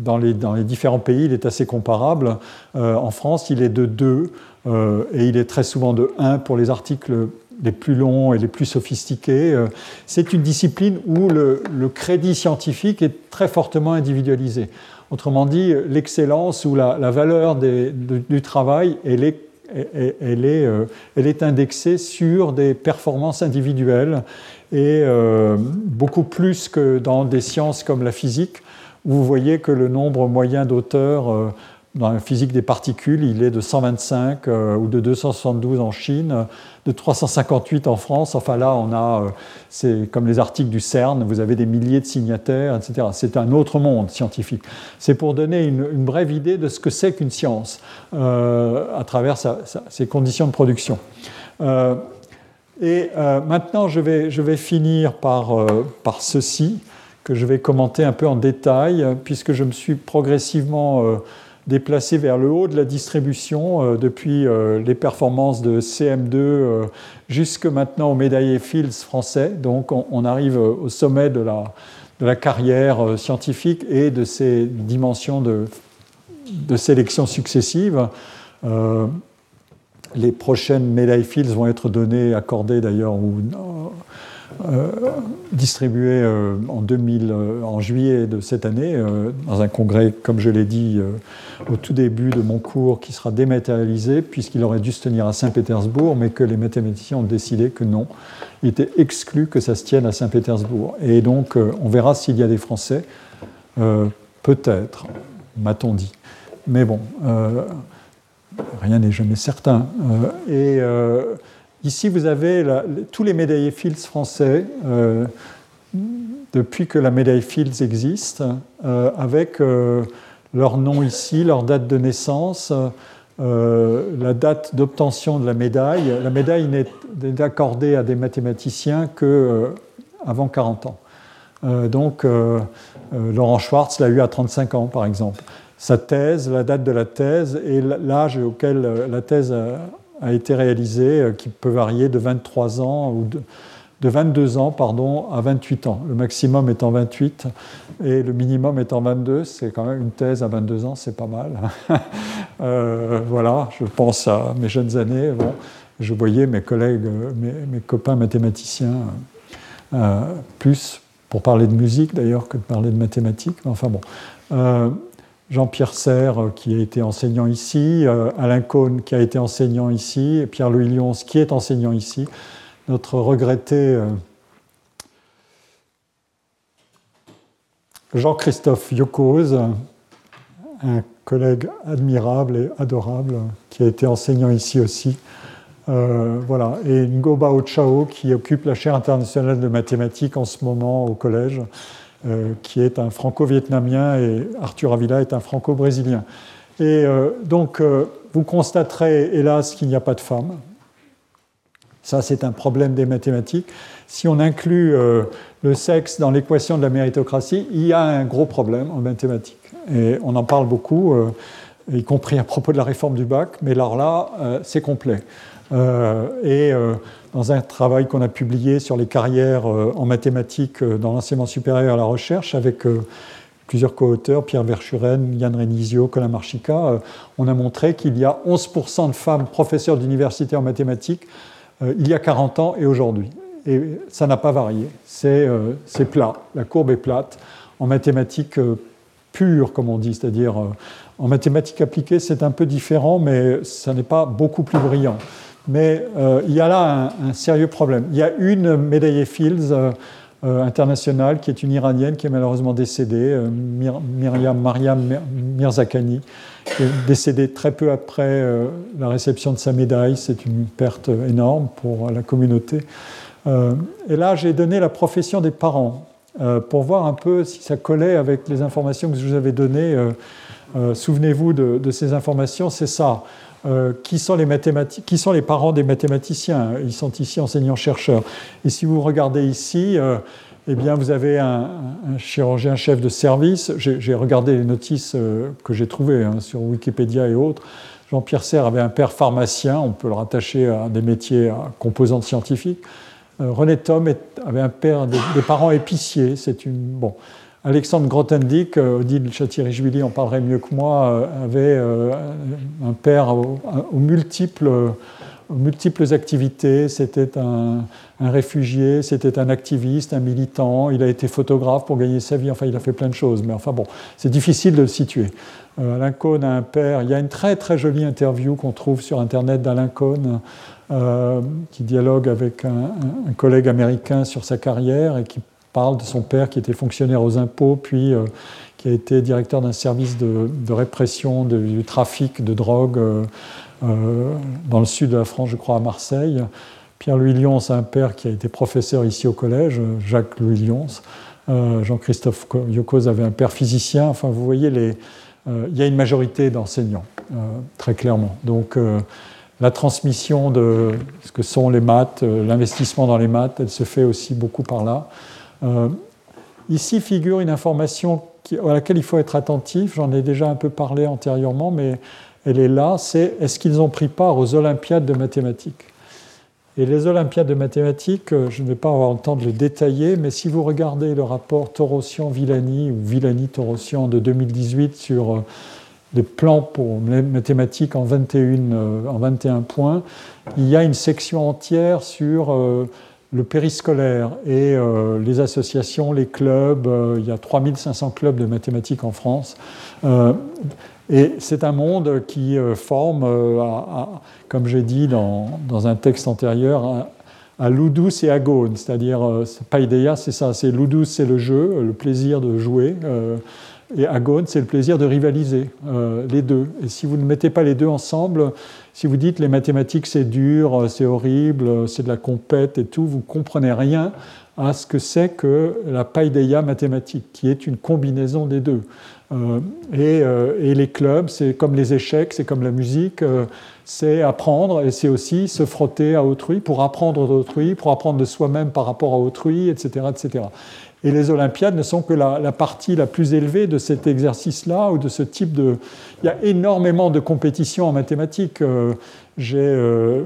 Speaker 2: dans, les, différents pays, il est assez comparable. Euh, en France, il est de 2 et il est très souvent de 1 pour les articles les plus longs et les plus sophistiqués. C'est une discipline où le, crédit scientifique est très fortement individualisé. Autrement dit, l'excellence ou la, valeur du travail, euh, elle est, indexée sur des performances individuelles et euh, beaucoup plus que dans des sciences comme la physique, où vous voyez que le nombre moyen d'auteurs euh, dans la physique des particules, il est de 125 euh, ou de 272 en Chine, de 358 en France. Enfin là, on a, c'est comme les articles du CERN, vous avez des milliers de signataires, etc. C'est un autre monde scientifique. C'est pour donner une, brève idée de ce que c'est qu'une science à travers ses conditions de production. Et maintenant, je vais, finir par, par ceci que je vais commenter un peu en détail, puisque je me suis progressivement déplacé vers le haut de la distribution euh, depuis euh, les performances de CM2 euh, jusque maintenant au médaillé Fields français. Donc on, arrive au sommet de la, carrière scientifique et de ces dimensions de, de sélection successives. Les prochaines médailles Fields vont être données, accordées d'ailleurs, euh, distribué euh, en, 2000, euh, en juillet de cette année, dans un congrès, comme je l'ai dit au tout début de mon cours, qui sera dématérialisé, puisqu'il aurait dû se tenir à Saint-Pétersbourg, mais que les mathématiciens ont décidé que non, il était exclu que ça se tienne à Saint-Pétersbourg. Et donc, on verra s'il y a des Français, peut-être, m'a-t-on dit. Mais bon, rien n'est jamais certain. et Ici, vous avez tous les médaillés Fields français euh, depuis que la médaille Fields existe, euh, avec euh, leur nom ici, leur date de naissance, la date d'obtention de la médaille. La médaille n'est accordée à des mathématiciens que avant 40 ans. donc, Laurent Schwartz l'a eu à 35 ans, par exemple. Sa thèse, la date de la thèse et l'âge auquel la thèse a été réalisé, euh, qui peut varier de 23 ans ou de, 22 ans pardon, à 28 ans. Le maximum étant 28 et le minimum étant 22. C'est quand même une thèse à 22 ans, c'est pas mal. <laughs> Euh, voilà, je pense à mes jeunes années. Bon, je voyais mes collègues, mes, copains mathématiciens, euh, plus pour parler de musique d'ailleurs que de parler de mathématiques. Enfin bon. Jean-Pierre Serre, euh, qui a été enseignant ici, euh, Alain Cohn, qui a été enseignant ici, Pierre-Louis Lyons, qui est enseignant ici, notre regretté euh, Jean-Christophe Yokoz, un collègue admirable et adorable, qui a été enseignant ici aussi. voilà. Et Ngo Bao Chao, qui occupe la chaire internationale de mathématiques en ce moment au collège. Euh, qui est un franco-vietnamien et Arthur Avila est un franco-brésilien. Et euh, donc, euh, vous constaterez, hélas, qu'il n'y a pas de femmes. Ça, c'est un problème des mathématiques. Si on inclut le sexe dans l'équation de la méritocratie, il y a un gros problème en mathématiques. Et on en parle beaucoup, y compris à propos de la réforme du bac, mais alors là, c'est complet. Et dans un travail qu'on a publié sur les carrières en mathématiques dans l'enseignement supérieur à la recherche avec plusieurs co-auteurs, Pierre Verschuren, Yann Renizio, Colin Marchica, euh, on a montré qu'il y a 11% de femmes professeurs d'université en mathématiques euh, il y a 40 ans et aujourd'hui. Et ça n'a pas varié. Euh, c'est plat. La courbe est plate. En mathématiques pures, comme on dit, c'est-à-dire en mathématiques appliquées, c'est un peu différent, mais ça n'est pas beaucoup plus brillant. Mais il y a là un, sérieux problème. Il y a une médaillée Fields euh, internationale, qui est une Iranienne qui est malheureusement décédée, euh, Myriam Mariam Mirzakhani, qui est décédée très peu après euh, la réception de sa médaille. C'est une perte énorme pour la communauté. et là, j'ai donné la profession des parents pour voir un peu si ça collait avec les informations que je vous avais données. Souvenez-vous de, ces informations, c'est ça. Euh, qui, sont les parents des mathématiciens. Ils sont ici enseignants-chercheurs. Et si vous regardez ici, euh, eh bien, vous avez un, chirurgien chef de service. J'ai regardé les notices euh, que j'ai trouvées hein, sur Wikipédia et autres. Jean-Pierre Serre avait un père pharmacien, on peut le rattacher à des métiers à composantes scientifiques. René Thom avait un père, des, des parents épiciers. C'est une bon. Alexandre Grothendieck, euh, Odile Châtier-Richvili en parlerait mieux que moi, euh, avait euh, un père aux, multiples, multiples, activités. C'était un, réfugié, c'était un activiste, un militant. Il a été photographe pour gagner sa vie. Enfin, il a fait plein de choses. Mais enfin bon, c'est difficile de le situer. Alain Cohn a un père. Il y a une très très jolie interview qu'on trouve sur Internet d'Alain Cohn. qui dialogue avec un, un, collègue américain sur sa carrière et qui parle de son père qui était fonctionnaire aux impôts, puis euh, qui a été directeur d'un service de, répression du trafic de drogue euh, euh, dans le sud de la France, je crois, à Marseille. Pierre-Louis Lyons a un père qui a été professeur ici au collège, Jacques-Louis Lyons. Jean-Christophe Yocos avait un père physicien. Enfin, vous voyez, il y a une majorité d'enseignants, très clairement. Donc, la transmission de ce que sont les maths, l'investissement dans les maths, elle se fait aussi beaucoup par là. Euh, ici figure une information à laquelle il faut être attentif, j'en ai déjà un peu parlé antérieurement, mais elle est là, c'est est-ce qu'ils ont pris part aux Olympiades de mathématiques? Et les Olympiades de mathématiques, euh, je ne vais pas avoir le temps de le détailler, mais si vous regardez le rapport Torossian-Villani ou Villani-Torossian de 2018 sur euh, les plans pour les mathématiques en 21, en 21 points, il y a une section entière sur le périscolaire et euh, les associations, les clubs, euh, il y a 3500 clubs de mathématiques en France. Euh, et c'est un monde qui forme, comme j'ai dit dans, un texte antérieur, à, à Ludus et à Gaune, c'est-à-dire, Paideia, c'est ça, c'est Ludus, c'est le jeu, le plaisir de jouer, et Agone, c'est le plaisir de rivaliser, les deux. Et si vous ne mettez pas les deux ensemble, si vous dites les mathématiques c'est dur, c'est horrible, c'est de la compète et tout, vous ne comprenez rien à ce que c'est que la paideia mathématique, qui est une combinaison des deux. Euh, euh, et, les clubs, c'est comme les échecs, c'est comme la musique, euh, c'est apprendre et c'est aussi se frotter à autrui pour apprendre d'autrui, pour apprendre de soi-même par rapport à autrui, etc. etc. Et les Olympiades ne sont que la, partie la plus élevée de cet exercice-là ou de ce type de. Il y a énormément de compétitions en mathématiques. Euh, j'ai, euh,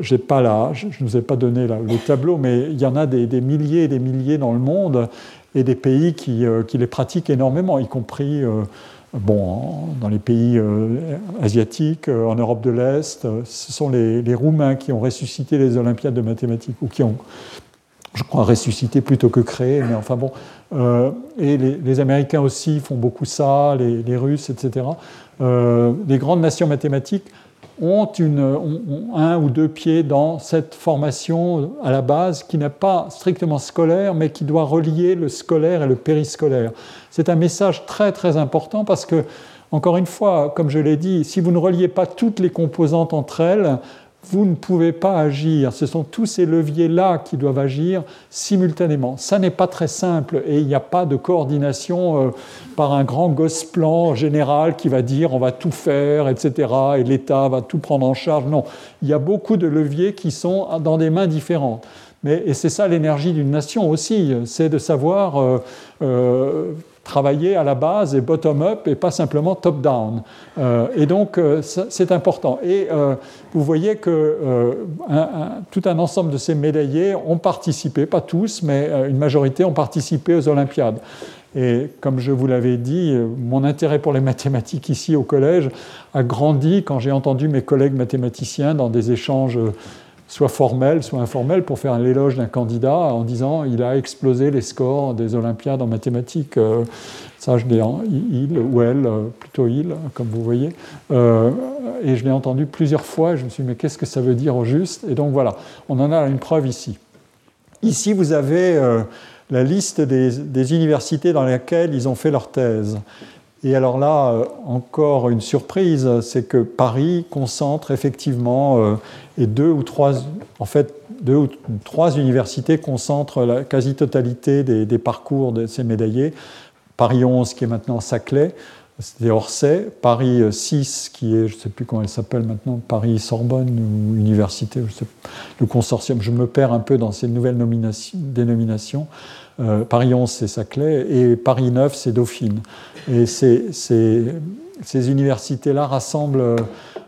Speaker 2: je pas, là, je ne vous ai pas donné le tableau, mais il y en a des, milliers et des milliers dans le monde et des pays qui, euh, les pratiquent énormément, y compris bon, dans les pays asiatiques, en Europe de l'Est. Ce sont les, les Roumains qui ont ressuscité les Olympiades de mathématiques ou qui ont je crois, ressusciter plutôt que créer, mais enfin bon. Euh, et les, Américains aussi font beaucoup ça, les, Russes, etc. Euh, les grandes nations mathématiques ont, une, un ou deux pieds dans cette formation à la base qui n'est pas strictement scolaire, mais qui doit relier le scolaire et le périscolaire. C'est un message très très important parce que, encore une fois, comme je l'ai dit, si vous ne reliez pas toutes les composantes entre elles, vous ne pouvez pas agir. Ce sont tous ces leviers-là qui doivent agir simultanément. Ça n'est pas très simple et il n'y a pas de coordination euh, par un grand gosse plan général qui va dire on va tout faire, etc. et l'État va tout prendre en charge. Non, il y a beaucoup de leviers qui sont dans des mains différentes. Mais, et c'est ça l'énergie d'une nation aussi, c'est de savoir euh, euh, travailler à la base et bottom-up et pas simplement top-down. Euh, et donc, euh, c'est important. Et euh, vous voyez que tout un ensemble de ces médaillés ont participé, pas tous, mais une majorité ont participé aux Olympiades. Et comme je vous l'avais dit, mon intérêt pour les mathématiques ici au collège a grandi quand j'ai entendu mes collègues mathématiciens dans des échanges soit formel, soit informel, pour faire l'éloge d'un candidat en disant il a explosé les scores des Olympiades en mathématiques. Euh, ça, je l'ai il ou elle, euh, plutôt il, comme vous voyez. Euh, et je l'ai entendu plusieurs fois. Je me suis dit mais qu'est-ce que ça veut dire au juste? Et donc voilà, on en a une preuve ici. Ici, vous avez la liste des, universités dans lesquelles ils ont fait leur thèse. Et alors là, encore une surprise, c'est que Paris concentre effectivement et deux ou trois, en fait, deux ou trois universités concentrent la quasi-totalité des, parcours de ces médaillés. Paris 11, qui est maintenant Saclay, c'était Orsay. Paris 6, qui est, je ne sais plus comment elle s'appelle maintenant, Paris Sorbonne ou Université, je sais, le consortium. Je me perds un peu dans ces nouvelles dénominations. Euh, Paris 11, c'est Saclay, et Paris 9, c'est Dauphine. Et ces, universités-là rassemblent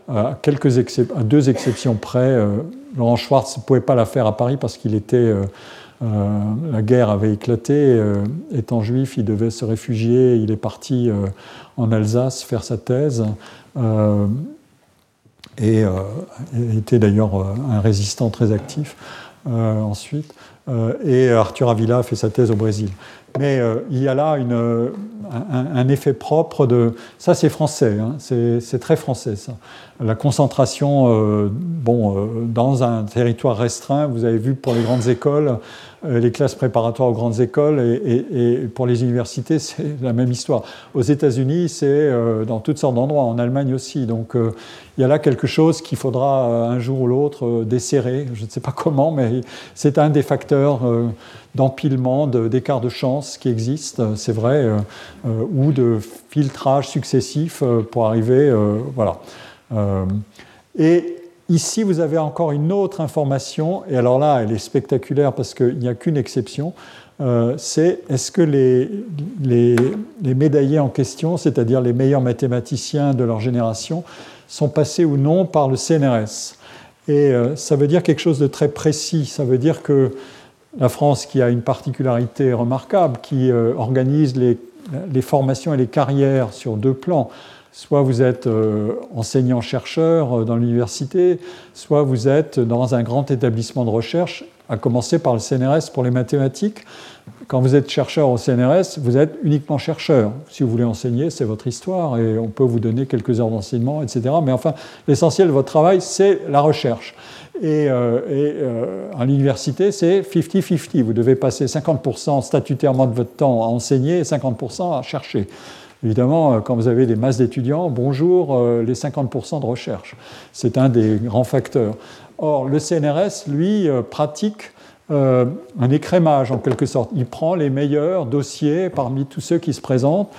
Speaker 2: à, quelques à deux exceptions près. Euh, Laurent Schwartz ne pouvait pas la faire à Paris parce qu'il était. Euh, euh, la guerre avait éclaté. étant juif, il devait se réfugier. Il est parti en Alsace faire sa thèse. et était d'ailleurs un résistant très actif ensuite. et Arthur Avila fait sa thèse au Brésil. Mais il y a là une, un, effet propre de... Ça, c'est français, hein, c'est très français, ça. La concentration, euh, bon, euh, dans un territoire restreint, vous avez vu pour les grandes écoles, euh, les classes préparatoires aux grandes écoles, et, pour les universités, <laughs> c'est la même histoire. Aux États-Unis, c'est dans toutes sortes d'endroits, en Allemagne aussi. Donc, il y a là quelque chose qu'il faudra un jour ou l'autre desserrer. Je ne sais pas comment, mais c'est un des facteurs d'empilement, d'écart de chance qui existe, c'est vrai. Euh, ou de filtrage successif euh, pour arriver. Euh, voilà. et ici, vous avez encore une autre information, et alors là, elle est spectaculaire parce qu'il n'y a qu'une exception. c'est est-ce que les, les, médaillés en question, c'est-à-dire les meilleurs mathématiciens de leur génération, sont passés ou non par le CNRS Et ça veut dire quelque chose de très précis. Ça veut dire que la France, qui a une particularité remarquable, qui organise les les formations et les carrières sur deux plans. Soit vous êtes euh, enseignant-chercheur euh, dans l'université, soit vous êtes dans un grand établissement de recherche, à commencer par le CNRS pour les mathématiques. Quand vous êtes chercheur au CNRS, vous êtes uniquement chercheur. Si vous voulez enseigner, c'est votre histoire et on peut vous donner quelques heures d'enseignement, etc. Mais enfin, l'essentiel de votre travail, c'est la recherche. Et, euh, à l'université, c'est 50-50. Vous devez passer 50% statutairement de votre temps à enseigner et 50% à chercher. Évidemment, euh, quand vous avez des masses d'étudiants, bonjour les 50% de recherche. C'est un des grands facteurs. Or, le CNRS, lui, pratique un écrémage en quelque sorte. Il prend les meilleurs dossiers parmi tous ceux qui se présentent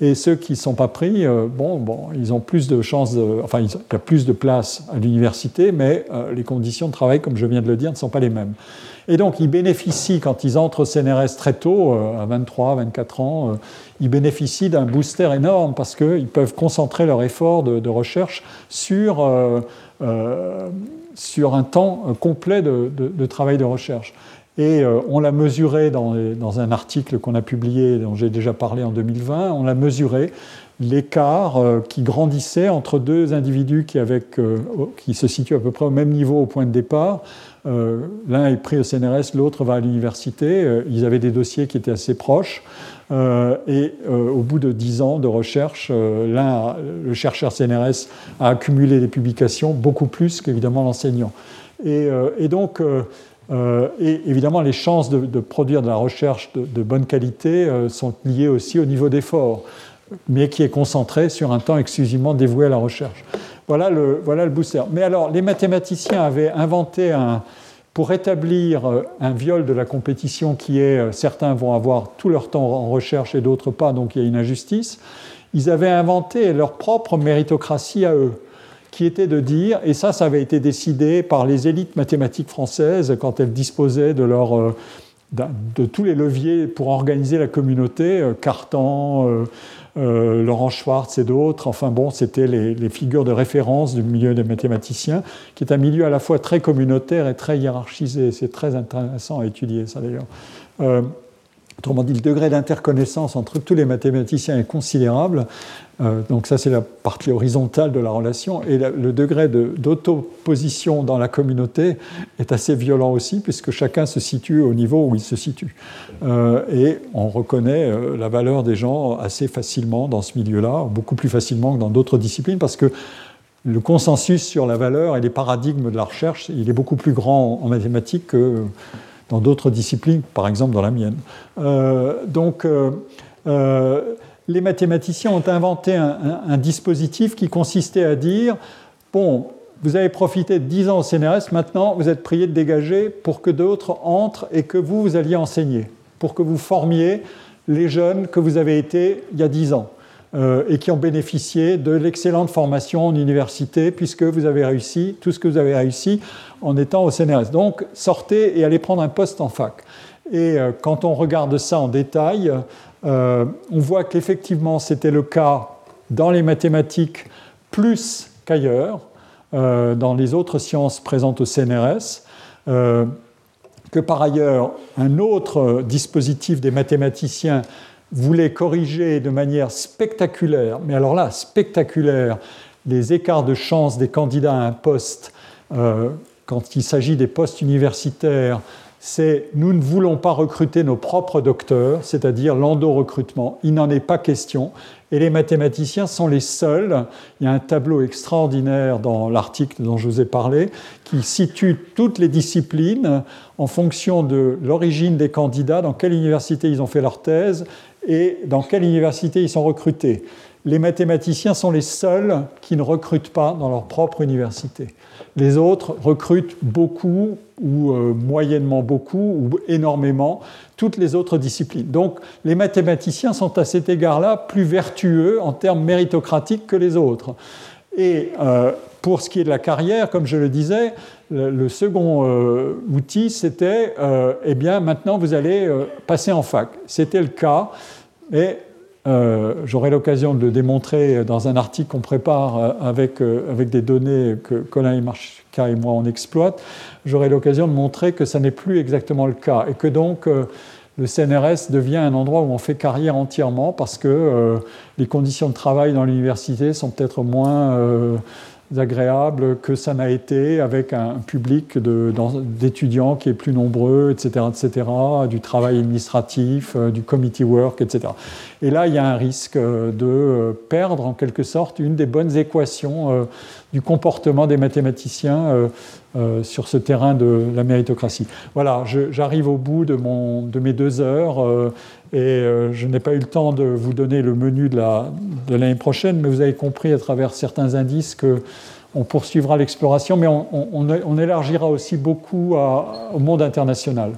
Speaker 2: et ceux qui ne sont pas pris, euh, bon, bon, ils ont plus de chances, enfin, il y a plus de place à l'université, mais euh, les conditions de travail, comme je viens de le dire, ne sont pas les mêmes. Et donc, ils bénéficient, quand ils entrent au CNRS très tôt, euh, à 23, 24 ans, ils bénéficient d'un booster énorme parce qu'ils peuvent concentrer leur effort de, recherche sur, sur un temps complet de, travail de recherche. Et euh, on l'a mesuré dans, un article qu'on a publié, dont j'ai déjà parlé en 2020, on l'a mesuré l'écart euh, qui grandissait entre deux individus euh, qui, se situent à peu près au même niveau au point de départ. L'un est pris au CNRS, l'autre va à l'université. ils avaient des dossiers qui étaient assez proches. et au bout de dix ans de recherche, l'un, le chercheur CNRS, a accumulé des publications beaucoup plus qu'évidemment l'enseignant. Et, donc, euh, et évidemment, les chances de, produire de la recherche de, bonne qualité euh, sont liées aussi au niveau d'effort, mais qui est concentré sur un temps exclusivement dévoué à la recherche. Voilà le, voilà le booster. Mais alors, les mathématiciens avaient inventé un, pour établir euh, un viol de la compétition qui est, euh, certains vont avoir tout leur temps en recherche et d'autres pas, donc il y a une injustice, ils avaient inventé leur propre méritocratie à eux, qui était de dire, et ça, ça avait été décidé par les élites mathématiques françaises quand elles disposaient de leur euh, de tous les leviers pour organiser la communauté, Cartan, euh, Laurent Schwartz et d'autres. Enfin bon, c'était les, figures de référence du milieu des mathématiciens, qui est un milieu à la fois très communautaire et très hiérarchisé. C'est très intéressant à étudier ça d'ailleurs. Euh, Autrement dit, le degré d'interconnaissance entre tous les mathématiciens est considérable. Euh, donc ça, c'est la partie horizontale de la relation. Et le degré d'autoposition dans la communauté est assez violent aussi, puisque chacun se situe au niveau où il se situe. Euh, et on reconnaît euh, la valeur des gens assez facilement dans ce milieu-là, beaucoup plus facilement que dans d'autres disciplines, parce que le consensus sur la valeur et les paradigmes de la recherche, il est beaucoup plus grand en mathématiques que dans d'autres disciplines, par exemple dans la mienne. Euh, donc, euh, euh, les mathématiciens ont inventé un, dispositif qui consistait à dire, bon, vous avez profité de 10 ans au CNRS, maintenant vous êtes prié de dégager pour que d'autres entrent et que vous, vous alliez enseigner, pour que vous formiez les jeunes que vous avez été il y a 10 ans. Et qui ont bénéficié de l'excellente formation en université, puisque vous avez réussi tout ce que vous avez réussi en étant au CNRS. Donc sortez et allez prendre un poste en fac. Et euh, quand on regarde ça en détail, euh, on voit qu'effectivement c'était le cas dans les mathématiques plus qu'ailleurs, euh, dans les autres sciences présentes au CNRS, que par ailleurs un autre dispositif des mathématiciens voulait corriger de manière spectaculaire, mais alors là, spectaculaire, les écarts de chance des candidats à un poste quand il s'agit des postes universitaires, c'est nous ne voulons pas recruter nos propres docteurs, c'est-à-dire l'endo-recrutement. Il n'en est pas question. Et les mathématiciens sont les seuls. Il y a un tableau extraordinaire dans l'article dont je vous ai parlé qui situe toutes les disciplines en fonction de l'origine des candidats, dans quelle université ils ont fait leur thèse et dans quelle université ils sont recrutés? Les mathématiciens sont les seuls qui ne recrutent pas dans leur propre université. Les autres recrutent beaucoup ou euh, moyennement beaucoup ou énormément toutes les autres disciplines. Donc les mathématiciens sont à cet égard-là plus vertueux en termes méritocratiques que les autres. Et euh, pour ce qui est de la carrière, comme je le disais, le, second euh, outil, c'était, eh bien, maintenant vous allez passer en fac. C'était le cas, euh, j'aurai l'occasion de le démontrer dans un article qu'on prépare euh, avec, euh, avec des données que Colin et Marchka et moi on exploite. J'aurai l'occasion de montrer que ça n'est plus exactement le cas et que donc le CNRS devient un endroit où on fait carrière entièrement parce que les conditions de travail dans l'université sont peut-être moins agréable que ça n'a été avec un public d'étudiants qui est plus nombreux, etc., etc., du travail administratif, euh, du committee work, etc. Et là, il y a un risque euh, de perdre en quelque sorte une des bonnes équations euh, du comportement des mathématiciens sur ce terrain de la méritocratie. Voilà, j'arrive au bout de, mes deux heures et je n'ai pas eu le temps de vous donner le menu de l'année prochaine, mais vous avez compris à travers certains indices que on poursuivra l'exploration, mais on, élargira aussi beaucoup au monde international.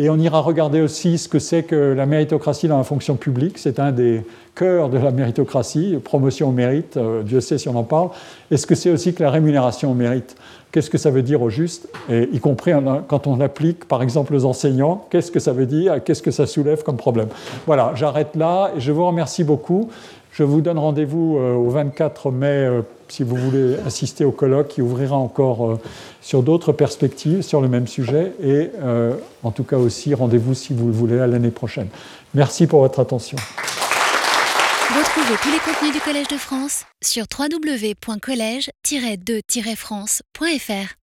Speaker 2: Et on ira regarder aussi ce que c'est que la méritocratie dans la fonction publique. C'est un des cœurs de la méritocratie, promotion au mérite, euh, Dieu sait si on en parle. Est-ce que c'est aussi que la rémunération au mérite? Qu'est-ce que ça veut dire au juste? Et y compris quand on l'applique, par exemple, aux enseignants, qu'est-ce que ça veut dire Qu'est-ce que ça soulève comme problème? Voilà, j'arrête là et je vous remercie beaucoup. Je vous donne rendez-vous euh, au 24 mai euh, si vous voulez assister au colloque qui ouvrira encore euh, sur d'autres perspectives sur le même sujet. Et en tout cas aussi, rendez-vous si vous le voulez à l'année prochaine. Merci pour votre attention.
Speaker 1: Retrouvez tous les contenus du Collège de France sur www.colège-2-france.fr.